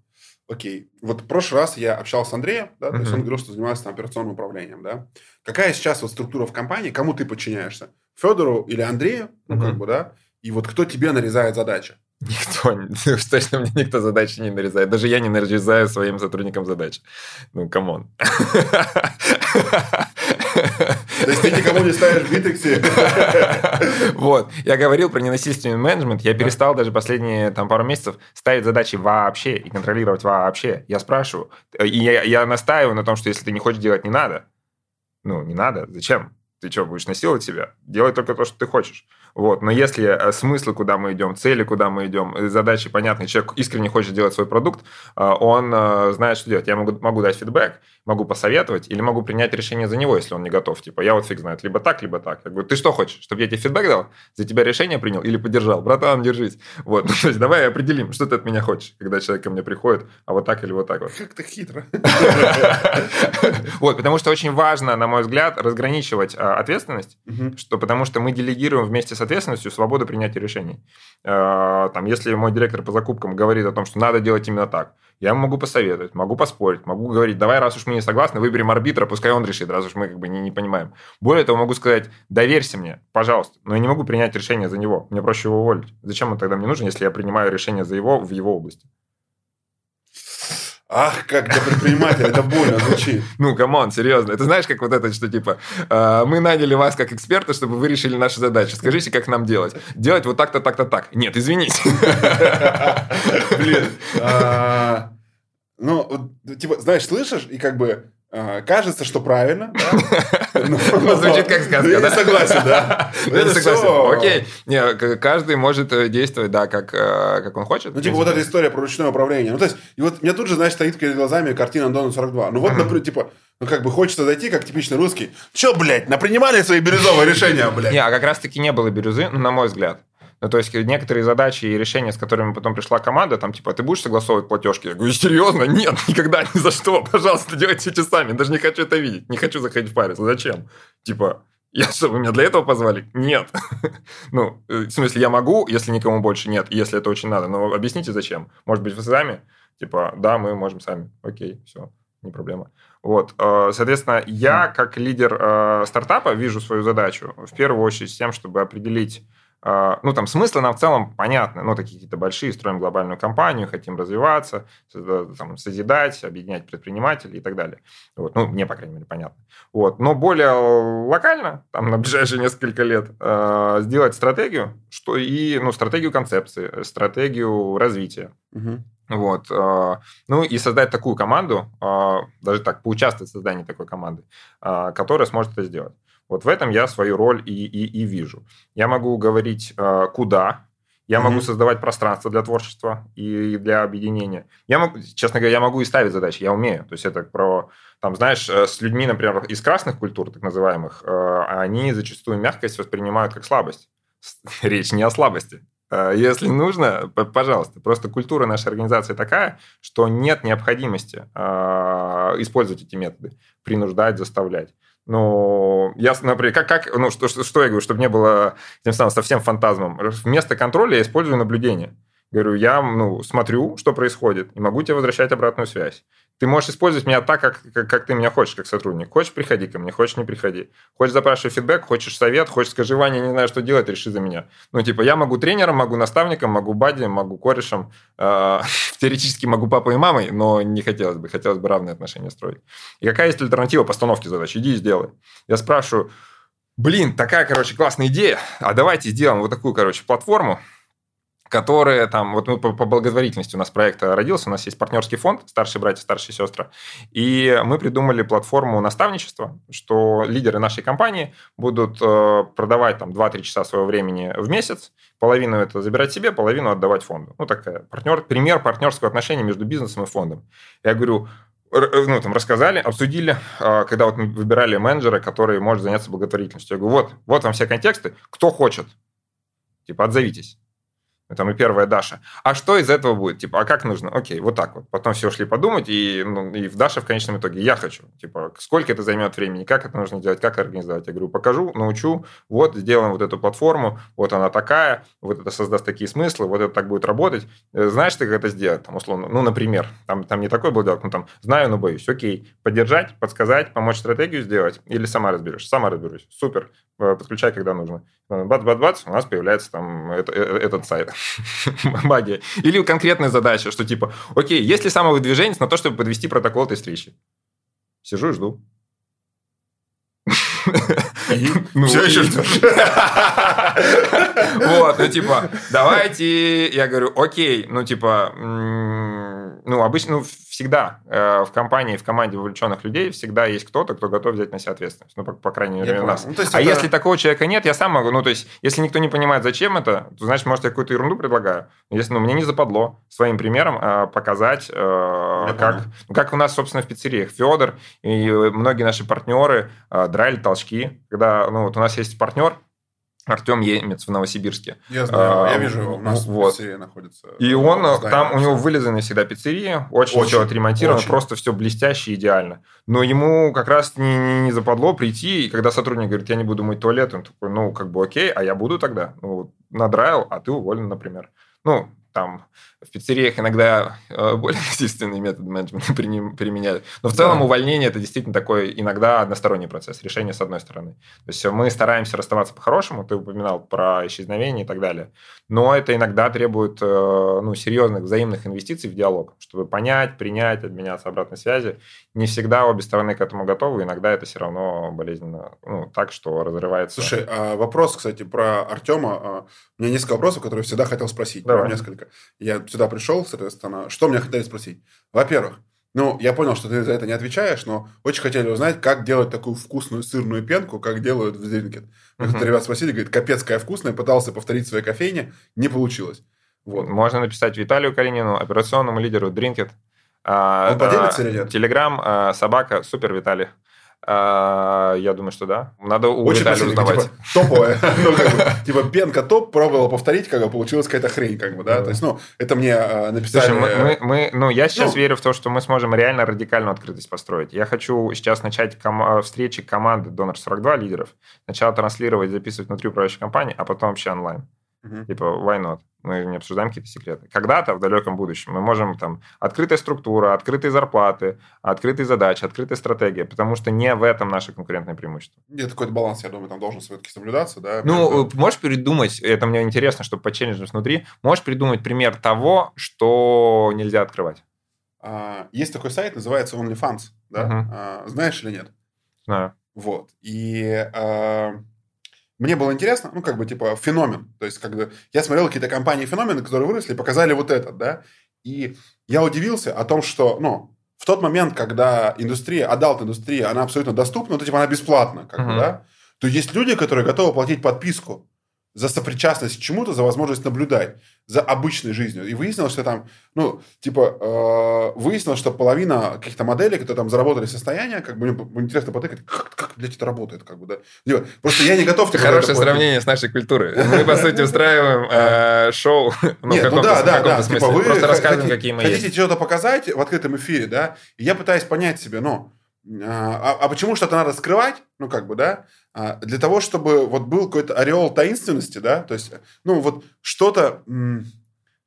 Окей. Вот в прошлый раз я общался с Андреем, да, uh-huh. то есть он говорил, что занимается там, операционным управлением, да. Какая сейчас вот структура в компании, кому ты подчиняешься? Федору или Андрею, ну, uh-huh. как бы, да? И вот кто тебе нарезает задачи? Никто, уж точно мне никто задачи не нарезает. Даже я не нарезаю своим сотрудникам задачи. Ну, come on. То есть ты никому не ставишь в Битриксе? Вот. Я говорил про ненасильственный менеджмент. Я перестал даже последние там пару месяцев ставить задачи вообще и контролировать вообще. Я спрашиваю. И я, настаиваю на том, что если ты не хочешь делать, не надо. Ну, не надо. Зачем? Ты что, будешь насиловать себя? Делай только то, что ты хочешь. Вот. Но если э, смыслы, куда мы идем, цели, куда мы идем, э, задачи понятны, человек искренне хочет делать свой продукт, э, он знает, что делать. Я могу, могу дать фидбэк, могу посоветовать или могу принять решение за него, если он не готов. Типа, я вот фиг знает, либо так, либо так. Я говорю, ты что хочешь, чтобы я тебе фидбэк дал, за тебя решение принял или поддержал? Братан, держись. Вот, то есть давай определим, что ты от меня хочешь, когда человек ко мне приходит, а вот так или вот так вот. Как-то хитро. Вот, потому что очень важно, на мой взгляд, разграничивать ответственность, что потому что мы делегируем вместе с с ответственностью свободу принятия решений. Э, там, если мой директор по закупкам говорит о том, что надо делать именно так, Я могу посоветовать, могу поспорить, могу говорить, давай, раз уж мы не согласны, выберем арбитра, пускай он решит, раз уж мы как бы не, не понимаем. Более того, могу сказать, доверься мне, пожалуйста, но я не могу принять решение за него, мне проще его уволить. Зачем он тогда мне нужен, если я принимаю решение за его в его области? Ах, как для предпринимателя это больно звучит. Ну, come on, серьезно. Это знаешь, как вот это, что типа, э, мы наняли вас как эксперта, чтобы вы решили наши задачи. Скажите, как нам делать? Делать вот так-то, так-то, так. Нет, извините. Блин. А, ну, типа, знаешь, слышишь, и как бы а, кажется, что правильно. Ну, звучит как сказка. Я не согласен, да. Я согласен. Окей. Не, каждый может э, действовать, да, как, э, как он хочет. Ну, типа, вот эта история про ручное управление. Ну, то есть, и вот мне тут же, знаешь, стоит перед глазами картина Андона 42. Ну, вот, например, типа, ну, как бы хочется зайти, как типичный русский. Че, блядь, напринимали свои бирюзовые решения, блядь? Не, а как раз-таки не было бирюзы, ну, на мой взгляд. Ну, то есть некоторые задачи и решения, с которыми потом пришла команда, там, типа, ты будешь согласовывать платежки? Я говорю, серьезно? Нет, никогда, ни за что. Пожалуйста, делайте эти сами. Даже не хочу это видеть. Не хочу заходить в парень. Зачем? Типа, я что, вы меня для этого позвали? Нет. ну, э, в смысле, я могу, если никому больше нет, если это очень надо. Но объясните, зачем. Может быть, вы сами? Типа, да, мы можем сами. Окей, все, не проблема. Вот, э, соответственно, я как лидер э, стартапа вижу свою задачу в первую очередь с тем, чтобы определить а, ну, там смыслы нам в целом понятны. Ну, такие какие-то большие, строим глобальную компанию, хотим развиваться, там, созидать, объединять предпринимателей и так далее. Вот. Ну, мне, по крайней мере, понятно. Вот. Но более локально, там, на ближайшие несколько лет, а, сделать стратегию, что и, ну, стратегию концепции, стратегию развития. Угу. Вот. А, ну и создать такую команду, даже так, поучаствовать в создании такой команды, которая сможет это сделать. Вот в этом я свою роль и, и, и вижу. Я могу говорить, э, куда, я mm-hmm. могу создавать пространство для творчества и для объединения. Я могу, честно говоря, я могу и ставить задачи, я умею. То есть это про, там, знаешь, э, с людьми, например, из красных культур, так называемых, э, они зачастую мягкость воспринимают как слабость. Речь не о слабости. Если нужно, пожалуйста. Просто культура нашей организации такая, что нет необходимости использовать эти методы, принуждать, заставлять. Ну, я, например, как, как ну, что, что, что я говорю, чтобы не было тем самым совсем фантазмом. Вместо контроля я использую наблюдение. Говорю, я ну, смотрю, что происходит, и могу тебе возвращать обратную связь. Ты можешь использовать меня так, как, как, как ты меня хочешь, как сотрудник. Хочешь, приходи ко мне, хочешь, не приходи. Хочешь, запрашивай фидбэк, хочешь совет, хочешь, скажи, Ваня, не знаю, что делать, реши за меня. Ну, типа, я могу тренером, могу наставником, могу бади, могу корешем, э, теоретически могу папой и мамой, но не хотелось бы, хотелось бы равные отношения строить. И какая есть альтернатива постановки задач? Иди и сделай. Я спрашиваю, блин, такая, короче, классная идея, а давайте сделаем вот такую, короче, платформу, которые там, вот мы по, по благотворительности у нас проект родился, у нас есть партнерский фонд «Старшие братья, старшие сестры», и мы придумали платформу наставничества, что лидеры нашей компании будут э, продавать там 2-3 часа своего времени в месяц, половину это забирать себе, половину отдавать фонду. Ну, такая партнер, пример партнерского отношения между бизнесом и фондом. Я говорю, э, ну, там, рассказали, обсудили, э, когда вот мы выбирали менеджера, который может заняться благотворительностью. Я говорю, вот, вот вам все контексты, кто хочет, типа, отзовитесь там и первая Даша. А что из этого будет? Типа, а как нужно? Окей, вот так вот. Потом все шли подумать, и, ну, и в Даше в конечном итоге я хочу. Типа, сколько это займет времени, как это нужно делать, как организовать. Я говорю, покажу, научу, вот, сделаем вот эту платформу, вот она такая, вот это создаст такие смыслы, вот это так будет работать. Э, знаешь ты, как это сделать? Там, условно, ну, например, там, там не такой был диалог, ну, там, знаю, но боюсь. Окей, поддержать, подсказать, помочь стратегию сделать, или сама разберешь? Сама разберусь. Супер, подключай, когда нужно. Бац-бац-бац, у нас появляется там это, э, этот сайт. магия. Или конкретная задача, что типа, окей, есть ли самовыдвижение на то, чтобы подвести протокол этой встречи? Сижу и жду. Ну, Все еще ждешь. Вот, ну типа, давайте, я говорю, окей, ну типа, ну обычно, ну всегда э, в компании, в команде вовлеченных людей всегда есть кто-то, кто готов взять на себя ответственность. Ну, по, по крайней мере, у нас. Ну, а это... если такого человека нет, я сам могу. Ну, то есть, если никто не понимает, зачем это, то, значит, может, я какую-то ерунду предлагаю. Если ну, мне не западло своим примером э, показать, э, как, ну, как у нас, собственно, в пиццериях. Федор и многие наши партнеры э, драли толчки. Когда ну, вот у нас есть партнер, Артем Емец в Новосибирске. Я знаю, а, я вижу его, у нас вот. пиццерия находится. И он, э, там у него вылизанная всегда пиццерия, очень, очень все отремонтировано, очень. просто все блестяще, идеально. Но ему как раз не, не, не западло прийти, и когда сотрудник говорит, я не буду мыть туалет, он такой, ну, как бы окей, а я буду тогда. Ну, надраил, а ты уволен, например. Ну, там в пиццериях иногда э, более насильственные методы менеджмента применяют. Но в целом да. увольнение это действительно такой иногда односторонний процесс, решение с одной стороны. То есть мы стараемся расставаться по-хорошему, ты упоминал про исчезновение и так далее. Но это иногда требует э, ну, серьезных взаимных инвестиций в диалог, чтобы понять, принять, обменяться обратной связи. Не всегда обе стороны к этому готовы, иногда это все равно болезненно ну, так, что разрывается. Слушай, а вопрос, кстати, про Артема. А, у меня несколько вопросов, которые я всегда хотел спросить. Давай. Несколько. Я сюда пришел, соответственно, что мне хотели спросить? Во-первых, ну, я понял, что ты за это не отвечаешь, но очень хотели узнать, как делать такую вкусную сырную пенку, как делают в Зринкет. Uh-huh. ребят спросили, говорит, капец какая вкусная, пытался повторить в своей кофейне, не получилось. Вот. Можно написать Виталию Калинину, операционному лидеру Дринкет. Он поделится или нет? Телеграм, а, собака, супер Виталий. А, я думаю, что да. Надо у Очень Виталия узнавать. Типа, топовое. ну, как бы, типа, пенка топ, пробовала повторить, как бы получилась какая-то хрень, как бы, да. То есть, ну, это мне э, написали... Слушай, мы, мы, мы, ну, я сейчас ну, верю в то, что мы сможем реально радикальную открытость построить. Я хочу сейчас начать ком- встречи команды Донор 42 лидеров. Сначала транслировать, записывать внутри управляющей компании, а потом вообще онлайн. Угу. Типа, why not? Мы не обсуждаем какие-то секреты. Когда-то в далеком будущем мы можем там открытая структура, открытые зарплаты, открытые задачи, открытая стратегия, потому что не в этом наше конкурентное преимущество. Нет, какой-то баланс, я думаю, там должен все-таки соблюдаться, да? Ну, Между... можешь придумать, это мне интересно, чтобы почелленджить внутри, можешь придумать пример того, что нельзя открывать? А, есть такой сайт, называется OnlyFans, да? Угу. А, знаешь или нет? Знаю. Вот. И а, мне было интересно, ну, как бы, типа, феномен. То есть, когда я смотрел какие-то компании-феномены, которые выросли, показали вот этот, да, и я удивился о том, что, ну, в тот момент, когда индустрия, адалт-индустрия, она абсолютно доступна, то, типа, она бесплатна, как uh-huh. бы, да, то есть люди, которые готовы платить подписку за сопричастность к чему-то, за возможность наблюдать за обычной жизнью. И выяснилось, что там, ну, типа, э, выяснилось, что половина каких-то моделей, которые там заработали состояние, как бы мне интересно потыкать, как, как блядь, это работает, как бы, да. Типа, просто я не готов... Типа, Хорошее сравнение с нашей культурой. Мы, по сути, устраиваем э, шоу, ну, Нет, ну да, да, да. Типа, вы просто рассказываем, какие мы Хотите что-то показать в открытом эфире, да, и я пытаюсь понять себе, ну, а, а почему что-то надо скрывать, ну, как бы, да, для того, чтобы вот был какой-то ореол таинственности, да, то есть, ну, вот что-то...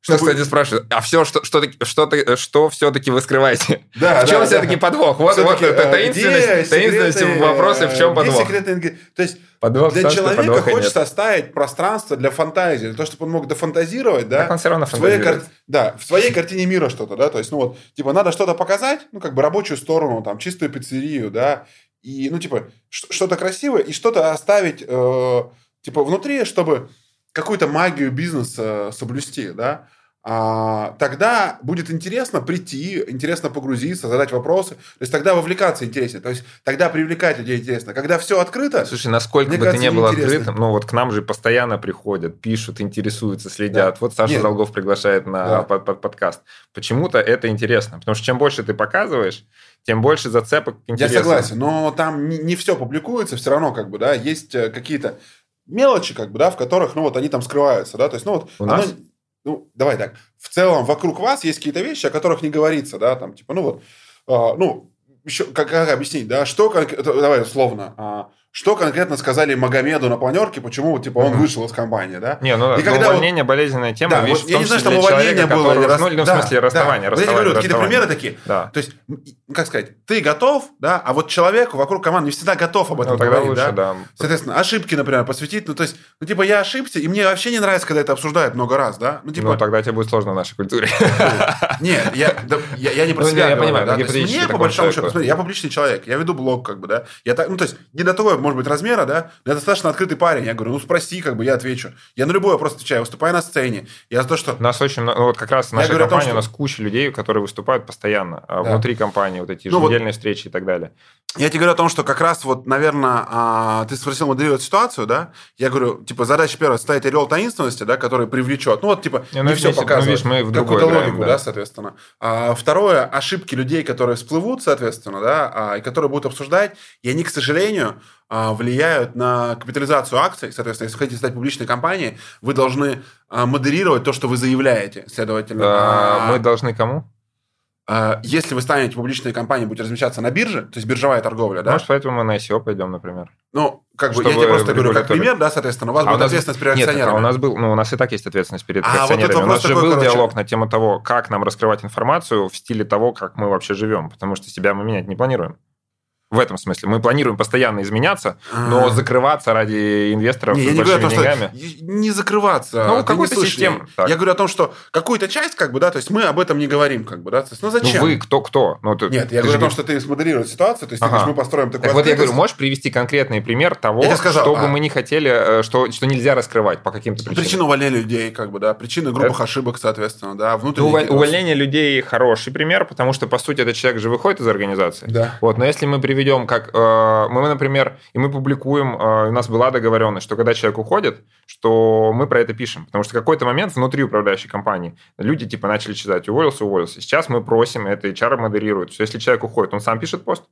Что, чтобы... кстати, спрашивают, а все, что, что, что, что, что все-таки вы скрываете? Да, в чем да, все-таки да. подвох? Вот, вот это таинственность, таинственность секреты, вопросы, в чем подвох? Секреты, то есть подвох для человека хочется нет. оставить пространство для фантазии, для того, чтобы он мог дофантазировать, да? Так он все равно в своей, кар... да, в своей картине мира что-то, да, то есть, ну вот, типа, надо что-то показать, ну, как бы рабочую сторону, там, чистую пиццерию, да, и, ну, типа, что-то красивое, и что-то оставить, э, типа, внутри, чтобы какую-то магию бизнеса соблюсти, да, а, тогда будет интересно прийти, интересно погрузиться, задать вопросы. То есть тогда вовлекаться интереснее. То есть тогда привлекать людей интересно. Когда все открыто... Слушай, насколько бы кажется, ты не был открытым, ну вот к нам же постоянно приходят, пишут, интересуются, следят. Да. Вот Саша Нет. Долгов приглашает на да. под, под, подкаст. Почему-то это интересно. Потому что чем больше ты показываешь, тем больше зацепок интересно. Я согласен, но там не, не все публикуется, все равно как бы, да, есть э, какие-то мелочи, как бы, да, в которых, ну, вот они там скрываются, да, то есть, ну, вот... У оно... нас? Ну, давай так, в целом вокруг вас есть какие-то вещи, о которых не говорится, да, там, типа, ну, вот, э, ну, еще, как, как объяснить, да, что, как, давай, условно, э, что конкретно сказали Магомеду на планерке, почему типа он вышел из компании, да? Не, ну, и когда увольнение вот... болезненная тема, да, видишь, вот, я не знаю, что увольнение было, или рас... ну, в да, смысле расставание, да. расставание. Я говорю, какие-то примеры такие. Да. То есть, как сказать, ты готов, да, а вот человек вокруг команды не всегда готов об этом ну, говорить, лучше, да? да. Соответственно, ошибки, например, посвятить, ну, то есть, ну, типа, я ошибся, и мне вообще не нравится, когда это обсуждают много раз, да? Ну, типа... ну тогда тебе будет сложно в нашей культуре. Нет, я, я, я не про ну, себя я понимаю, да? Мне, по большому счету, смотри, я публичный человек, я веду блог, как бы, да, я так, ну, то есть, не до того, может быть, размера, да, я достаточно открытый парень. Я говорю, ну спроси, как бы я отвечу. Я на любой вопрос отвечаю, выступаю на сцене. Я за то, что... Нас очень, ну вот как раз наша компания, том, что... у нас куча людей, которые выступают постоянно. А да. Внутри компании, вот эти еженедельные ну, вот... встречи и так далее. Я тебе говорю о том, что как раз вот, наверное, а, ты спросил моделировать ситуацию, да? Я говорю, типа, задача первая, ставить орел таинственности, да, который привлечет. Ну, вот, типа, не, ну, не все здесь, показывает. Ну, видишь, мы в логику, да. да, соответственно. А, второе, ошибки людей, которые всплывут, соответственно, да, а, и которые будут обсуждать, и они, к сожалению, влияют на капитализацию акций. Соответственно, если вы хотите стать публичной компанией, вы должны а, модерировать то, что вы заявляете. Следовательно, а, мы должны кому? А, если вы станете публичной компанией, будете размещаться на бирже, то есть биржевая торговля, да? Может, поэтому мы на ICO пойдем, например. Ну, как бы, я тебе просто говорю, как пример, да, соответственно, у вас а будет у нас, ответственность перед нет, акционерами. а у нас был, ну, у нас и так есть ответственность перед а, акционерами. Вот у нас же был короче... диалог на тему того, как нам раскрывать информацию в стиле того, как мы вообще живем, потому что себя мы менять не планируем. В этом смысле. Мы планируем постоянно изменяться, но а. закрываться ради инвесторов не, с я большими не говорю о том, деньгами... Что не закрываться. Ну, какой-то систем. Я говорю о том, что какую-то часть, как бы, да, то есть мы об этом не говорим, как бы, да. ну, зачем? Ну, вы кто-кто? Ну, ты, Нет, я говорю о том, что ты смоделируешь ситуацию, то есть ага. ты говоришь, мы построим такую Так вот я говорю, можешь привести конкретный пример того, что бы а... мы не хотели, э, что, что нельзя раскрывать по каким-то причинам? Причины увольнения людей, как бы, да, причины грубых ошибок, соответственно, да, внутренних... Уволь... Увольнение людей хороший пример, потому что, по сути, этот человек же выходит из организации. Да. Вот, но если мы приведем как э, мы, например, и мы публикуем, э, у нас была договоренность, что когда человек уходит, что мы про это пишем. Потому что какой-то момент внутри управляющей компании люди типа начали читать, уволился, уволился. Сейчас мы просим, это HR модерирует, что если человек уходит, он сам пишет пост,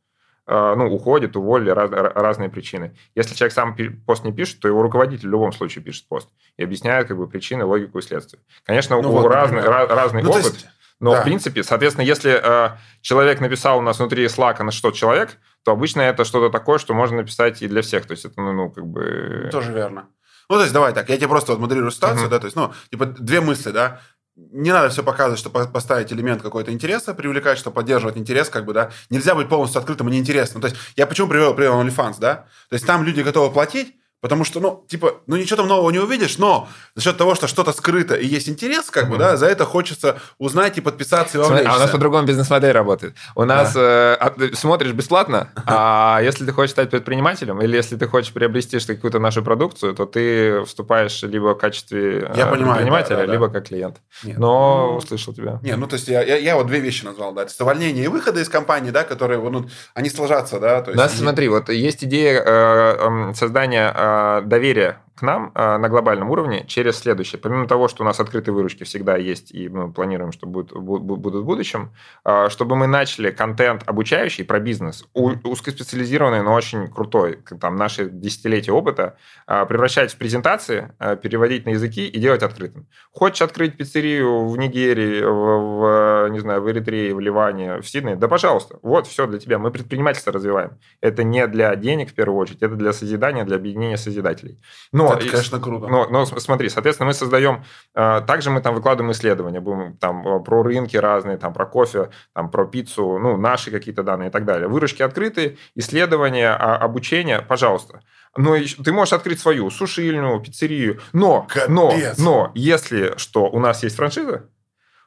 э, ну, уходит, уволили, раз, разные причины. Если человек сам пост не пишет, то его руководитель в любом случае пишет пост и объясняет как бы причины, логику и следствие. Конечно, ну, у вот, разный, разный ну, опыт. Есть... Но, да. в принципе, соответственно, если э, человек написал у нас внутри Slack на что человек, то обычно это что-то такое, что можно написать и для всех. То есть это, ну, ну как бы... Тоже верно. Ну, то есть, давай так, я тебе просто вот моделирую ситуацию, uh-huh. да, то есть, ну, типа, две мысли, да, не надо все показывать, чтобы поставить элемент какой-то интереса, привлекать, чтобы поддерживать интерес, как бы, да. Нельзя быть полностью открытым и неинтересным. То есть, я почему привел, привел OnlyFans, да? То есть, там люди готовы платить, Потому что, ну, типа, ну ничего там нового не увидишь, но за счет того, что что-то скрыто и есть интерес, как mm-hmm. бы, да, за это хочется узнать и подписаться и Смотри, А у нас по-другому бизнес-модель работает. У нас да. э, смотришь бесплатно, а если ты хочешь стать предпринимателем или если ты хочешь приобрести какую-то нашу продукцию, то ты вступаешь либо в качестве я понимаю, предпринимателя, да, да, либо как клиент. Нет, но ну, услышал тебя. Не, ну то есть я, я, я вот две вещи назвал, да, это увольнение и выхода из компании, да, которые, ну, они сложатся, да. То есть, да, смотри, вот есть идея э, создания э, доверие к нам а, на глобальном уровне через следующее. Помимо того, что у нас открытые выручки всегда есть, и мы планируем, что будут, будут в будущем, а, чтобы мы начали контент обучающий про бизнес, узкоспециализированный, но очень крутой, там наши десятилетия опыта, а, превращать в презентации, переводить на языки и делать открытым. Хочешь открыть пиццерию в Нигерии, в, в не знаю, в Эритрее, в Ливане, в Сиднее? Да, пожалуйста. Вот, все для тебя. Мы предпринимательство развиваем. Это не для денег, в первую очередь, это для созидания, для объединения созидателей. Но это, конечно, круто. Но, но смотри, соответственно, мы создаем... Э, также мы там выкладываем исследования, будем там э, про рынки разные, там про кофе, там про пиццу, ну, наши какие-то данные и так далее. Выручки открыты, исследования, а, обучение, пожалуйста. Но ты можешь открыть свою сушильную, пиццерию. Но, но, но, если что, у нас есть франшиза,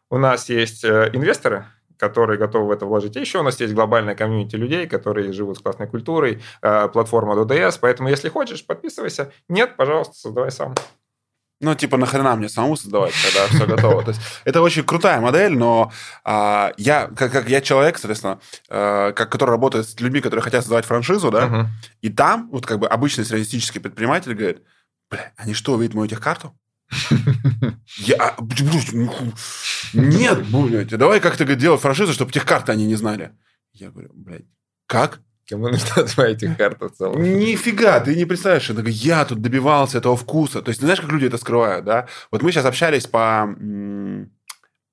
у нас есть э, инвесторы, которые готовы в это вложить. И еще у нас есть глобальная комьюнити людей, которые живут с классной культурой, э, платформа DDS, поэтому если хочешь, подписывайся. Нет, пожалуйста, создавай сам. Ну, типа, нахрена мне самому создавать, когда все готово. То есть, это очень крутая модель, но а, я, как, как я человек, соответственно, а, как, который работает с людьми, которые хотят создавать франшизу, да, uh-huh. и там, вот как бы обычный среднестатистический предприниматель говорит, бля, они что, увидят мою техкарту? Я... Нет, блядь, давай как-то делать франшизу, чтобы техкарты они не знали. Я говорю, блядь, как? Кому нужна твоя техкарта в целом? Нифига, ты не представляешь. Я, я тут добивался этого вкуса. То есть, ты знаешь, как люди это скрывают, да? Вот мы сейчас общались по...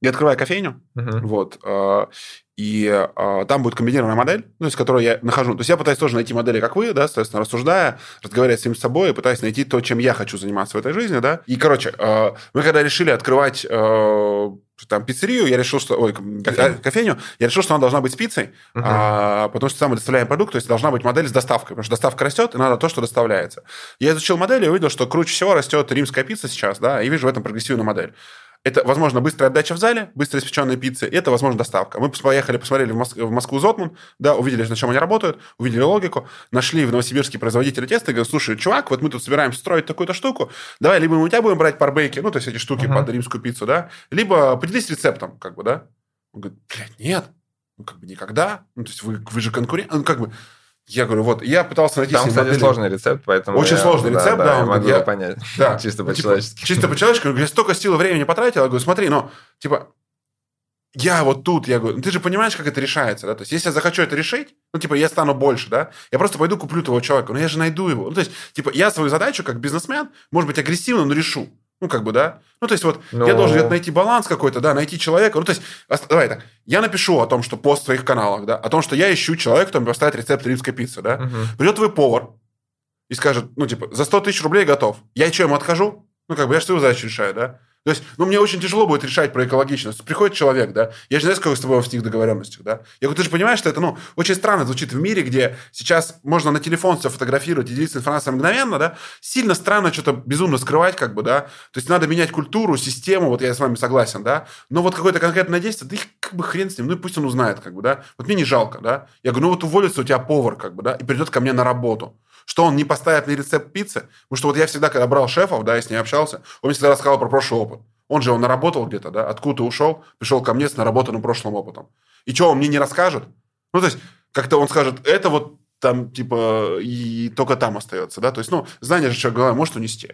Я открываю кофейню, uh-huh. вот, а, и э, там будет комбинированная модель, ну, из которой я нахожу. То есть я пытаюсь тоже найти модели, как вы, да, соответственно, рассуждая, разговаривая с самим собой, и пытаюсь найти то, чем я хочу заниматься в этой жизни, да. И, короче, э, мы когда решили открывать э, там пиццерию, я решил, что... Ой, кофейню. кофейню, я решил, что она должна быть с пиццей, uh-huh. а, потому что сам доставляем продукт, то есть должна быть модель с доставкой, потому что доставка растет, и надо то, что доставляется. Я изучил модель и увидел, что круче всего растет римская пицца сейчас, да, и вижу в этом прогрессивную модель. Это, возможно, быстрая отдача в зале, быстрая испеченная пицца, и это, возможно, доставка. Мы поехали, посмотрели в, Моск... в Москву Зотман, да, увидели, на чем они работают, увидели логику, нашли в Новосибирске производителя теста и говорят, слушай, чувак, вот мы тут собираемся строить такую-то штуку, давай либо мы у тебя будем брать парбейки, ну, то есть эти штуки uh-huh. под римскую пиццу, да, либо поделись рецептом, как бы, да. Он говорит, блядь, нет, ну, как бы никогда, ну, то есть вы, вы же конкурент, ну, как бы, я говорю, вот, я пытался найти... Там, кстати, модели. сложный рецепт, поэтому... Очень я, сложный рецепт, да, да, я могу я, понять. Да. Чисто по-человечески. Типа, чисто по-человечески. Я столько сил и времени потратил, я говорю, смотри, но, типа, я вот тут, я говорю, ну, ты же понимаешь, как это решается, да? То есть, если я захочу это решить, ну, типа, я стану больше, да? Я просто пойду куплю того человека, но я же найду его. Ну, то есть, типа, я свою задачу как бизнесмен, может быть, агрессивно, но решу. Ну, как бы, да. Ну, то есть, вот но... я должен найти баланс какой-то, да, найти человека. Ну, то есть, давай так, я напишу о том, что пост в своих каналах, да, о том, что я ищу человека, кто мне поставит рецепт римской пиццы, да. Угу. Придет твой повар, и скажет, ну, типа, за 100 тысяч рублей готов. Я что, ему откажу? Ну, как бы, я же свою задачу решаю, да? То есть, ну, мне очень тяжело будет решать про экологичность. Приходит человек, да, я же знаю, сколько с тобой в них договоренностях, да. Я говорю, ты же понимаешь, что это, ну, очень странно звучит в мире, где сейчас можно на телефон все фотографировать и делиться информацией мгновенно, да. Сильно странно что-то безумно скрывать, как бы, да. То есть, надо менять культуру, систему, вот я с вами согласен, да. Но вот какое-то конкретное действие, да их как бы хрен с ним, ну, и пусть он узнает, как бы, да. Вот мне не жалко, да. Я говорю, ну, вот уволится у тебя повар, как бы, да, и придет ко мне на работу что он не поставит мне рецепт пиццы. Потому что вот я всегда, когда брал шефов, да, я с ней общался, он мне всегда рассказал про прошлый опыт. Он же, он наработал где-то, да, откуда ушел, пришел ко мне с наработанным прошлым опытом. И что, он мне не расскажет? Ну, то есть, как-то он скажет, это вот там, типа, и только там остается, да, то есть, ну, знание же человек голова может унести.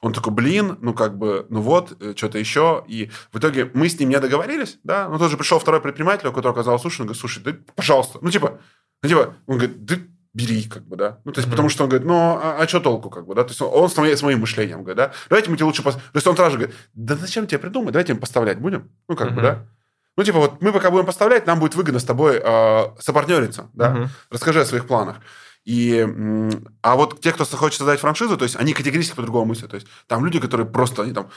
Он такой, блин, ну, как бы, ну вот, э, что-то еще, и в итоге мы с ним не договорились, да, ну, тоже пришел второй предприниматель, у которого оказалось, слушай, он говорит, слушай, да, пожалуйста, ну, типа, ну, типа, он говорит, да, бери, как бы, да. Ну, то есть, mm-hmm. потому что он говорит, ну, а, а что толку, как бы, да. То есть, он, он с, моим, с моим мышлением говорит, да. Давайте мы тебе лучше... Пос... То есть, он сразу говорит, да зачем тебе придумать, давайте мы поставлять будем. Ну, как mm-hmm. бы, да. Ну, типа, вот мы пока будем поставлять, нам будет выгодно с тобой э, сопартнериться, да. Mm-hmm. Расскажи о своих планах. И, а вот те, кто хочет создать франшизу, то есть они категорически по-другому мыслят. То есть там люди, которые просто, они там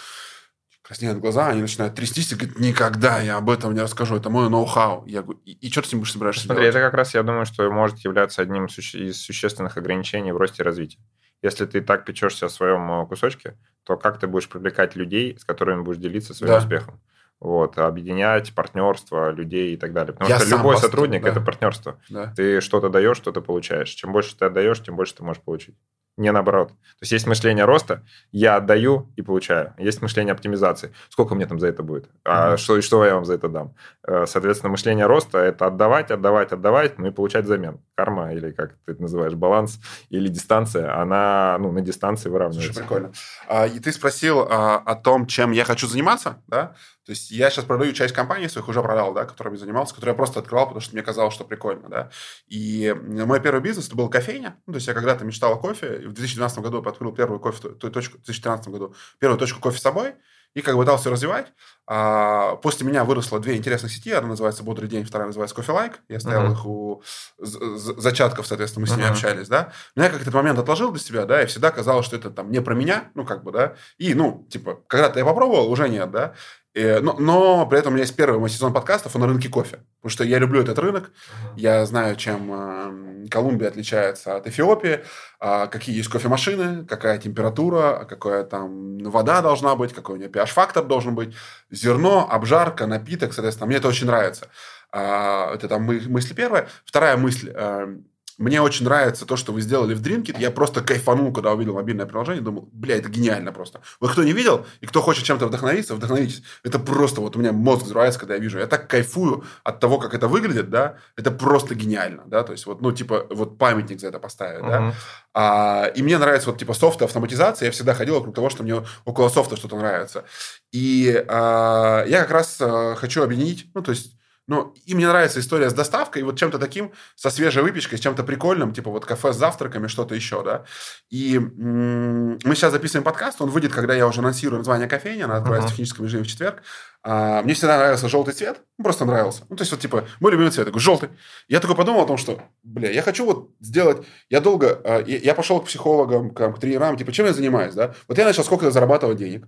краснеют глаза, они начинают трястись и говорят, никогда я об этом не расскажу, это мой ноу-хау. Я говорю, и, и что ты с ним будешь собираешься Смотри, делать? это как раз, я думаю, что может являться одним из существенных ограничений в росте и развитии. Если ты так печешься о своем э, кусочке, то как ты будешь привлекать людей, с которыми будешь делиться своим да. успехом? вот, объединять партнерство людей и так далее. Потому Я что любой сотрудник да. это партнерство. Да. Ты что-то даешь, что-то получаешь. Чем больше ты отдаешь, тем больше ты можешь получить не наоборот. То есть есть мышление роста, я отдаю и получаю. Есть мышление оптимизации. Сколько мне там за это будет? А mm-hmm. что, что я вам за это дам? Э, соответственно, мышление роста – это отдавать, отдавать, отдавать, ну и получать взамен. Карма, или как ты это называешь, баланс, или дистанция, она ну, на дистанции выравнивается. Слушай, прикольно. А, и ты спросил а, о том, чем я хочу заниматься, да? То есть я сейчас продаю часть компаний своих, уже продал, да, которыми занимался, которые я просто открывал, потому что мне казалось, что прикольно, да. И мой первый бизнес, это был кофейня. Ну, то есть я когда-то мечтал о кофе, и в 2012 году я открыл первую кофе, точку, в 2013 году, первую точку кофе с собой, и как бы пытался развивать. А, после меня выросло две интересных сети. Одна называется «Бодрый день», вторая называется «Кофе Лайк». Я стоял uh-huh. их у зачатков, соответственно, мы с ними uh-huh. общались, да. Но я как этот момент отложил для себя, да, и всегда казалось, что это там не про меня, ну, как бы, да. И, ну, типа, когда-то я попробовал, уже нет, да. И, но, но при этом у меня есть первый мой сезон подкастов, он на рынке кофе. Потому что я люблю этот рынок, я знаю, чем э, Колумбия отличается от Эфиопии, э, какие есть кофемашины, какая температура, какая там вода должна быть, какой у нее pH-фактор должен быть, зерно, обжарка, напиток, соответственно. Мне это очень нравится. Э, это там мысль первая. Вторая мысль. Э, мне очень нравится то, что вы сделали в Drinkit. Я просто кайфанул, когда увидел мобильное приложение. Думал, бля, это гениально просто. Вы кто не видел, и кто хочет чем-то вдохновиться, вдохновитесь. Это просто вот у меня мозг взрывается, когда я вижу. Я так кайфую от того, как это выглядит, да. Это просто гениально, да. То есть вот, ну, типа, вот памятник за это поставить, uh-huh. да. А, и мне нравится вот, типа, софт автоматизация. Я всегда ходил вокруг того, что мне около софта что-то нравится. И а, я как раз а, хочу объединить, ну, то есть но им не нравится история с доставкой, и вот чем-то таким, со свежей выпечкой, с чем-то прикольным, типа вот кафе с завтраками, что-то еще, да. И мы сейчас записываем подкаст, он выйдет, когда я уже анонсирую название кофейни, она откроется uh-huh. в техническом режиме в четверг. А, мне всегда нравился желтый цвет, ну, просто нравился. Ну, то есть, вот, типа, мой любимый цвет, такой, желтый. Я такой подумал о том, что, бля, я хочу вот сделать... Я долго... А, я пошел к психологам, к, к тренерам, типа, чем я занимаюсь, да? Вот я начал сколько зарабатывать денег.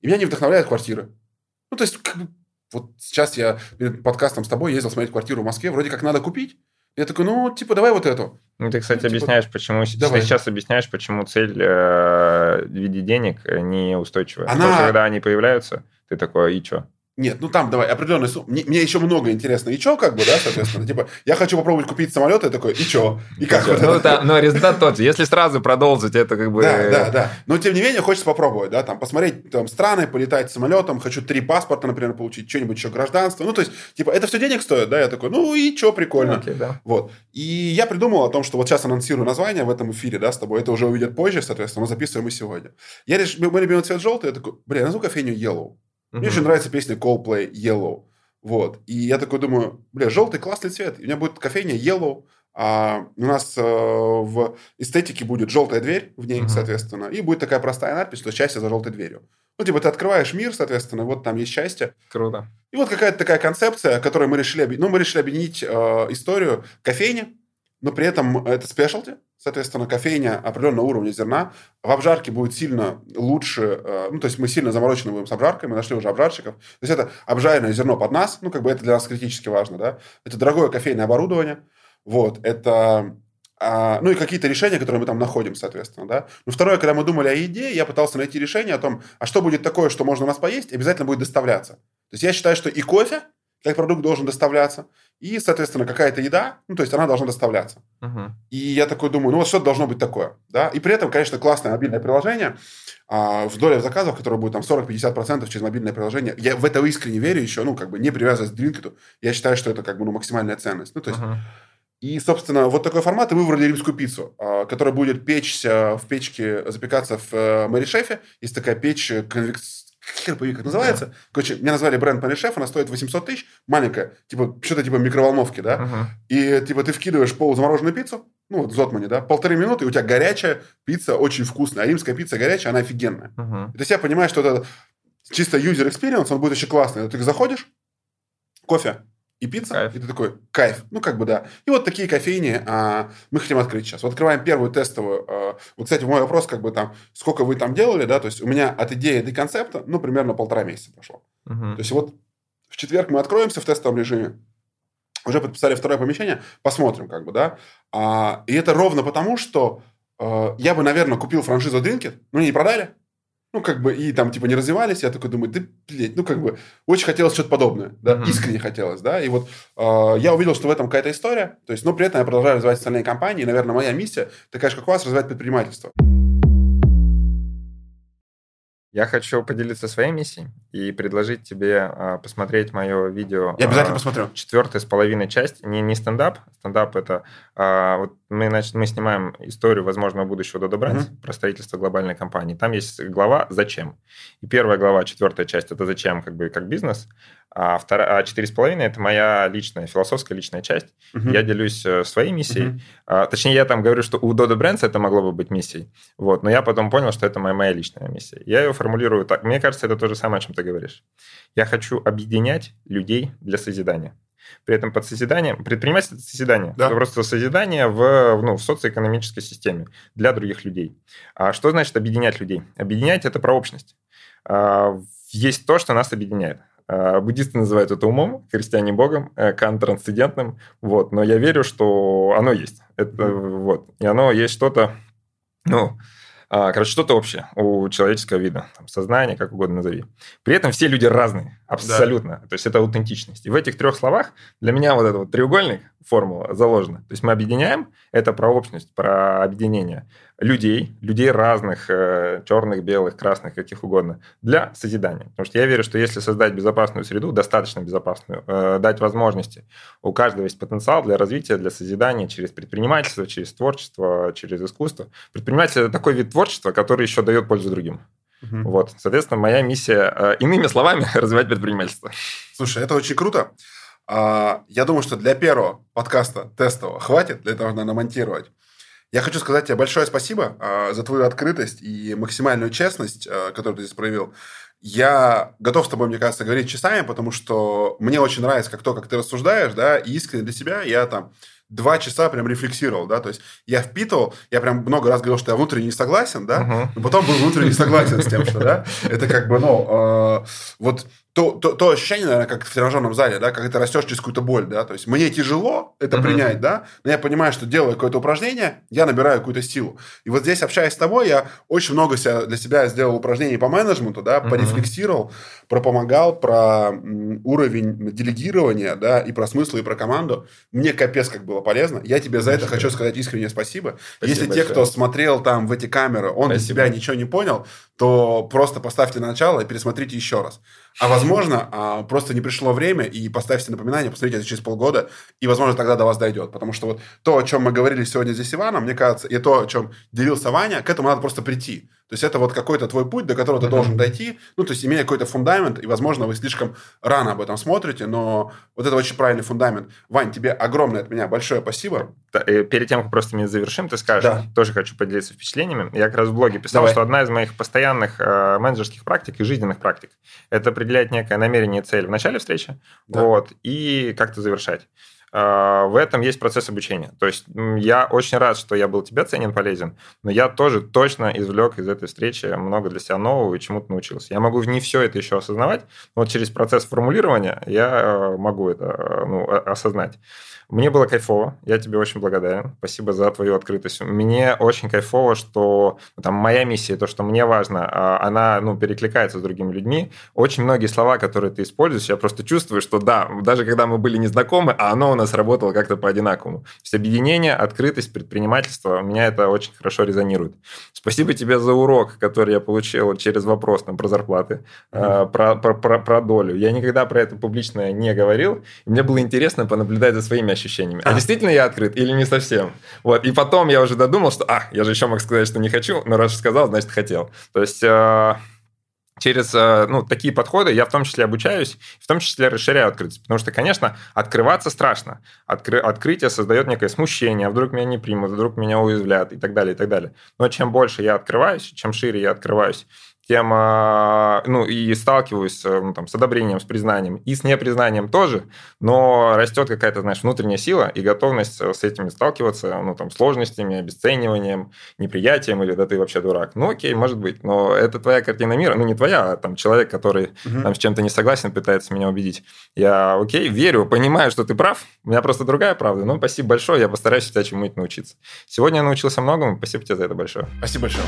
И меня не вдохновляют квартиры. Ну, то есть, вот сейчас я перед подкастом с тобой ездил смотреть квартиру в Москве, вроде как надо купить. Я такой, ну, типа, давай вот эту. Ну, ты, кстати, ну, типа, объясняешь, почему давай. сейчас объясняешь, почему цель э, в виде денег не устойчивая. Она... Потому что когда они появляются, ты такой, и что? Нет, ну там давай определенный сумм. Мне, мне еще много интересно. И что, как бы, да, соответственно? Типа, я хочу попробовать купить самолет, и такой, и что? И как? Ну, да, но результат тот же. Если сразу продолжить, это как бы... Да, да, да. Но тем не менее, хочется попробовать, да, там, посмотреть там страны, полетать самолетом, хочу три паспорта, например, получить, что-нибудь еще гражданство. Ну, то есть, типа, это все денег стоит, да? Я такой, ну и что, прикольно. Okay, да. Вот. И я придумал о том, что вот сейчас анонсирую название в этом эфире, да, с тобой. Это уже увидят позже, соответственно, мы записываем и сегодня. Я решил, мой любимый цвет желтый, я такой, блин, назову кофейню Yellow. Мне очень нравится песня Coldplay Yellow. Вот. И я такой думаю, бля, желтый классный цвет. у меня будет кофейня Yellow. А у нас э, в эстетике будет желтая дверь в ней, uh-huh. соответственно. И будет такая простая надпись, что счастье за желтой дверью. Ну, типа, ты открываешь мир, соответственно, вот там есть счастье. Круто. И вот какая-то такая концепция, которую мы решили, ну, мы решили объединить э, историю кофейни, но при этом это спешлти, соответственно, кофейня определенного уровня зерна. В обжарке будет сильно лучше, э, ну, то есть мы сильно заморочены будем с обжаркой, мы нашли уже обжарщиков. То есть это обжаренное зерно под нас, ну, как бы это для нас критически важно, да. Это дорогое кофейное оборудование, вот, это а, ну и какие-то решения, которые мы там находим, соответственно, да. Ну, второе, когда мы думали о еде, я пытался найти решение о том, а что будет такое, что можно у нас поесть, обязательно будет доставляться. То есть я считаю, что и кофе, как продукт должен доставляться, и, соответственно, какая-то еда, ну, то есть она должна доставляться. Uh-huh. И я такой думаю, ну, вот что должно быть такое, да. И при этом, конечно, классное мобильное приложение, а, в доле заказов, которые будет там 40-50% через мобильное приложение. Я в это искренне верю еще, ну, как бы не привязываясь к Дринкету. Я считаю, что это как бы ну, максимальная ценность. Ну, то есть... Uh-huh. И, собственно, вот такой формат и выбрали римскую пиццу, а, которая будет печься в печке, запекаться в э, Мэришефе. Есть такая печь э, конвекс хер пойми, как называется. Да. Короче, меня назвали бренд Шеф, она стоит 800 тысяч, маленькая, типа, что-то типа микроволновки, да, uh-huh. и типа ты вкидываешь полузамороженную пиццу, ну вот в Зотмане, да, полторы минуты, и у тебя горячая пицца, очень вкусная, а римская пицца горячая, она офигенная. Uh-huh. То есть я понимаю, что это чисто user experience, он будет еще классный. Ты заходишь, кофе, и пицца, кайф. и ты такой, кайф, ну как бы да. И вот такие кофейни а, мы хотим открыть сейчас. Вот открываем первую тестовую. А, вот, кстати, мой вопрос, как бы там, сколько вы там делали, да, то есть у меня от идеи до концепта, ну, примерно полтора месяца прошло. Угу. То есть вот в четверг мы откроемся в тестовом режиме, уже подписали второе помещение, посмотрим, как бы, да. А, и это ровно потому, что а, я бы, наверное, купил франшизу Drinkit, но не продали, ну, как бы, и там, типа, не развивались, я такой думаю, да, блядь, ну, как бы, очень хотелось что-то подобное, да, mm-hmm. искренне хотелось, да, и вот э, я увидел, что в этом какая-то история, то есть, но при этом я продолжаю развивать остальные компании, и, наверное, моя миссия такая же, как у вас, развивать предпринимательство. Я хочу поделиться своей миссией и предложить тебе а, посмотреть мое видео. Я обязательно а, посмотрю. Четвертая с половиной часть. Не, не стендап. Стендап это... А, вот мы, значит, мы снимаем историю возможного будущего Dodo Brands mm-hmm. про строительство глобальной компании. Там есть глава «Зачем?». И первая глава, четвертая часть, это «Зачем?» как бы как бизнес. А вторая, а четыре с половиной это моя личная, философская личная часть. Uh-huh. Я делюсь э, своей миссией. Uh-huh. А, точнее, я там говорю, что у Dodo Brands это могло бы быть миссией. Вот, но я потом понял, что это моя, моя личная миссия. Я ее формулирую так. Мне кажется, это то же самое, о чем ты говоришь. Я хочу объединять людей для созидания. При этом под созиданием... Предпринимательство – это созидание. Да. Это просто созидание в, ну, в социоэкономической системе для других людей. А что значит объединять людей? Объединять – это про общность. А, есть то, что нас объединяет. А, буддисты называют это умом, христиане богом, э, Кант трансцендентным. Вот. Но я верю, что оно есть. Это, вот. И оно есть что-то, ну, а, короче, что-то общее у человеческого вида, там, сознание, как угодно назови. При этом все люди разные, абсолютно. Да. То есть это аутентичность. И в этих трех словах для меня вот этот вот треугольник, формула заложена. То есть мы объединяем, это про общность, про объединение людей, людей разных, э, черных, белых, красных, каких угодно, для созидания. Потому что я верю, что если создать безопасную среду, достаточно безопасную, э, дать возможности, у каждого есть потенциал для развития, для созидания через предпринимательство, через творчество, через искусство. Предпринимательство – это такой вид творчества, который еще дает пользу другим. Угу. Вот, соответственно, моя миссия, э, иными словами, развивать предпринимательство. Слушай, это очень круто. А, я думаю, что для первого подкаста тестового хватит, для этого надо монтировать. Я хочу сказать тебе большое спасибо э, за твою открытость и максимальную честность, э, которую ты здесь проявил. Я готов с тобой, мне кажется, говорить часами, потому что мне очень нравится как то, как ты рассуждаешь, да, и искренне для себя я там два часа прям рефлексировал, да, то есть я впитывал, я прям много раз говорил, что я внутренне не согласен, да, но потом был внутренне согласен с тем, что, да, это как бы, ну, э, вот то, то, то ощущение, наверное, как в тренажерном зале, да, как ты растешь через какую-то боль, да, то есть мне тяжело это uh-huh. принять, да, но я понимаю, что делая какое-то упражнение, я набираю какую-то силу. И вот здесь, общаясь с тобой, я очень много себя, для себя сделал упражнений по менеджменту, да, uh-huh. порефлексировал, пропомогал про уровень делегирования, да, и про смысл, и про команду. Мне капец как было полезно. Я тебе за это хочу сказать искренне спасибо. спасибо Если большое. те, кто смотрел там в эти камеры, он спасибо. для себя ничего не понял, то просто поставьте начало и пересмотрите еще раз. А возможно, а, просто не пришло время, и поставьте напоминание, посмотрите это через полгода, и, возможно, тогда до вас дойдет. Потому что вот то, о чем мы говорили сегодня здесь с Иваном, мне кажется, и то, о чем делился Ваня, к этому надо просто прийти. То есть это вот какой-то твой путь, до которого ты mm-hmm. должен дойти, ну, то есть имея какой-то фундамент, и, возможно, вы слишком рано об этом смотрите, но вот это очень правильный фундамент. Вань, тебе огромное от меня большое спасибо. Перед тем, как просто мы завершим, ты скажешь, да. тоже хочу поделиться впечатлениями. Я как раз в блоге писал, Давай. что одна из моих постоянных э, менеджерских практик и жизненных практик – это определять некое намерение и цель в начале встречи, да. вот, и как-то завершать. А, в этом есть процесс обучения. То есть я очень рад, что я был тебе ценен, полезен, но я тоже точно извлек из этой встречи много для себя нового и чему-то научился. Я могу не все это еще осознавать, но вот через процесс формулирования я э, могу это э, ну, осознать. Мне было кайфово, я тебе очень благодарен. Спасибо за твою открытость. Мне очень кайфово, что ну, там моя миссия, то, что мне важно, а, она ну, перекликается с другими людьми. Очень многие слова, которые ты используешь, я просто чувствую, что да, даже когда мы были незнакомы, а оно у нас работало как-то по-одинаковому. То есть объединение, открытость, предпринимательство, у меня это очень хорошо резонирует. Спасибо тебе за урок, который я получил через вопрос там, про зарплаты, mm-hmm. про, про, про, про долю. Я никогда про это публично не говорил. И мне было интересно понаблюдать за своими ощущениями. А, а действительно я открыт или не совсем? Вот. И потом я уже додумал, что, а, я же еще мог сказать, что не хочу, но раз сказал, значит, хотел. То есть э, через э, ну, такие подходы я в том числе обучаюсь, в том числе расширяю открытость. Потому что, конечно, открываться страшно. Откры... Открытие создает некое смущение, а вдруг меня не примут, вдруг меня уязвлят и так далее, и так далее. Но чем больше я открываюсь, чем шире я открываюсь, тем, а, ну, и сталкиваюсь ну, там, с одобрением, с признанием, и с непризнанием тоже, но растет какая-то, знаешь, внутренняя сила и готовность с этими сталкиваться, ну, там, сложностями, обесцениванием, неприятием, или да ты вообще дурак. Ну, окей, может быть, но это твоя картина мира, ну, не твоя, а там человек, который угу. там с чем-то не согласен, пытается меня убедить. Я, окей, верю, понимаю, что ты прав, у меня просто другая правда, ну, спасибо большое, я постараюсь тебя чему-нибудь научиться. Сегодня я научился многому, спасибо тебе за это большое. Спасибо большое.